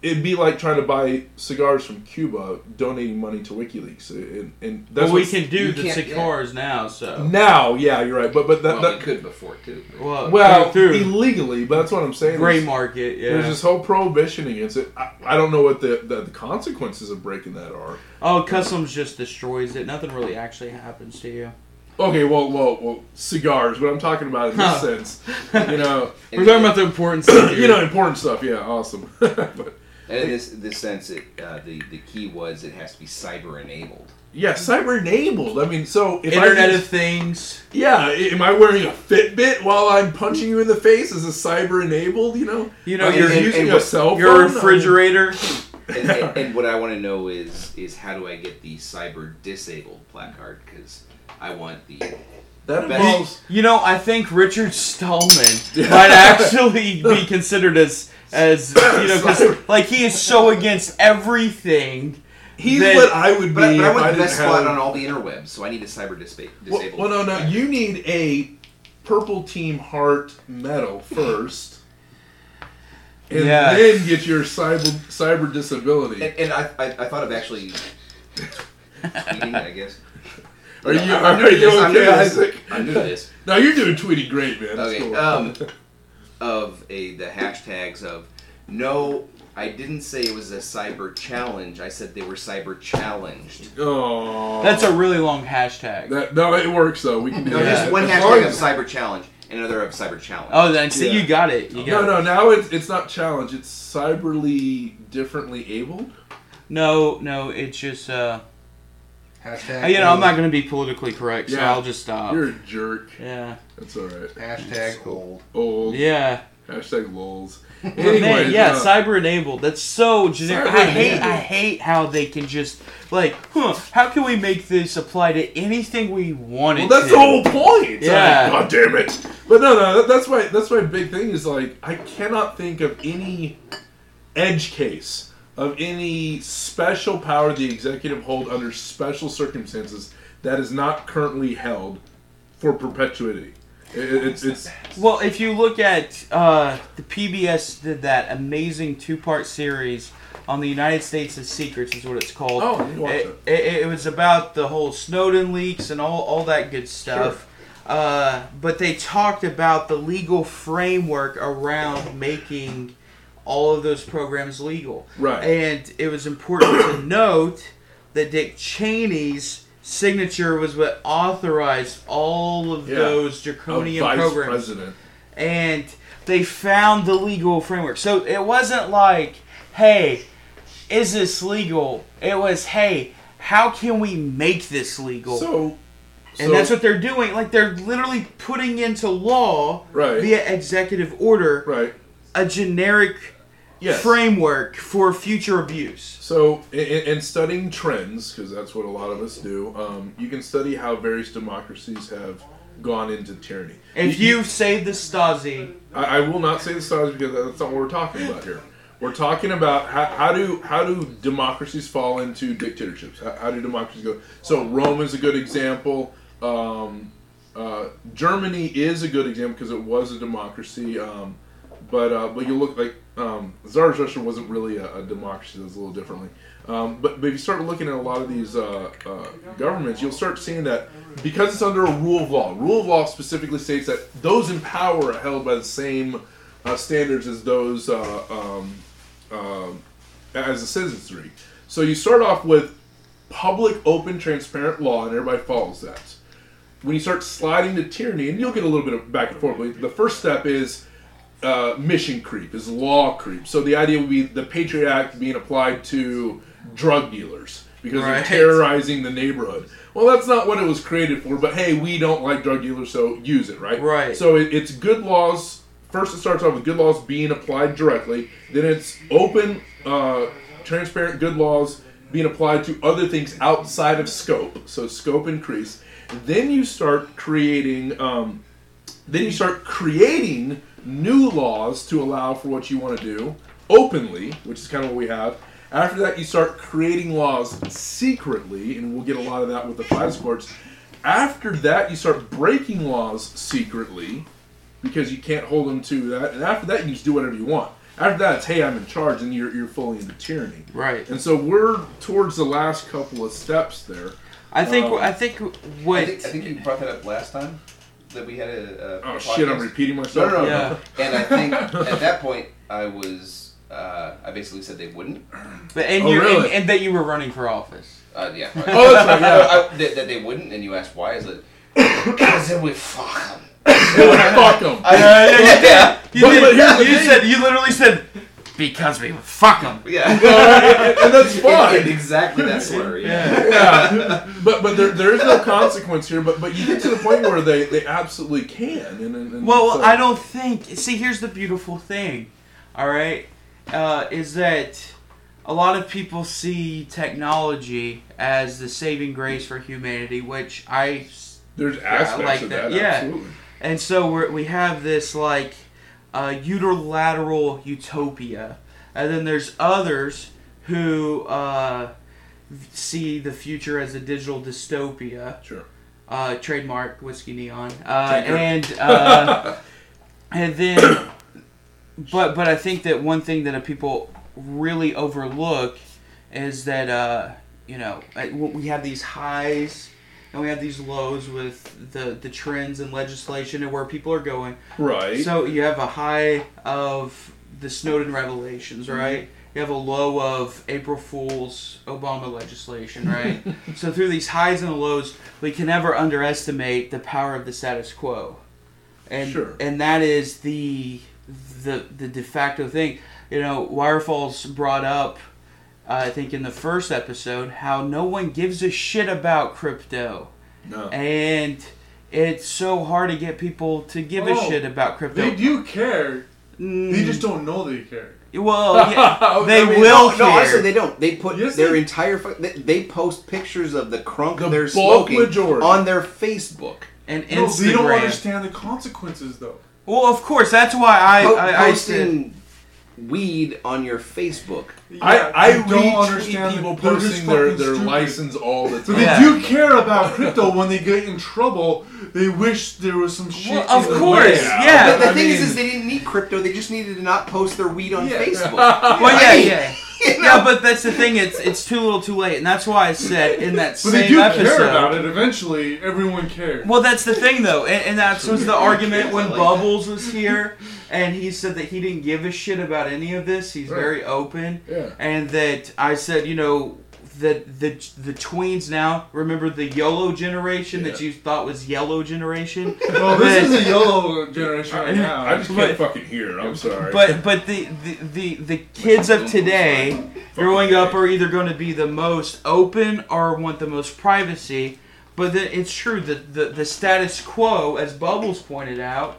It'd be like trying to buy cigars from Cuba, donating money to WikiLeaks, and, and that's But we can do the can't- cigars now, so. now. Yeah, you're right, but but that, Well, that we could before too. Well, well, through, illegally, but that's what I'm saying. gray There's- market, yeah. There's this whole prohibition against it. I, I don't know what the, the the consequences of breaking that are. Oh, customs just destroys it. Nothing really actually happens to you. Okay, well, well, well, cigars. What I'm talking about in this Huh. sense, you know, We're talking about the important stuff. you know, important stuff. Yeah, awesome. but And in this this sense, it uh, the the key was it has to be cyber enabled. yeah, cyber enabled. I mean, so if Internet I of use- Things. yeah, am I wearing a Fitbit while I'm punching you in the face? Is it cyber enabled? You know, You know, you're your- you using and a what- cell phone? Your refrigerator. And, and, and what I want to know is is how do I get the cyber disabled placard? Because I want the That best- involves You know, I think Richard Stallman might actually be considered as as you know, because like he is so against everything. He's that- what I would be But, I- but I want the best spot have. on all the interwebs, so I need a cyber dispa- Well, well, no, no. You need a purple team heart medal first, and Yeah. then get your cyber cyber disability. And, and I, I, I thought of actually tweeting, I guess. Are you- I'm, are I'm you this. I'm okay, this. Isaac? I'm new to this. No, you're doing tweety great, man. That's Okay. cool. Um, of a the hashtags of no, I didn't say it was a cyber challenge. I said they were cyber challenged. oh, That's a really long hashtag. that, no. It works though. We can do No, that. just one As long hashtag of as- cyber challenge and another of cyber challenge. Oh, then see, Yeah. you got it. You No, got no. it. Now it's it's not challenge. It's cyberly differently abled. No, no, it's just uh, Hashtag. you know, I'm not going to be politically correct, so Yeah. I'll just stop. You're a jerk. Yeah, That's all right. Hashtag old. Old. yeah. Hashtag lols. But Anyways, man, yeah, uh, cyber enabled. That's so generic. I hate, Cyber-enabled. I hate how they can just like, huh? How can we make this apply to anything we want Well, it that's to? the whole point. Yeah. Like, God damn it. But no, no, that, that's my that's my big thing is like I cannot think of any edge case of any special power the executive hold under special circumstances that is not currently held for perpetuity. It, it- it's Well, if you look at uh, the PBS did that amazing two-part series on the United States' of secrets, is what it's called. Oh, watch it, it, it was about the whole Snowden leaks and all all that good stuff. Uh, but they talked about the legal framework around making all of those programs legal. Right. And it was important to note that Dick Cheney's signature was what authorized all of Yeah. those draconian programs president. and they found the legal framework. So it wasn't like, hey, is this legal? It was, hey, how can we make this legal? So, and so- that's what they're doing. Like they're literally putting into law Right. via executive order right. a generic Yes. framework for future abuse. So, in, in studying trends, because that's what a lot of us do, um, you can study how various democracies have gone into tyranny. If you say the Stasi, I, I will not say the Stasi because that's not what we're talking about here. We're talking about how, how do how do democracies fall into dictatorships? How, how do democracies go? So Rome is a good example. Um, uh, Germany is a good example because it was a democracy. Um, but uh, but you look like um, Tsar's Russia wasn't really a, a democracy. It was a little differently. Um, but, but if you start looking at a lot of these uh, uh, governments, you'll start seeing that because it's under a rule of law. Rule of law specifically states that those in power are held by the same uh, standards as those uh, um, um, as the citizenry. So you start off with public, open, transparent law, and everybody follows that. When you start sliding to tyranny, and you'll get a little bit of back and forth, but the first step is uh, mission creep, is law creep. So the idea would be the Patriot Act being applied to drug dealers because Right. they're terrorizing the neighborhood. Well, that's not what it was created for, but hey, we don't like drug dealers, so use it, right? Right. So it, it's good laws. First, it starts off with good laws being applied directly. Then it's open, uh, transparent, good laws being applied to other things outside of scope. So scope increase. Then you start creating. Um, then you start creating new laws to allow for what you want to do openly, which is kind of what we have. After that, you start creating laws secretly, and we'll get a lot of that with the FISA courts. After that, you start breaking laws secretly because you can't hold them to that. And after that, you can just do whatever you want. After that, it's hey, I'm in charge, and you're, you're fully into tyranny. Right. And so we're towards the last couple of steps there. I think Um, I think what I think, I think you brought that up last time that we had a. a Oh, a shit, I'm repeating myself. No, no, no. Yeah. And I think at that point I was. Uh, I basically said they wouldn't. but and Oh, you really? and, and that you were running for office. Uh, yeah. Oh, that's right, yeah. I- that, that they wouldn't, and you asked why. Is it? Because then we fuck them. fuck them. Yeah, you. You, did. but here's the you said you literally said because we fuck them. Yeah. and, and that's fine. In exactly that slur. Yeah. yeah, but but there, there is no consequence here. But but you get to the point where they, they absolutely can. And, and, and Well, so- I don't think. See, here's the beautiful thing. All right, uh, is that a lot of people see technology as the saving grace for humanity, which I There's yeah, aspects of that, Yeah, absolutely. and so we're, we have this like uh, unilateral utopia, and then there's others who uh, see the future as a digital dystopia. Sure. Uh, trademark whiskey neon, uh, and uh, and then, but but I think that one thing that people really overlook is that uh, you know we have these highs and we have these lows with the the trends and legislation and where people are going. Right. So you have a high of the Snowden revelations, mm-hmm. right? You have a low of April Fool's Obama legislation, right? so through these highs and lows, we can never underestimate the power of the status quo, and Sure. and that is the the the de facto thing. You know, Wirefalls brought up, I think in the first episode, how no one gives a shit about crypto. No. And it's so hard to get people to give a Oh, shit about crypto. They do care. They Mm. just don't know they care. Well, yeah, they I mean, will no, care. No, honestly, they don't. They put Yes, their they- entire. They, they post pictures of the crunk The they're smoking majority. on their Facebook. and No, they don't understand the consequences though. Well, of course, that's why I Po- I, I said posting weed on your Facebook. I, I they don't understand people that posting their, their stupid. license all the But time. they do care about crypto when they get in trouble. They wish there was some shit. Well, of course, way. yeah. the the I thing is, mean- is they didn't need crypto. They just needed to not post their weed on Yeah. Facebook. Well, yeah, yeah. you know? Yeah, but that's the thing. It's it's too little, too late, and that's why I said in that But they same do episode. care about it. Eventually, everyone cares. Well, that's the thing, though, and, and that was the argument when Bubbles was here, and he said that he didn't give a shit about any of this. He's Right. very open, Yeah. and that I said, you know, that the the tweens now remember the YOLO generation that you thought was yellow generation. Well, this But- is a YOLO generation right now. I just can't fucking hear. I'm sorry. But but the, the, the, the kids of today growing up are either going to be the most open or want the most privacy. But the, it's true that the, the status quo, as Bubbles pointed out,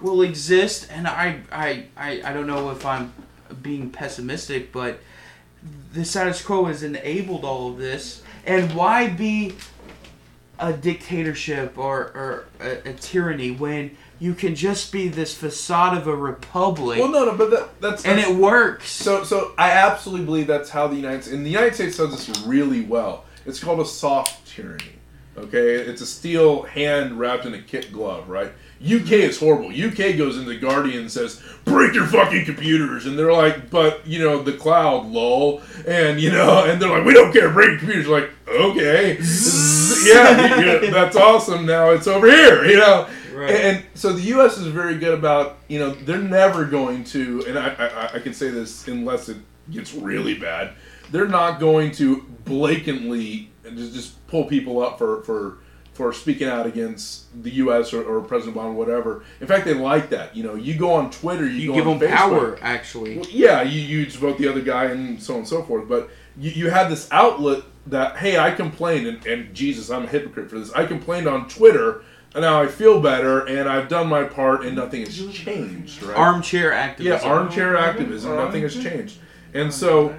will exist. And I, I, I, I don't know if I'm being pessimistic, but the status quo has enabled all of this. And why be a dictatorship or, or a, a tyranny when you can just be this facade of a republic well, no, no, but that, that's and it works. So, so I absolutely believe that's how the United and the United States does this really well. It's called a soft tyranny. Okay, it's a steel hand wrapped in a kit glove, right? UK is horrible. UK goes into Guardian and says, "Break your fucking computers," and they're like, "But you know, the cloud, lol," and you know, and they're like, "We don't care. Break your computers." Like, okay, yeah, yeah, that's awesome. Now it's over here, you know. Right. And, and so the U.S. is very good about, you know, they're never going to, and I, I, I can say this unless it gets really bad, they're not going to blatantly just, just pull people up for, for, for speaking out against the U.S. or, or President Obama, whatever. In fact, they like that. You know, you go on Twitter, you, you go give on them Facebook. power, actually. Well, yeah, you, you vote the other guy and so on and so forth. But you, you have this outlet that, hey, I complained, and, and Jesus, I'm a hypocrite for this. I complained on Twitter, and now I feel better, and I've done my part, and nothing has changed, right? Armchair activism. Yeah, armchair activism. Nothing has changed. And so.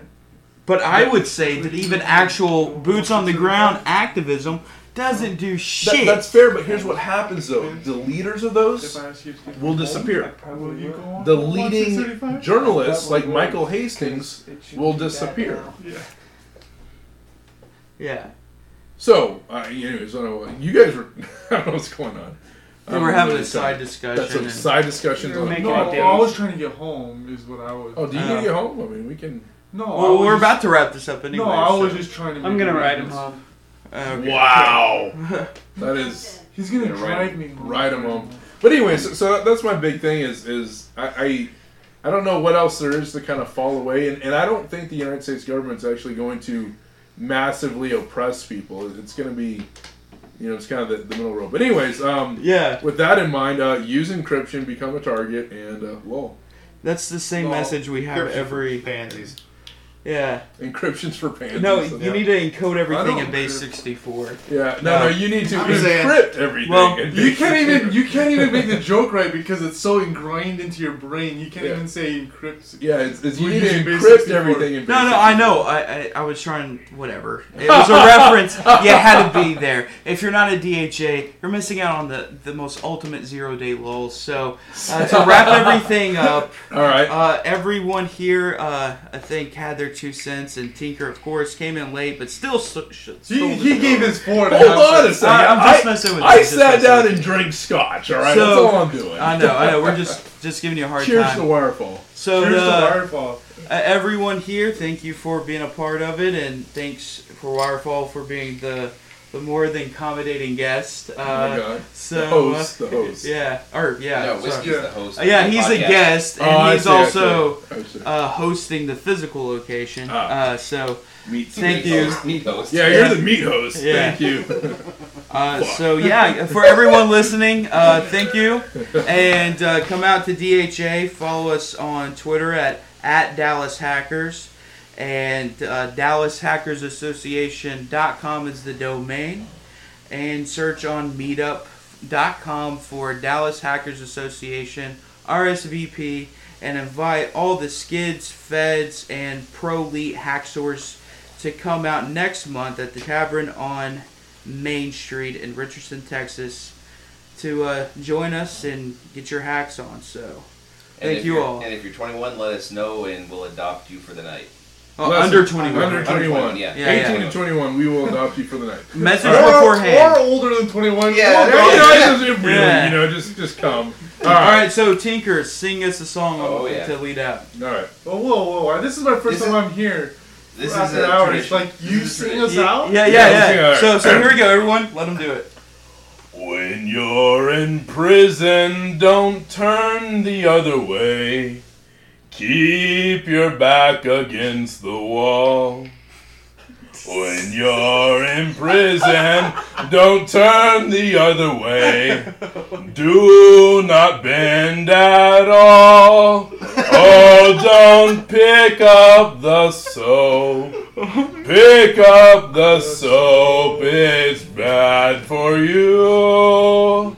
But I would say that even actual boots on the ground activism doesn't do That, shit. that's fair, but here's what happens though: the leaders of those will disappear. The leading journalists, like Michael Hastings, will disappear. yeah. So, uh, anyways, I don't know, you guys were. I don't know what's going on. We I'm were having really a side sorry. discussion That's some and- side discussions. We on making No, a I deal. was trying to get home. Is what I was. Oh, do you need to get home? I mean, we can. No, Well, was we're just- about to wrap this up anyway. No, I was so- just trying to. I'm gonna ride him home. Okay. Wow, that is. He's gonna Yeah, drive ride, me home. Ride him home. But anyway, so, so that's my big thing is is I, I I don't know what else there is to kind of fall away, and, and I don't think the United States government's actually going to massively oppress people. It's going to be You know, it's kind of the, the middle road. But anyways, um, Yeah. With that in mind, uh, use encryption, become a target, and uh, lol. That's the same Lol. message we have for every pansies. Yeah. Encryption's for pansies. No, you need to encode everything in base 64. Yeah, no, no, you need to I'm saying- encrypt everything. Well, in You can't even you can't even make the joke right because it's so ingrained into your brain. You can't Yeah. even say encrypt. Yeah, it's, it's, you We're need to base encrypt 64. everything in base No, no, 64. I know. I, I, I was trying, whatever. It was a reference. You had to be there. If you're not a DHA, you're missing out on the, the most ultimate zero day lulls. So, uh, to wrap everything up, All right. uh, everyone here, uh, I think, had their two cents, and Tinker, of course, came in late, but still. So, sh- He, stole he the gave show. his four. and a Hold on a cents. second. I- I'm just I- messing with I you, just sat messing down with and drank scotch. All right, So- that's all I'm doing. I know, I know. We're just just giving you a hard Cheers time. to Wirefall. So Cheers to the- Wirefall. Uh, everyone here, thank you for being a part of it, and thanks for Wirefall for being the the more than accommodating guest. Uh, Oh my God. So The host, uh, the host. Yeah, or yeah. No, sorry. Whiskey's the host Uh, yeah, of the he's a guest, and Oh, he's see, also see. I see. uh, hosting the physical location. Ah. Uh, so Meat thank Meat you. host, meat host. Yeah, Yeah. you're the meat host. Yeah. Thank you. Uh, so yeah, for everyone listening, uh, thank you, and uh, come out to DHA. Follow us on Twitter at at Dallas Hackers, and uh, DallasHackersAssociation.com is the domain, and search on Meetup.com for Dallas Hackers Association RSVP, and invite all the skids, feds, and pro elite hacksaws to come out next month at the Tavern on Main Street in Richardson, Texas, to uh, join us and get your hacks on. So, And thank you all. And if you're 21, let us know, and we'll adopt you for the night. Oh, Listen, under 21. Under 21. yeah. Yeah, 18 yeah. to 21, we will adopt you for the night. Message Or, beforehand. or older than 21. Yeah, We'll there go. You know, really, Yeah. you know, just just come. All right, so Tinker, sing us a song Oh, yeah. to lead out. All right. Oh, whoa, whoa! This is my first This time is- I'm here. This is after a hours. tradition. Like you This is a sing us tradition. out. Yeah, Yeah, yeah, let's sing yeah. our- So, so here we go, everyone. Let them do it. When you're in prison, don't turn the other way. Keep your back against the wall. When you're in prison, don't turn the other way. Do not bend at all. Oh, don't pick up the soap. Pick up the soap, it's bad for you.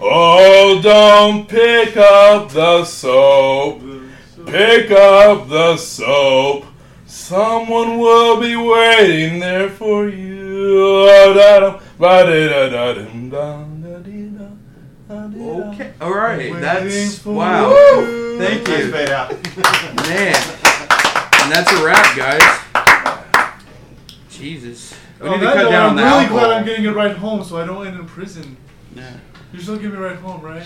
Oh, don't pick up the soap. Pick up the soap. Someone will be waiting there for you. Okay. All right. That's wow. you. Thank you, man. And that's a wrap, guys. Jesus. We oh, need to cut down on I'm the really alcohol. glad I'm getting it right home, so I don't end in prison. Yeah. You're still give me right home, right?